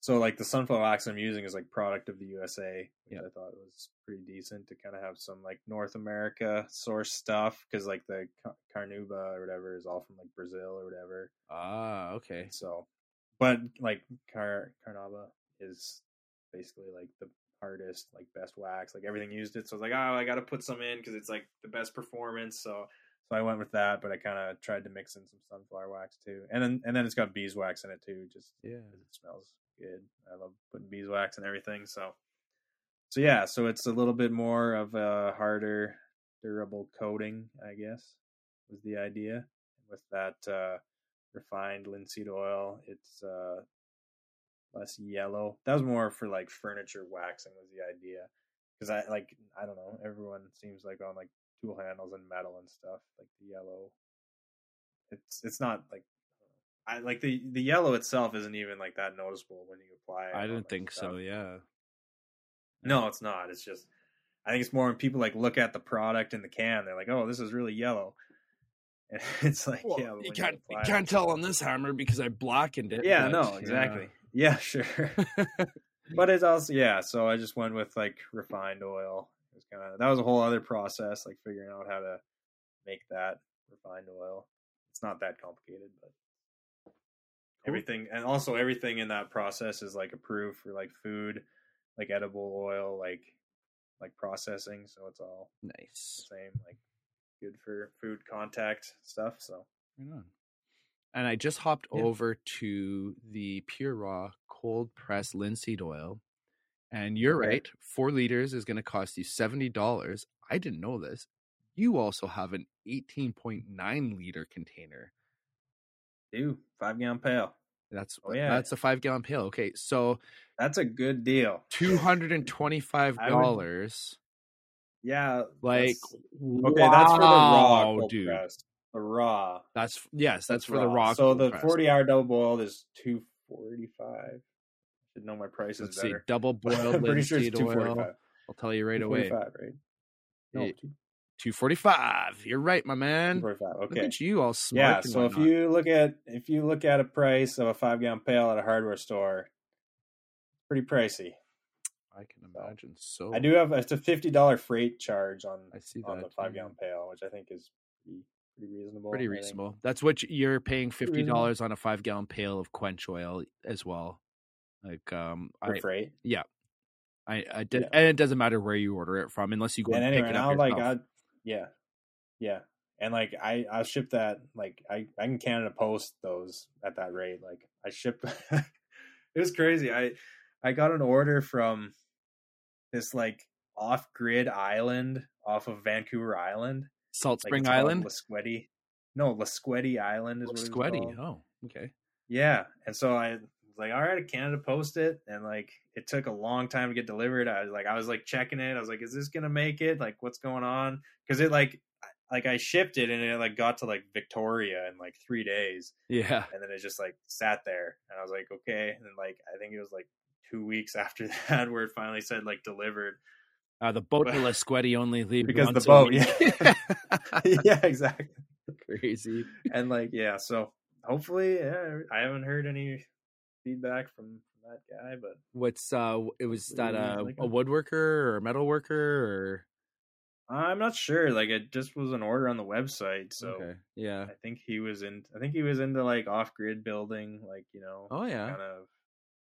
so like the sunflower wax I'm using is like product of the USA, which I thought was pretty decent to kind of have some like North America source stuff because like the Carnauba or whatever is all from like Brazil or whatever. Ah, okay. So, but like Car Carnauba is basically like the hardest, like best wax, like everything used it. So I was like, oh, I got to put some in because it's like the best performance. So so I went with that, but I kind of tried to mix in some sunflower wax too, and then and then it's got beeswax in it too, just yeah, it smells good. I love putting beeswax and everything. So so yeah, so it's a little bit more of a harder, durable coating, I guess, was the idea. With that uh, refined linseed oil, it's uh, less yellow. That was more for like furniture waxing was the idea. Because I like I don't know, everyone seems like on like tool handles and metal and stuff like the yellow. It's it's not like I like the the yellow itself isn't even like that noticeable when you apply it. I on, didn't think stuff. so. Yeah. No, it's not. It's just I think it's more when people like look at the product in the can, they're like, "Oh, this is really yellow," and it's like, Well, yeah, you can't you apply it- can't tell on this hammer because I blackened it. Yeah, but, no, yeah. exactly. Yeah, sure. but it's also yeah. So I just went with like refined oil. It was kind of that was a whole other process, like figuring out how to make that refined oil. It's not that complicated, but everything and also everything in that process is like approved for like food, like edible oil, like like processing. So it's all nice. same, like good for food contact stuff. So Right on. And I just hopped Yeah. over to the Pure Raw cold press linseed oil. And you're Okay. right, four liters is going to cost you $70. I didn't know this. You also have an 18.9 liter container do five gallon pail. That's oh, yeah. That's a five gallon pail. Okay, so that's a good deal. Two hundred and twenty five dollars. Yeah, like that's, okay, wow, that's for the raw dude. The raw. That's yes, that's, that's for raw. the raw. So the forty hour double boiled is two forty five. Should know my prices. Let's better. see, double boiled. pretty sure it's two forty five. I'll tell you right away. Right? No, it, 245 you're right my man. 245 okay look at you all smart yeah so if you look at if you look at a price of a five gallon pail at a hardware store pretty pricey. I can imagine so i do have it's a $50 freight charge on i see on the five gallon pail which i think is pretty, pretty reasonable pretty reasonable. That's what you're paying $50 mm-hmm. on a five gallon pail of quench oil as well. Like um For I, freight? yeah. I, I did, yeah. and it doesn't matter where you order it from, unless you go and, and anyway, pick it up now, yourself. like I, yeah. Yeah. And like I I'll ship that like I I can Canada Post those at that rate. Like I ship it was crazy. I I got an order from this like off grid island off of Vancouver Island. Salt Spring called Island, Lasquetty. No, Lasquetty Island is what it's called. Oh, okay. Yeah. And so I was like, all right, a Canada Post it. And like, it took a long time to get delivered. I was like, I was like checking it. I was like, is this going to make it? Like, what's going on? Cause it like, like I shipped it and it like got to like Victoria in like three days. Yeah. And then it just like sat there. And I was like, okay. And then like, I think it was like two weeks after that where it finally said like delivered. Uh, the boat to Lasquetty only leaves Because the boat, week. yeah, exactly. Crazy. And like, yeah. So hopefully, yeah, I haven't heard any feedback from that guy, but What's uh? It was that uh, like a a- woodworker or a metal worker or I'm not sure. Like it just was an order on the website, so okay. Yeah. I think he was in. I think he was into like off grid building, like you know, Oh yeah. kind of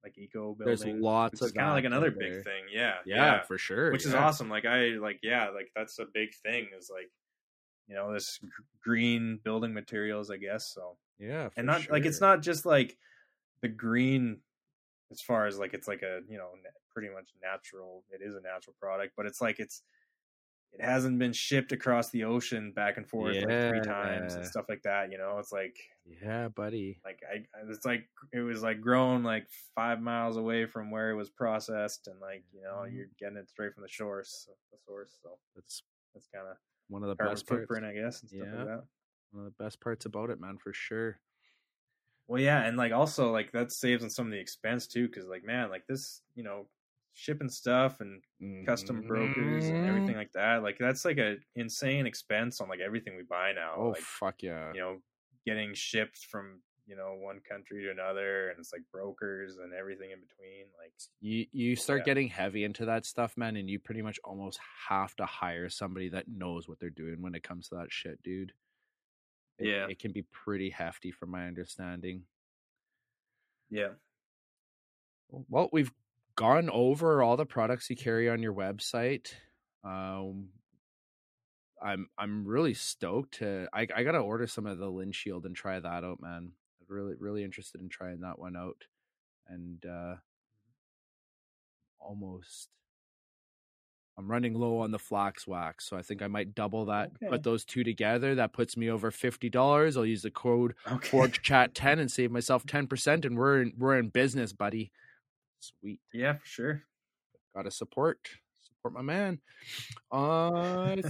like eco building. There's lots of kind of like another big there. thing. Yeah, Yeah, for sure. which is awesome. Like I like yeah, like that's a big thing. Is like you know this gr- green building materials, I guess. So Yeah, and not like it's not just like the green as far as like it's like a you know pretty much natural it is a natural product but it's like it's it hasn't been shipped across the ocean back and forth like three times and stuff like that you know it's like Yeah, buddy. like I it's like it was like grown like five miles away from where it was processed and like you know Mhm. you're getting it straight from the source the source so That's that's kind of one of the best parts. I guess and stuff Yeah. like that One of the best parts about it, man, for sure. Well, yeah, and like also like that saves on some of the expense too, because like man, like this, you know, shipping stuff and custom brokers and Mhm. everything like that, like that's like a insane expense on like everything we buy now. Oh like fuck yeah! you know, getting shipped from you know one country to another, and it's like brokers and everything in between. Like you you start Yeah. getting heavy into that stuff, man, and you pretty much almost have to hire somebody that knows what they're doing when it comes to that shit, dude. It, Yeah. it can be pretty hefty, from my understanding. yeah, Well, we've gone over all the products you carry on your website. Um, I'm I'm really stoked to. I I gotta order some of the Lin Shield and try that out, man. I'm really really interested in trying that one out, and uh almost I'm running low on the flax wax, so I think I might double that. Okay. Put those two together, that puts me over fifty dollars. I'll use the code Okay. Forge Chat ten and save myself ten percent, and we're in, we're in business, buddy. Sweet, Yeah, for sure. got to support support my man. I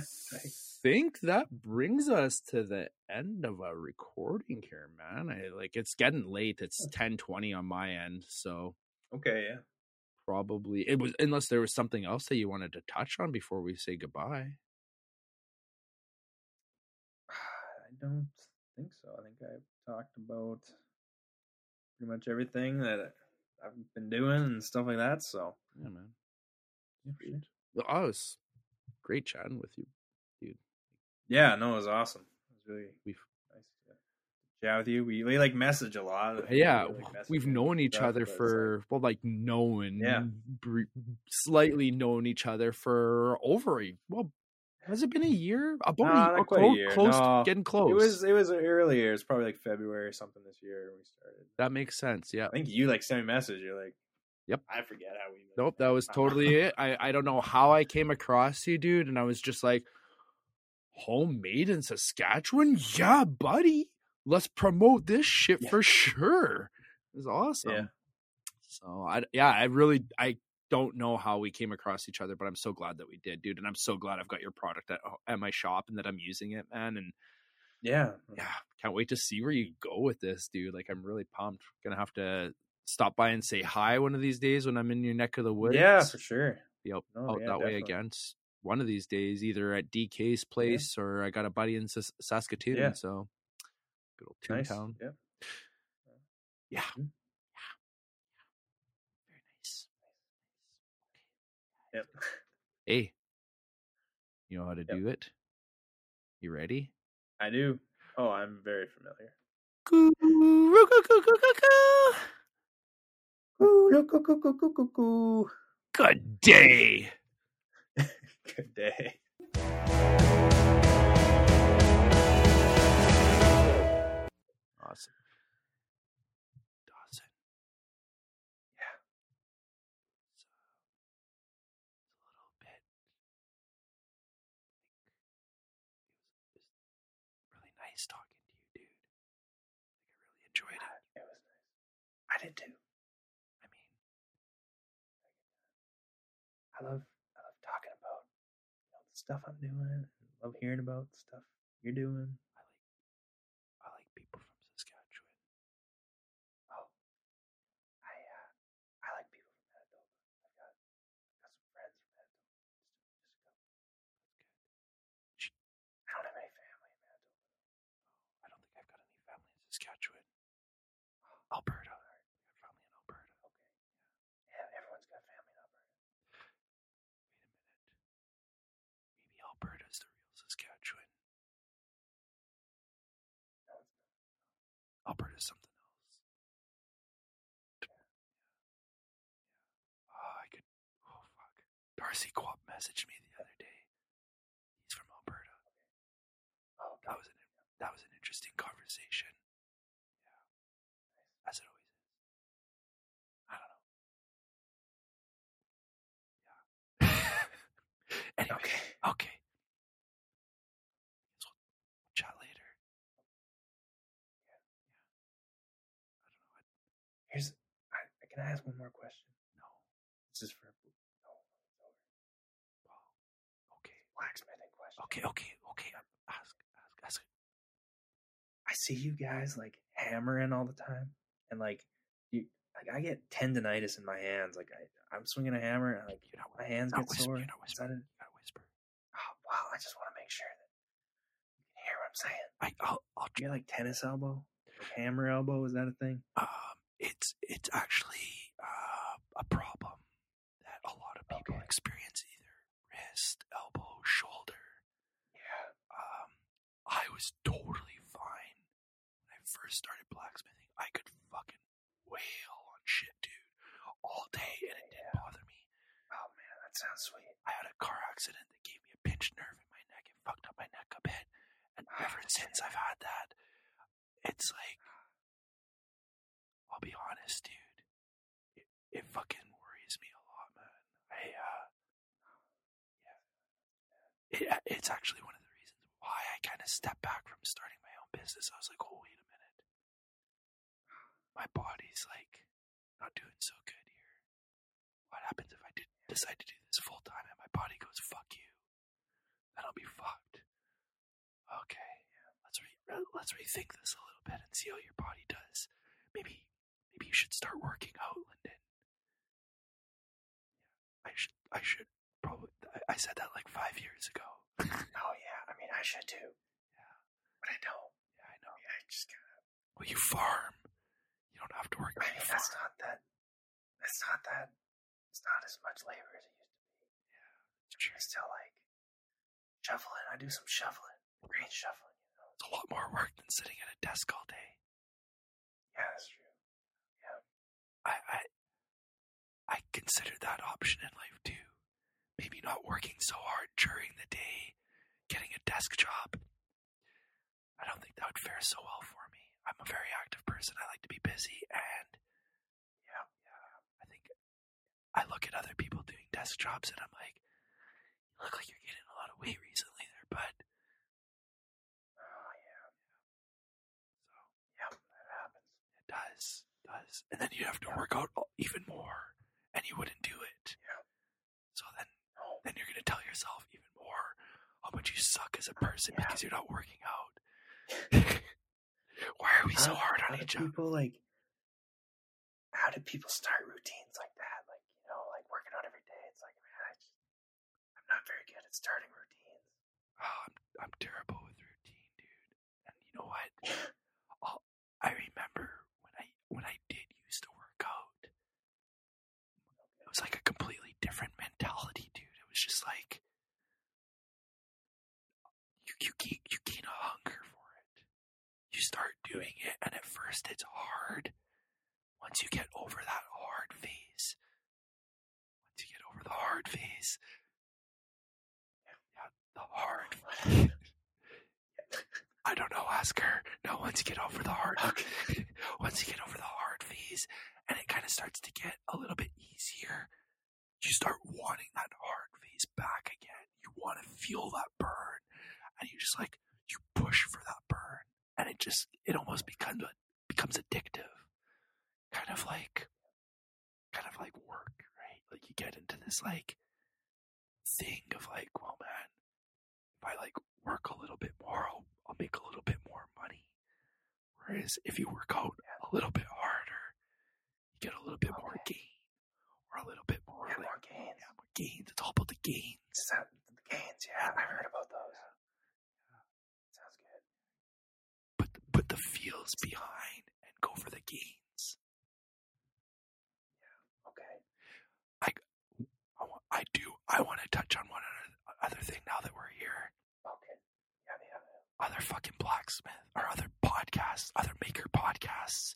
think that brings us to the end of a recording here, man. I like it's getting late. It's ten twenty on my end, so Okay, yeah. Probably it was unless there was something else that you wanted to touch on before we say goodbye. I don't think so. I think I've talked about pretty much everything that I've been doing and stuff like that. So Yeah, man. yeah, sure. Well, I was great chatting with you. Dude. Yeah, no, it was awesome. It was really to chat with you. We, we like message a lot. yeah, we, like, we've known each stuff, other for well, like known, Yeah. br- slightly known each other for over a well. Has it been a year? About Nah, a, or oh, quite a year. close, No, getting close. it was it was earlier. It's probably like February or something this year we started. that makes sense. Yeah. I think you like sent me a message. You're like, Yep. I forget how we. Nope, that was totally it. I I don't know how I came across you, dude, and I was just like, homemade in Saskatchewan, yeah, buddy. Let's promote this shit Yeah. for sure. It was awesome. Yeah. So I yeah, I really I don't know how we came across each other, but I'm so glad that we did, dude. And I'm so glad I've got your product at uh, at my shop and that I'm using it, man. And Yeah. yeah, can't wait to see where you go with this, dude. Like I'm really pumped. Gonna have to stop by and say hi one of these days when I'm in your neck of the woods. Yeah, for sure. Be out, No, out yeah, that way definitely. again. One of these days, either at DK's place or I got a buddy in Sas- Saskatoon. Yeah. So good old Nice. Toontown. Yeah. Yeah. Mhm. Very nice. Yep. Hey, you know how to Yep. do it? You ready? I do. Oh, I'm very familiar. Good day. Good day. Nice talking to you, dude. Like, I really enjoyed it. It was nice. I did too. I mean, I love I love talking about you know, the stuff I'm doing. I love hearing about stuff you're doing. I like, I like people from Saskatchewan. Oh, I uh, I like people from Manitoba. I've got I've got some friends from Manitoba. Just, just go. I don't have any family in Manitoba. I don't think I've got any family in Saskatchewan. Alberta. Got family in Alberta. Okay. Yeah, everyone's got family in Alberta. Wait a minute. Maybe Alberta's the real Saskatchewan. No, it's not. Alberta's something else. Yeah, yeah. Oh, I could. Oh fuck. Darcy Quap messaged me the other day. He's from Alberta. Oh, okay. That was an that was an interesting conversation. Yeah, as it always is. I don't know. Yeah. Anyway, Okay. okay. We'll chat later. Yeah. I don't know. Here's I, can I ask one more question? no. This is for no, Well, okay. blacksmithing question. Okay. Okay. Okay. Ask. Ask. Ask. I see you guys like hammering all the time, and like you, like I get tendonitis in my hands. Like I, I'm swinging a hammer, and like You're not. my hands get whisper, sore. you're not Is that whispering. You whisper. Oh, wow, I just want to make sure that you can hear what I'm saying. I. I'll. I'll. Do you like tennis elbow, like hammer elbow? Is that a thing? Um, it's it's actually uh, a problem that a lot of people Okay. experience either wrist, elbow, shoulder. Yeah. Um, I was totally fine when I first started blacksmithing. I could fucking wail shit, dude, all day, and it didn't bother me. Oh man, that sounds sweet. I had a car accident that gave me a pinched nerve in my neck. It fucked up my neck a bit, and ever since I've had that, it's like, I'll be honest, dude. It, it fucking worries me a lot, man. I, uh, it, it's actually one of the reasons why I kind of stepped back from starting my own business. I was like, oh wait a minute, my body's like not doing so good here. What happens if I did decide to do this full time and my body goes fuck you? Then I'll be fucked. Okay, let's re- let's rethink this a little bit and see how your body does. Maybe maybe you should start working out, Lyndon. Yeah, I should I should probably I, I said that like five years ago. oh yeah, I mean I should too. Yeah. But I don't. Yeah, I know. I, mean, I just kind of. Well, you farm. You don't have to work. I mean, that's not that. That's not that. It's not as much labor as it used to be. Yeah, it's still like shoveling. I do some shoveling, green shoveling. You know, it's a lot more work than sitting at a desk all day. Yeah, that's true. Yeah, I I I considered that option in life too. Maybe not working so hard during the day, getting a desk job. I don't think that would fare so well for me. I'm a very active person. I like to be busy and yeah, yeah. I think I look at other people doing desk jobs and I'm like, you look like you're gaining a lot of weight recently there, bud. Oh yeah. So yeah, that happens. It does, it does. And then you have to work out even more, and you wouldn't do it. Yeah. So then, oh. then you're gonna tell yourself even more how much you suck as a person yeah. because you're not working out. Why are we so hard on each other? People like, how did people start routines like that? Like you know, like working out every day. It's like, man, I I'm not very good at starting routines. Oh, I'm, I'm terrible with routine, dude. And you know what? I'll, I remember when I when I did used to work out, it was like a completely different mentality, dude. It was just like you you gain you gain a hunger for it. You start doing it, and at first it's hard. Once you get over that hard phase, once you get over the hard phase, yeah, yeah the hard. phase. I don't know, ask her. No, once you get over the hard, once you get over the hard phase, and it kind of starts to get a little bit easier, you start wanting that hard phase back again. You want to feel that burn, and you just like you push for that burn, and it just it almost becomes becomes addictive, kind of like kind of like work, right? Like you get into this like thing of like, well, man, if I like work a little bit more, I'll, I'll make a little bit more money. Whereas if you work out a little bit harder, you get a little bit okay. more gain or a little bit more, yeah, like, more gains. Yeah, more gains. It's all about the gains. That, the gains, yeah, I've heard about those. Yeah. Sounds good. Put the, put the feels behind and go for the gains. Yeah. Okay. I, I, I do. I want to touch on one other thing now that we're here. Okay. Yeah, yeah. Other fucking blacksmith or other podcasts, other maker podcasts.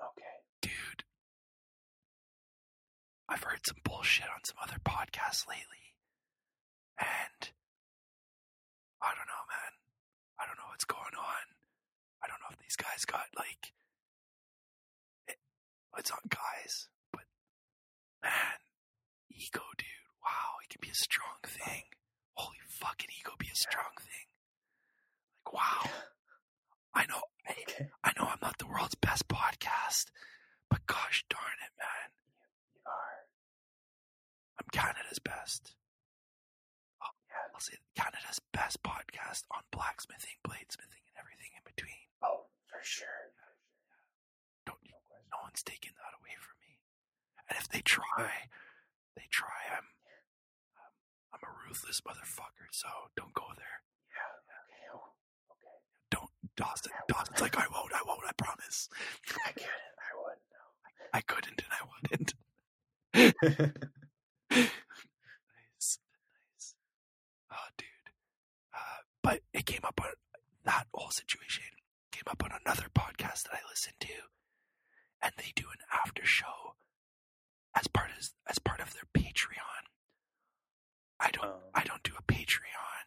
Okay. Dude, I've heard some bullshit on some other podcasts lately. And I don't know, man. I don't know what's going on. I don't know if these guys got like it, it's not guys, but man, ego, dude. Wow, it can be a strong thing. Holy fucking ego be a strong thing. Like wow. I know I, I know I'm not the world's best podcast, but gosh darn it, man You are. I'm Canada's best. Oh, yeah. I'll say Canada's best podcast on blacksmithing, bladesmithing, and everything in between. Oh, for sure. Don't no, no one's taking that away from me. And if they try, they try. I'm, um, I'm a ruthless motherfucker. So don't go there. Yeah. Okay. Oh, okay. Don't Dawson. Dawson's like I won't. I won't. I promise. I couldn't. I wouldn't. No. I, I couldn't, and I wouldn't nice. Nice. Oh, dude. Uh, but it came up on that whole situation came up on another podcast that I listened to, and they do an after show as part of as part of their Patreon. I don't Oh. I don't do a Patreon.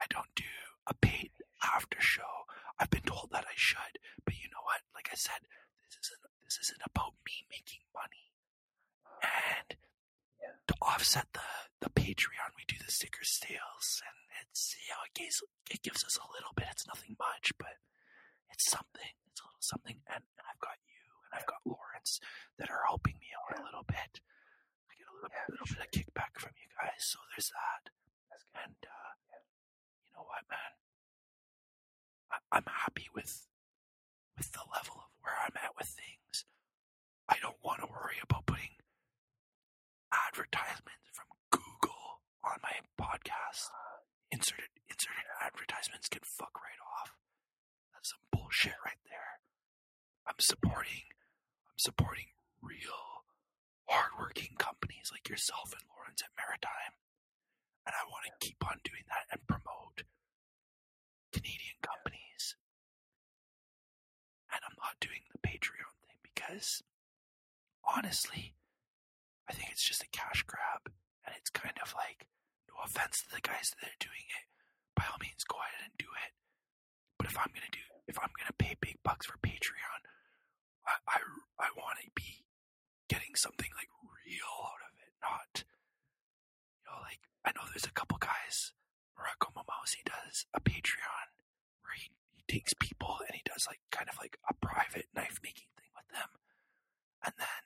I don't do a paid after show. I've been told that I should, but you know what? Like I said, this isn't this isn't about me making money. And Yeah. to offset the the Patreon, we do the sticker sales, and it's you know it gives it gives us a little bit. It's nothing much, but it's something. It's a little something, and, and I've got you and I've got Lawrence that are helping me out a little bit. I get a little, Yeah, little for bit of kickback from you guys, so there's that. And uh, Yeah. you know what, man? I'm happy with with the level of where I'm at with things. I don't want to worry about putting advertisements from Google on my podcast. Inserted inserted advertisements can fuck right off. That's some bullshit right there. I'm supporting I'm supporting real hardworking companies like yourself and Lawrence at Maritime. And I want to keep on doing that and promote Canadian companies. And I'm not doing the Patreon thing because honestly, I think it's just a cash grab. And it's kind of like, no offense to the guys that are doing it, by all means, go ahead and do it. But if I'm gonna do, if I'm gonna pay big bucks for Patreon, I I, I want to be getting something like real out of it, not you know like I know there's a couple guys. Morocco Mamausi does a Patreon takes people and he does like kind of like a private knife making thing with them, and then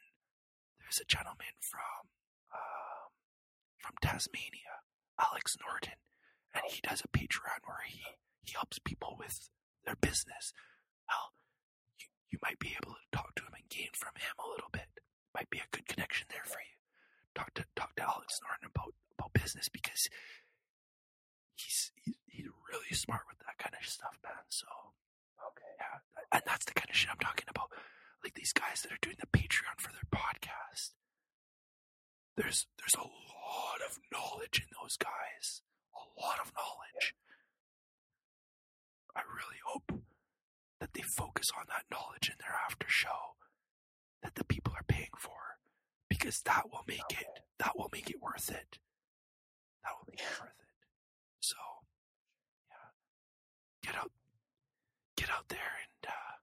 there's a gentleman from um, from Tasmania, Alex Norton, and he does a Patreon where he he helps people with their business. Well, you, you might be able to talk to him and gain from him a little bit. Might be a good connection there for you. Talk to talk to Alex Norton about about business because he's he's, he's really smart with that kind of stuff, man. So Okay. yeah, and that's the kind of shit I'm talking about. Like these guys that are doing the Patreon for their podcast. There's there's a lot of knowledge in those guys. A lot of knowledge. I really hope that they focus on that knowledge in their after show that the people are paying for. Because that will make it that will make it worth it. That will make it worth it. So yeah. Get out get out there and uh,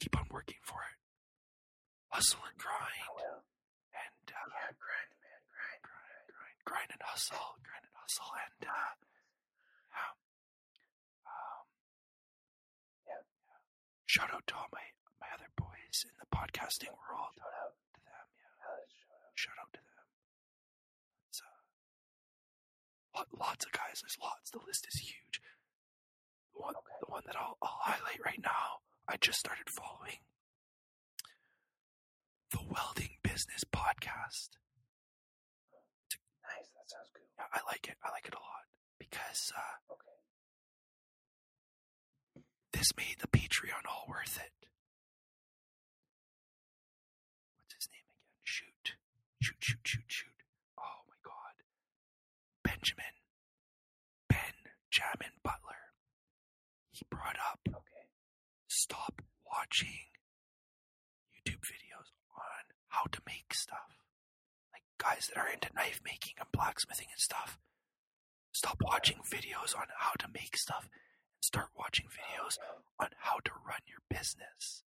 keep on working for it. Hustle and I grind will. and uh, Yeah, grind, man, grind. grind, grind, grind and hustle, grind and hustle, and uh, yeah. Um, Yeah. Shout out to all my my other boys in the podcasting world. Shout out. To them, yeah. Shout out. Shout out to them. Lots of guys. There's lots. The list is huge. The one, Okay. the one that I'll, I'll highlight right now. I just started following the Welding Business Podcast. Nice. That sounds good. Yeah, I like it. I like it a lot because uh, Okay. this made the Patreon all worth it. What's his name again? Shoot. Shoot, shoot, shoot, shoot. Oh god. Benjamin. Butler. He brought up Okay. stop watching YouTube videos on how to make stuff. Like guys that are into knife making and blacksmithing and stuff. Stop watching videos on how to make stuff and start watching videos oh, Okay. on how to run your business.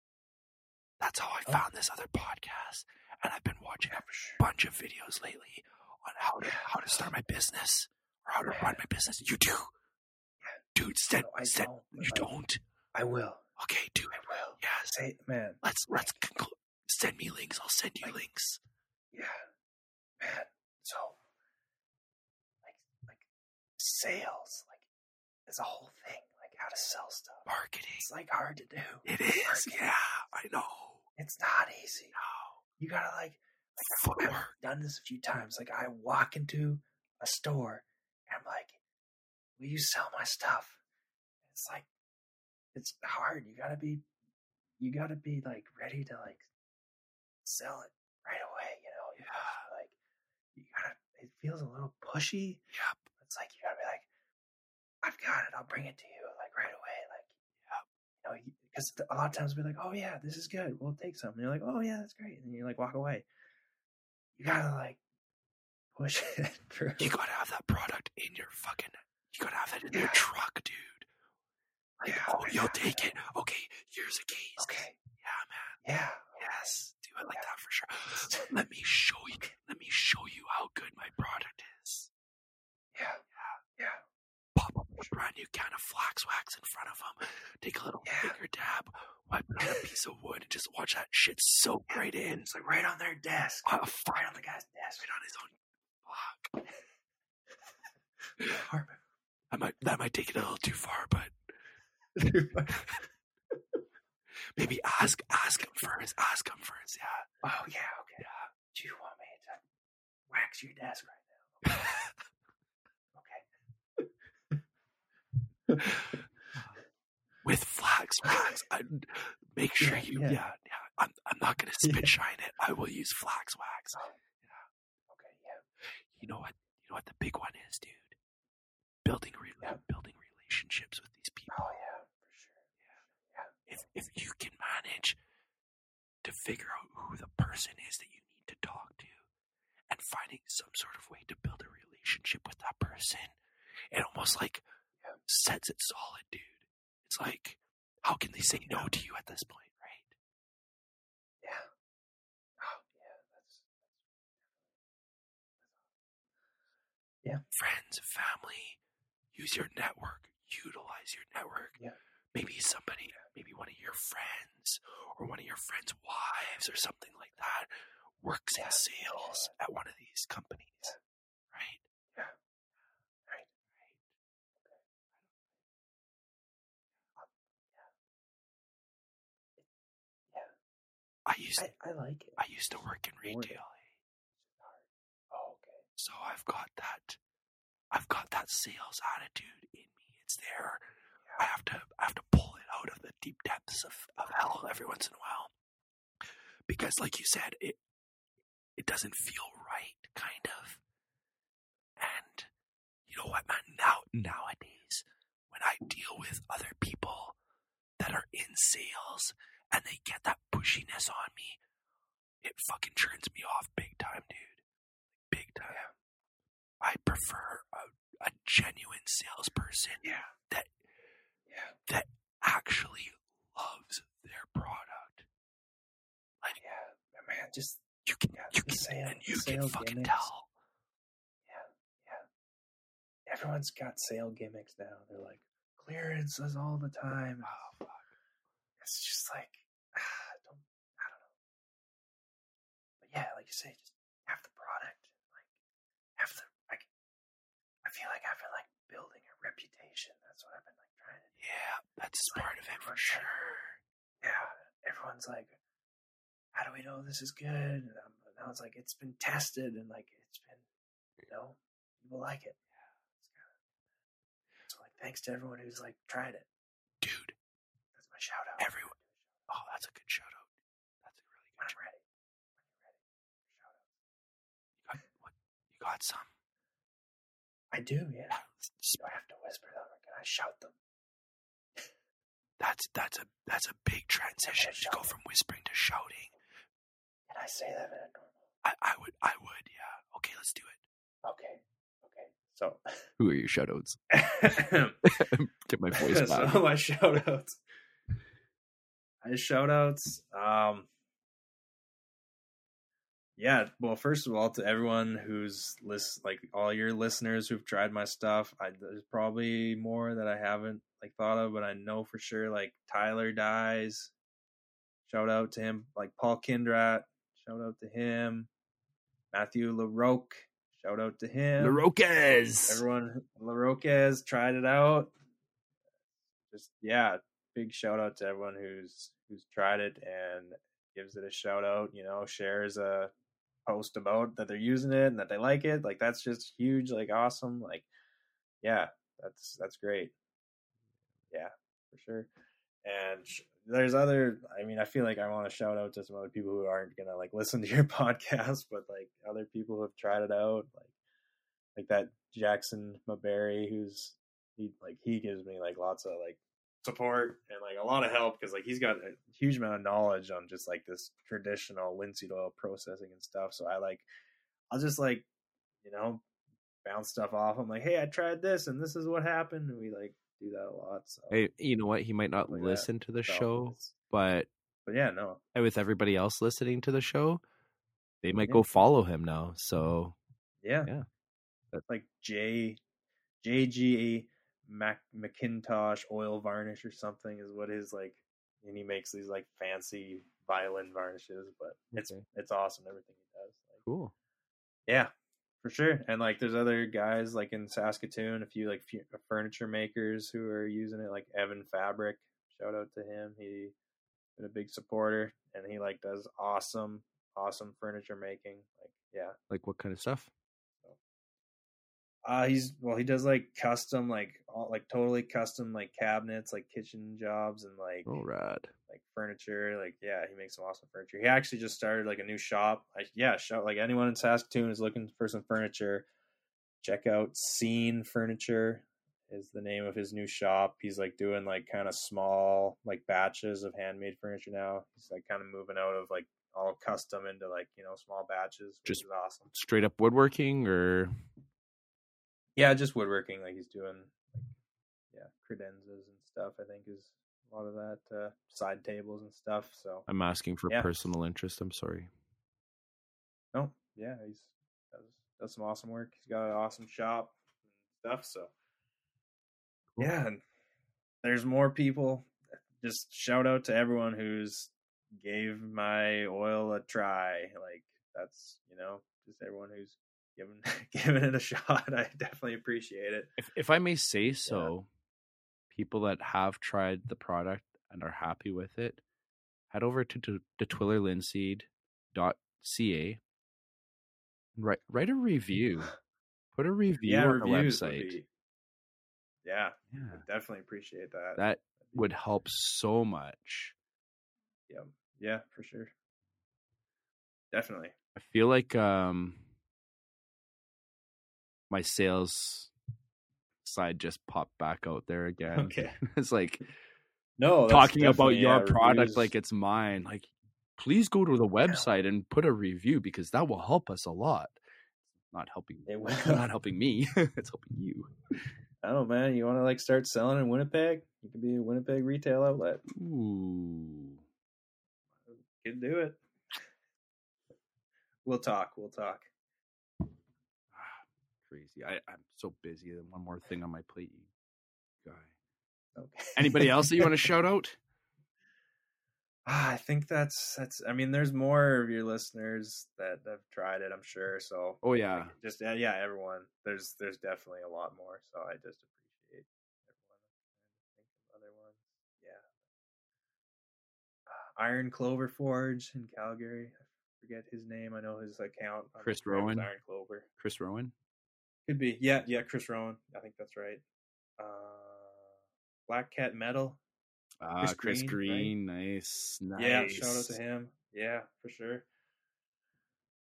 That's how I oh. found this other podcast, and I've been watching a Yeah, for sure. bunch of videos lately on how to how to start my business or how to run my business. You do, Yeah. dude. Send, No, don't, you I- don't. I will. Okay, dude. I will. Yes. Say, man. Let's let's conclude. Send me links. I'll send you Like- links. Yeah, man. So, like, like sales, like, it's a whole thing. Like how to sell stuff. Marketing. It's like hard to do. It is. Marketing. Yeah, I know. It's not easy. No. You gotta like I've- done this a few times. Like I walk into a store and I'm like, "Will you sell my stuff?" It's like, it's hard. You gotta be, you gotta be like ready to like sell it right away. You know, you gotta, like you gotta. It feels a little pushy. Yep. It's like you gotta be like, "I've got it. I'll bring it to you like right away." Like, you know, because a lot of times we're like, "Oh yeah, this is good. We'll take some." And you're like, "Oh yeah, that's great," and then you like walk away. You gotta like push it through. You gotta have that product in your fucking. You gotta have that in your truck, dude. Like, Yeah, oh, you'll yeah, take yeah. it. Okay, here's a case. Okay. Yeah, man. Yeah. Yes, do it like Yeah. that for sure. Let me show you. Let me show you how good my product is. Yeah. Yeah. Pop a brand new can of flax wax in front of them. Take a little Yeah. finger dab, wipe it on a piece of wood, and just watch that shit soak right in. It's like right on their desk. Uh, Right on the guy's desk. right on his own. Harmon. I might that might take it a little too far, but maybe ask ask him first. Ask him first. Yeah. Oh yeah, okay. Do you want me to wax your desk right now? Okay. With flax wax. I, make sure Yeah, you yeah. yeah. yeah, I'm I'm not gonna spit Yeah. shine it. I will use flax wax. Oh, yeah. Okay, yeah. You know what? You know what the big one is, dude. Building re- building relationships with these people. Oh yeah, for sure. Yeah. If if you can manage to figure out who the person is that you need to talk to, and finding some sort of way to build a relationship with that person, it almost like Yeah. sets it solid, dude. It's like, how can they say no to you at this point, right? Yeah. Oh yeah, that's friends, family, use your network, utilize your network. Yeah. Maybe somebody, maybe one of your friends or one of your friends' wives or something like that works in Yeah. sales at one of these companies. Yeah. Right? Yeah. Right. Right. yeah. I used I, I like it. I used to work in retail? Oh, okay. so I've got that I've got that sales attitude in me. It's there. I have to I have to pull it out of the deep depths of, of hell every once in a while. Because like you said, it it doesn't feel right, kind of. And you know what, man, now nowadays, when I deal with other people that are in sales and they get that pushiness on me, it fucking turns me off big time, dude. Big time. I prefer a, a genuine salesperson Yeah. that Yeah. that actually loves their product. Like Yeah. Man, just you can Yeah, you can sale- and you can fucking gimmicks. tell. yeah, yeah. Everyone's got sale gimmicks now. They're like clearances all the time. Oh, fuck. It's just like ah, I don't I don't know. But yeah, like you say, just have the product. Like have the like I feel like I've been like building a reputation. That's what I've been like trying to do. Yeah, that's like part of it for everyone's like- sure. Yeah. Everyone's like, How do we know this is good? And um, now it's like it's been tested and like it's been you know, people like it. Yeah. Kinda, so like thanks to everyone who's like tried it. Dude, That's my shout out. Everyone- oh, that's a good shout out. That's a really When good I'm ready. When you're ready. Shout out. You got, what, you got some? I do, yeah. Do I have to whisper them or can I shout them? That's that's a that's a big transition to go from whispering to shouting. Can I say them in a normal? I, I would I would, yeah. Okay, let's do it. Okay. Okay. So Who are your shout outs? Get my so my shout outs. My shout outs. Um yeah, well, first of all, to everyone who's list like all your listeners who've tried my stuff, I, there's probably more that I haven't like thought of, but I know for sure like Tyler dies. Shout out to him, like Paul Kindrat. Shout out to him. Matthew LaRoque. Shout out to him. LaRoquez. Everyone, LaRoquez tried it out. Just yeah, big shout out to everyone who's who's tried it and gives it a shout out. You know, shares a post about that they're using it and that they like it. Like that's just huge. Like awesome. Like yeah, that's that's great. Yeah, for sure. And there's other. I mean, I feel like I want to shout out to some other people who aren't gonna like listen to your podcast, but like other people who have tried it out, like like that Jackson Maberry, who's he like he gives me like lots of like support and like a lot of help because like he's got a huge amount of knowledge on just like this traditional linseed oil processing and stuff. So I like I'll just like you know bounce stuff off. I'm like, hey, I tried this and this is what happened. And we like do that a lot. So Hey, you know what? He might not Like that. listen to the so show, but but yeah, no, And with everybody else listening to the show, they might Yeah. go follow him now. So Yeah. Yeah. That- Like J JG Mac McIntosh oil varnish or something is what his like and he makes these like fancy violin varnishes, but it's Okay. it's awesome everything he does. Like, cool. yeah, for sure. And like there's other guys like in Saskatoon, a few like fu- uh, furniture makers who are using it, like Evan Fabric. Shout out to him. He been a big supporter and he like does awesome, awesome furniture making. Like yeah, Like what kind of stuff? Uh he's well he does like custom like all like totally custom like cabinets, like kitchen jobs and like Oh, rad. like furniture. Like yeah, he makes some awesome furniture. He actually just started like a new shop. Like yeah, shop like anyone in Saskatoon is looking for some furniture. Check out Scene Furniture is the name of his new shop. He's like doing like kind of small like batches of handmade furniture now. He's like kind of moving out of like all custom into like, you know, small batches, which Just- is awesome. Straight up woodworking or Yeah, just woodworking. Like he's doing, like, yeah, credenzas and stuff. I think is a lot of that uh, side tables and stuff. So I'm asking for Yeah. personal interest. I'm sorry. no, yeah, he's does, does some awesome work. He's got an awesome shop and stuff. So Cool. yeah, and there's more people. Just shout out to everyone who's gave my oil a try. Like that's you know just everyone who's given given it a shot. I definitely appreciate it. If if I may say so, people that have tried the product and are happy with it, head over to to, to twillerlinseed.ca. Write write a review. Put a review yeah, on the website. be- yeah, Yeah. Definitely appreciate that. That would help so much. yeah, yeah, for sure. Definitely. I feel like um my sales side just popped back out there again. Okay. it's like No, talking about your yeah, product reviews- like it's mine. Like please go to the website and put a review because that will help us a lot. Not helping It will. not helping me. it's helping you. I don't know, man. You want to like start selling in Winnipeg? You can be a Winnipeg retail outlet. Ooh. You can do it. We'll talk. We'll talk. Crazy. I, I'm so busy. And One more thing on my plate, you guy. Okay. Anybody else that you want to shout out? I think that's that's. I mean, there's more of your listeners that have tried it. I'm sure. So Oh yeah. just yeah, everyone. There's there's definitely a lot more. So I just appreciate everyone. I'm trying to think of other ones. Yeah. Iron Clover Forge in Calgary. I forget his name. I know his account. Chris Rowan? Iron Clover. Chris Rowan. Could be. Yeah, yeah, Chris Rowan. I think that's right. Uh, Black Cat Metal. Ah, Chris Chris Green, Green. Nice. Nice. Yeah, shout out to him. Yeah, for sure.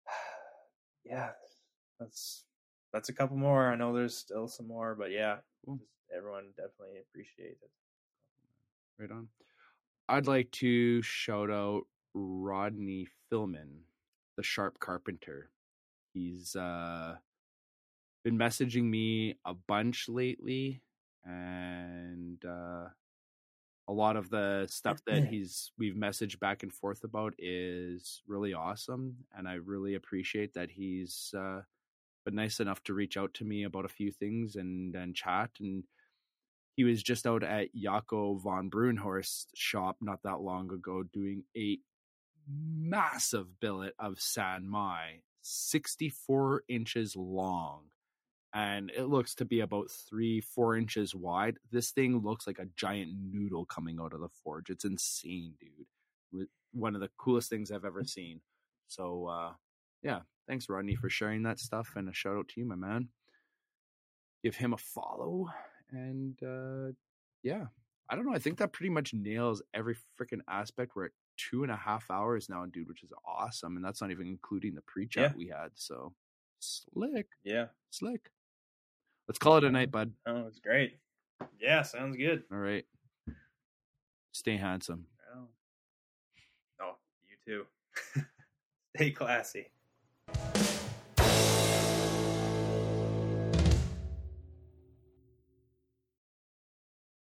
yeah, that's that's a couple more. I know there's still some more, but yeah, everyone definitely appreciate it. Right on. I'd like to shout out Rodney Philman, the sharp carpenter. He's uh been messaging me a bunch lately and uh a lot of the stuff that he's we've messaged back and forth about is really awesome and I really appreciate that he's uh been nice enough to reach out to me about a few things and and chat and he was just out at Jaco von Brunhorst's shop not that long ago doing a massive billet of San Mai, 64 inches long. And it looks to be about three, four inches wide. This thing looks like a giant noodle coming out of the forge. It's insane, dude. One of the coolest things I've ever seen. So, uh, yeah, thanks, Rodney, for sharing that stuff. And a shout out to you, my man. Give him a follow and uh yeah i don't know i think that pretty much nails every freaking aspect we're at two and a half hours now dude which is awesome and that's not even including the pre-chat Yeah. we had so slick Yeah, slick let's call it a night um, bud oh, it's great. Yeah, sounds good. all right stay handsome Oh, oh you too. Stay classy.